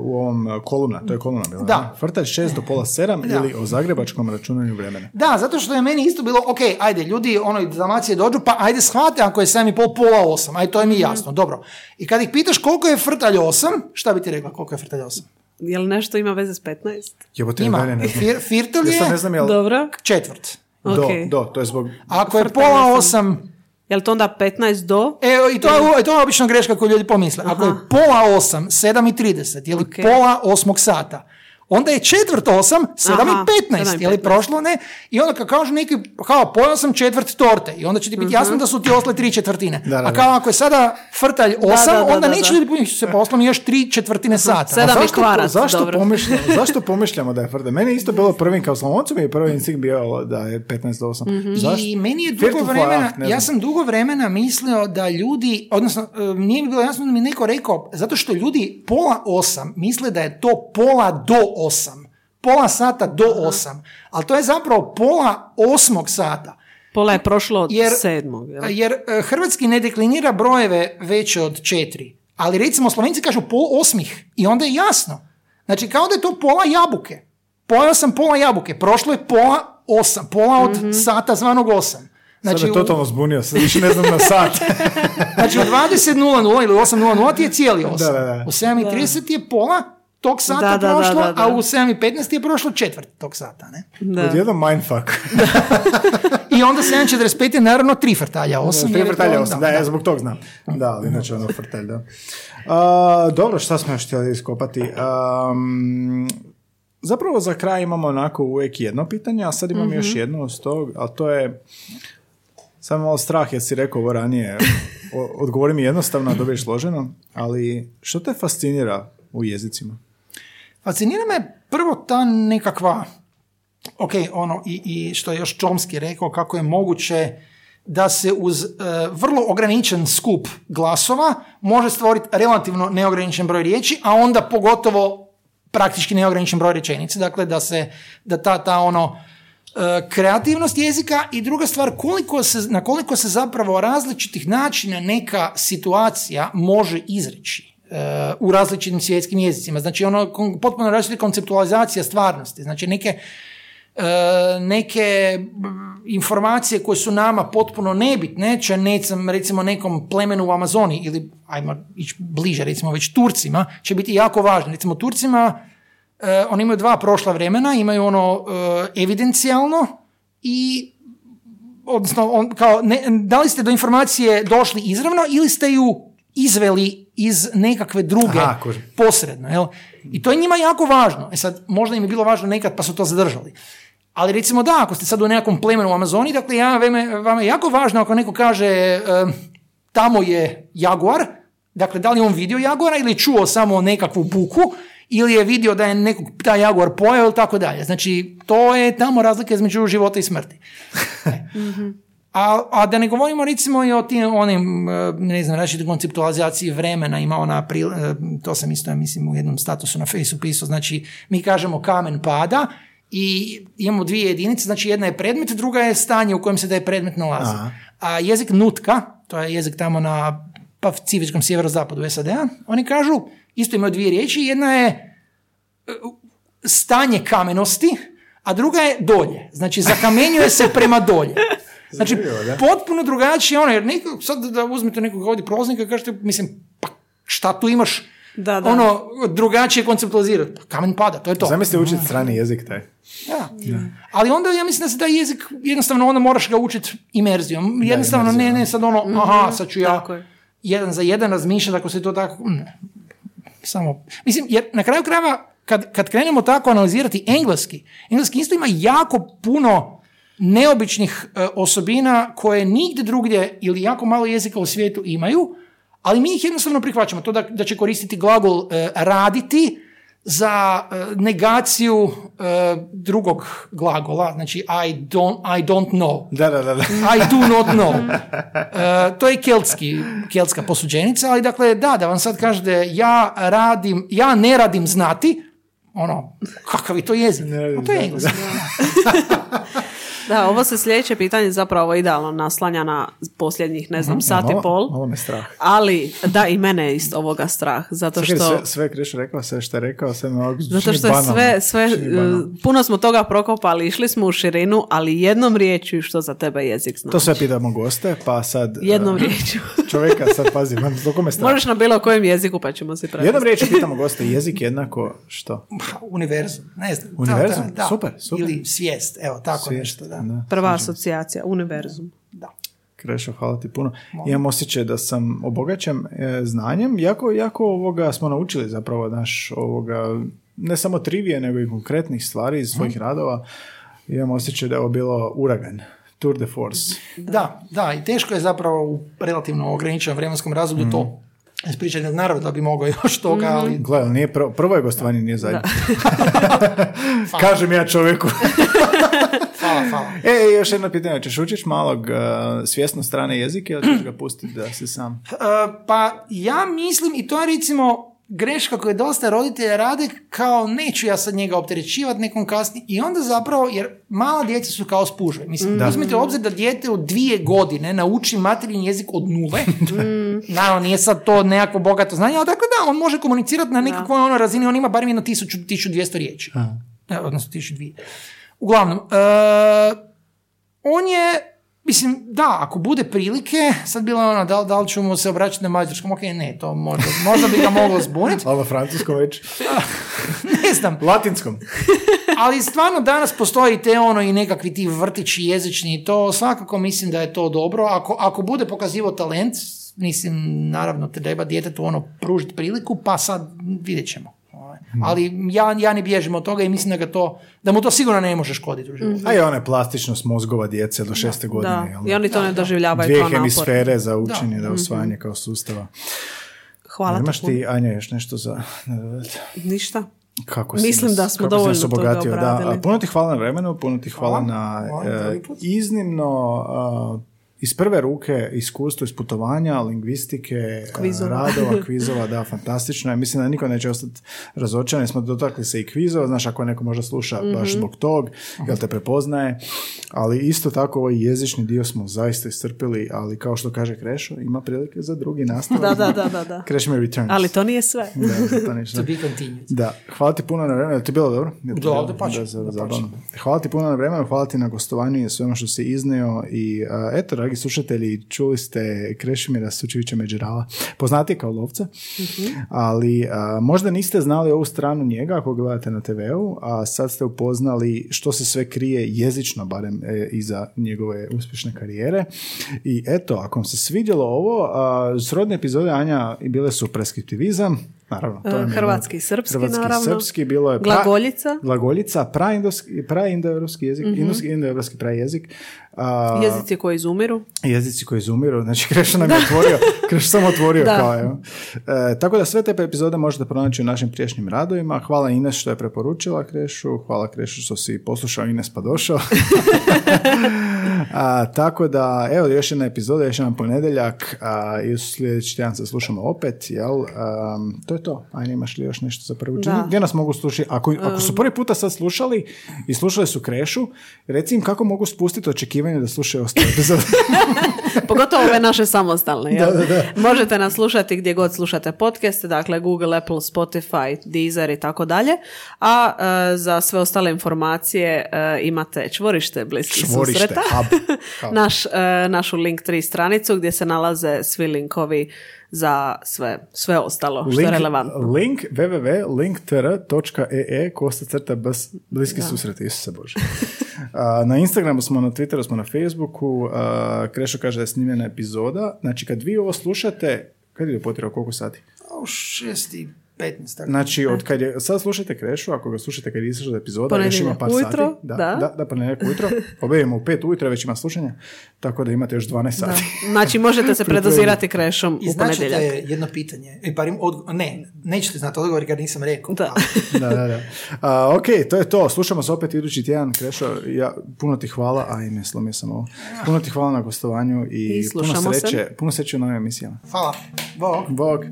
u ovom uh, kolumna, to je kolumna bila. Da. ne? Frtalj 6 do pola 7 Da. ili o zagrebačkom računanju vremena. Da, zato što je meni isto bilo, ok, ajde, ljudi ono iz Dalmacije dođu, pa ajde shvate ako je 7,5 pola 8, ajde, to je mi Mhm. jasno, dobro. I kad ih pitaš koliko je frtalj 8, šta bi ti rekla koliko je frtalj 8? Jel nešto ima veze s 15? Jebote, Ima, dalje ne znam. Fir, firtalj Ja sad ne je znam jel... Dobro. četvrt. Do, Ok. do, to je zbog... Ako je pola osam. 8, Jel to onda 15 do? Evo, i to je, to je obično greška koju ljudi pomisle. Ako je pola 8, 7 i 30, ili Ok. pola 8 sata, onda je četvrt 8, 7 Aha, i 15, 7 i je li 15. prošlo, ne? I onda kad kažu neki, kao, pojao sam četvrt torte, i onda će ti biti jasno da su ti osle tri četvrtine. Da, da, A kao ako je sada frtalj 8, da, da, onda da, neće ljudi pomisliti, se poslo mi još tri četvrtine sata. Sedam. A i zašto, kvarac, zašto, dobro. pomišljamo, zašto pomišljamo da je frtalj? Meni je isto bilo prvim kao Slavoncu mi je prvi instinkt bio da je 15 do 8. Zašto? I meni je dugo vremena, ne ja sam dugo vremena mislio da ljudi, odnosno e, nije mi bilo jasno da mi neko rekao, zato što ljudi pola osam misle da je to pola do osam. Pola sata do osam. Ali to je zapravo pola osmog sata. Pola je prošlo od Jer- sedmog. Jel? Jer e, hrvatski ne deklinira brojeve veće od četiri. Ali recimo slovenci kažu pol osmih i onda je jasno. Znači kao da je to pola jabuke. Pojao sam pola jabuke, prošlo je pola osam, pola od sata zvanog osam. Znači, me u- totalno zbunio, sad više ne znam na sat. Znači u 20.00 ili 8.00 ti je cijeli 8. Da, da, da. U 7.30 je pola tog sata Da, da, da, prošlo, da, da. a u 7.15 je prošlo četvrt tog sata. Ne? Da. Odjednom mindfuck. I onda 7.45 je naravno tri frtalja, 8. Tri frtalja osam, da, ja zbog tog znam. Da, ali inače ono frtalj, da. A, dobro, šta smo još htjeli iskopati? Am, zapravo za kraj imamo onako uvijek jedno pitanje, a sad imam još jedno uz tog, a to je samo malo strah jer si rekao ovo ranije. O- odgovori mi jednostavno, a dobiješ složeno, ali što te fascinira u jezicima? Fascinira me prvo ta nekakva, ok, ono, i, i što je još Chomsky rekao, kako je moguće da se uz e, vrlo ograničen skup glasova može stvoriti relativno neograničen broj riječi, a onda pogotovo praktički neograničen broj rečenice. Dakle, da se, da ta, ta ono, e, kreativnost jezika i druga stvar, koliko se, na koliko se zapravo različitih načina neka situacija može izreći u različitim svjetskim jezicima. Znači, ono, potpuno različita konceptualizacija stvarnosti. Znači, neke e, neke informacije koje su nama potpuno nebitne, će recimo nekom plemenu u Amazoni ili ajmo ići bliže, recimo već Turcima, će biti jako važne. Recimo Turcima, e, oni imaju dva prošla vremena, imaju ono e, evidencijalno i odnosno on, kao, ne, da li ste do informacije došli izravno ili ste ju izveli iz nekakve druge Aha, posredno. Jel? I to je njima jako važno. E sad, možda im je bilo važno nekad pa su to zadržali. Ali recimo da, ako ste sad u nekakvom plemenu u Amazoni, dakle ja, vama je jako važno ako neko kaže e, tamo je jaguar, dakle da li je on vidio jaguara ili je čuo samo nekakvu buku ili je vidio da je nekog taj jaguar pojao ili tako dalje. Znači, to je tamo razlika između života i smrti. A, a da ne govorimo recimo i o tim onim, e, ne znam, različitoj konceptualizaciji vremena, ima ona, e, to sam isto, mislim, u jednom statusu na Facebooku pisao, znači mi kažemo kamen pada i imamo dvije jedinice, znači jedna je predmet, druga je stanje u kojem se taj predmet nalazi. Aha. A jezik nutka, to je jezik tamo na pacifičkom sjeverozapadu SAD-a, oni kažu, isto imaju dvije riječi, jedna je e, stanje kamennosti, a druga je dolje. Znači, zakamenjuje se prema dolje. Znači, Zanimljivo, da. potpuno drugačije ono, jer neko, sad da uzmete nekog ovdje prolaznika i kažete, mislim, pa šta tu imaš Da, da. ono drugačije konceptualizirati? Pa kamen pada, to je to. Zamisli učiti strani jezik taj. Da. Ali onda ja mislim da se taj jezik, jednostavno onda moraš ga učiti imerzijom. Jednostavno ne, ne sad ono, aha, sad ću ja Tako je. jedan za jedan razmišljati ako se to tako... Ne. Samo, mislim, jer na kraju krajeva kad, kad krenemo tako analizirati engleski, engleski isto ima jako puno neobičnih e, osobina koje nigdje drugdje ili jako malo jezika u svijetu imaju, ali mi ih jednostavno prihvaćamo. To da, da će koristiti glagol e, raditi za e, negaciju e, drugog glagola, znači I don't, I don't know. Da, da, da. da. I do not know. E, to je keltski, keltska posuđenica, ali dakle, da, da vam sad kažete, ja radim, ja ne radim znati, ono, kakav je to jezik? Ne radim A to je engleski. Da, ovo se sljedeće pitanje zapravo idealno naslanja na posljednjih, ne znam, sat i pol. Malo me strah. Ali, da, i mene je iz ovoga strah, zato što... sve, sve je Kreš rekao, sve što je rekao, sve me ovako Zato što je banalno. sve, sve uh, puno smo toga prokopali, išli smo u širinu, ali jednom riječju što za tebe jezik znači. To sve pitamo goste, pa sad... Jednom uh, riječju. Čovjeka, sad pazi, man, me strah. Možeš na bilo kojem jeziku pa ćemo si prevesti. Jednom riječju pitamo goste, jezik jednako što? Pa, Univerzum, ne znam. Da, Univerzum? da, da. Super, super. Ili svijest, evo, tako Svijest, nešto, da. da. Prva asocijacija, univerzum. da. Krešo, hvala ti puno. Imam osjećaj da sam obogaćen e, znanjem. Jako, jako ovoga smo naučili zapravo naš ovoga, ne samo trivije, nego i konkretnih stvari iz svojih radova. Imam osjećaj da je ovo bilo uragan. Tour de force. Da, da, i teško je zapravo u relativno ograničenom vremenskom razdoblju Mhm. to ispričati. Naravno da bi mogao još toga, ali Gledaj, nije prvo, prvo je gostovanje, nije zadnje. Kažem ja čovjeku. hvala, e, još jedno pitanje. Ćeš učiti malog e, svjesno strane jezike ili ćeš ga pustiti da si sam? E, pa ja mislim, i to je recimo greška koju dosta roditelja rade, kao neću ja sad njega opterećivati nekom kasnije. I onda zapravo, jer mala djeca su kao spužve. Mislim, uzmite u obzir da dijete od dvije godine nauči materijni jezik od nule. Naravno, nije sad to nekakvo bogato znanje, ali dakle da, on može komunicirati na nekakvoj ono razini, on ima barem jedno tisuću, tisuću dvjesto riječi. E, odnosno tisuću dvije. Uglavnom, e, on je, mislim, da, ako bude prilike, sad bilo ono, da, da li ću mu se obraćati na mađarskom, ok, ne, to možda, možda bi ga moglo zbuniti, Ali na francuskom već? ne znam, Latinskom. ali stvarno danas postoji te ono i nekakvi ti vrtići jezični i to svakako mislim da je to dobro, ako, ako bude pokazivo talent, mislim, naravno treba djetetu ono pružiti priliku, pa sad vidjet ćemo. Ali ja, ja ne bježim od toga i mislim da ga to, da mu to sigurno ne može škoditi u životu. A i ona je plastičnost mozgova djece do šeste godine. Da, i oni to ne doživljavaju Dvije hemisfere za učenje, Da. da usvajanje kao sustava. Hvala Imaš ti Anja, još nešto za... Ništa. Kako si Mislim nas- da smo kako si nas dovoljno toga obogatio, da. obradili. A Puno ti hvala na vremenu, puno ti hvala, Hvala. na Hvala, e, iznimno a, iz prve ruke iskustvo iz putovanja, lingvistike, Kvizova. radova, kvizova, da, fantastično je. Mislim da niko neće ostati razočaran, smo dotakli se i kvizova, znaš, ako neko možda sluša Mhm. baš zbog tog, jel te prepoznaje, ali isto tako ovaj jezični dio smo zaista iscrpili, ali kao što kaže Krešo, ima prilike za drugi nastavak. Da, da, da, da, da. Krešo returns. Ali to nije sve. Da, to be continued. Da, hvala ti puno na vremenu. Je ti bilo dobro? Je ti Da, bilo? dapače, Da, za- dapače. zabavno. Hvala ti puno na vremenu, hvala ti na gostovanju i svema što si izneo. I a, eto, dragi slušatelji, čuli ste Krešimira Sučevića Međerala, poznati kao lovca, ali a, možda niste znali ovu stranu njega ako gledate na TV-u, a sad ste upoznali što se sve krije jezično, barem e, iza njegove uspješne karijere. I eto, ako vam se svidjelo ovo, a, srodne epizode Anja bile su preskriptivizam, naravno. To je E, Hrvatski i srpski, Hrvatski, naravno. srpski, bilo je pra- Glagoljica. glagoljica, praindoevropski jezik, mm indoevropski prajezik, a, Jezici koji izumiru. jezici koji izumiru, znači Krešo nam je otvorio, Krešo sam otvorio Da. kao evo. E, tako da sve te epizode možete pronaći u našim prijašnjim radovima. Hvala Ines što je preporučila Krešu, hvala Krešu što si poslušao Ines pa došao. a, tako da, evo još jedna epizoda, još jedan ponedjeljak a, i u sljedeći tjedan se slušamo opet, jel? Am, to je to. Ajde, imaš li još nešto za prvu. Gdje nas mogu slušati? Ako, ako su prvi puta sad slušali i slušali su Krešu, reci im kako mogu spustiti očekivanje da slušaju ostale epizode. Pogotovo ove naše samostalne. Jel? Možete nas slušati gdje god slušate podcaste, dakle Google, Apple, Spotify, Deezer i tako dalje. A e, za sve ostale informacije e, imate čvorište bliskih Čvorište, susreta. hub. Hub. Naš, e, našu link 3 stranicu gdje se nalaze svi linkovi za sve, sve ostalo što je relevantno. Link www.linktr.ee kosta crta bas, bliski susret, Isuse Bože. A, na Instagramu smo, na Twitteru smo, na Facebooku. A, Krešo kaže da je snimljena epizoda. Znači, kad vi ovo slušate, kad je potrebno koliko sati? U 6 i 15. Tako. Znači, od kad je, sad slušate Krešu, ako ga slušate kad je izašla epizoda, još ima par ujutro, sati. Da, da. da, da, ponedjeljak ujutro. Objavimo u pet ujutro, već ima slušanja, tako da imate još 12 sati. Znači možete se predozirati krešom I u ponedjeljak. značite jedno pitanje. E, bar im odgo- ne, nećete znati odgovor ga nisam rekao. Da. da, da, da. A, ok, to je to. Slušamo se opet idući tjedan. Krešo, ja, puno ti hvala. Aj, ne, slomio sam ovo. Puno ti hvala na gostovanju i, I puno slušamo se. sreće, puno sreće u novim emisijama. Hvala. Bog. Bog.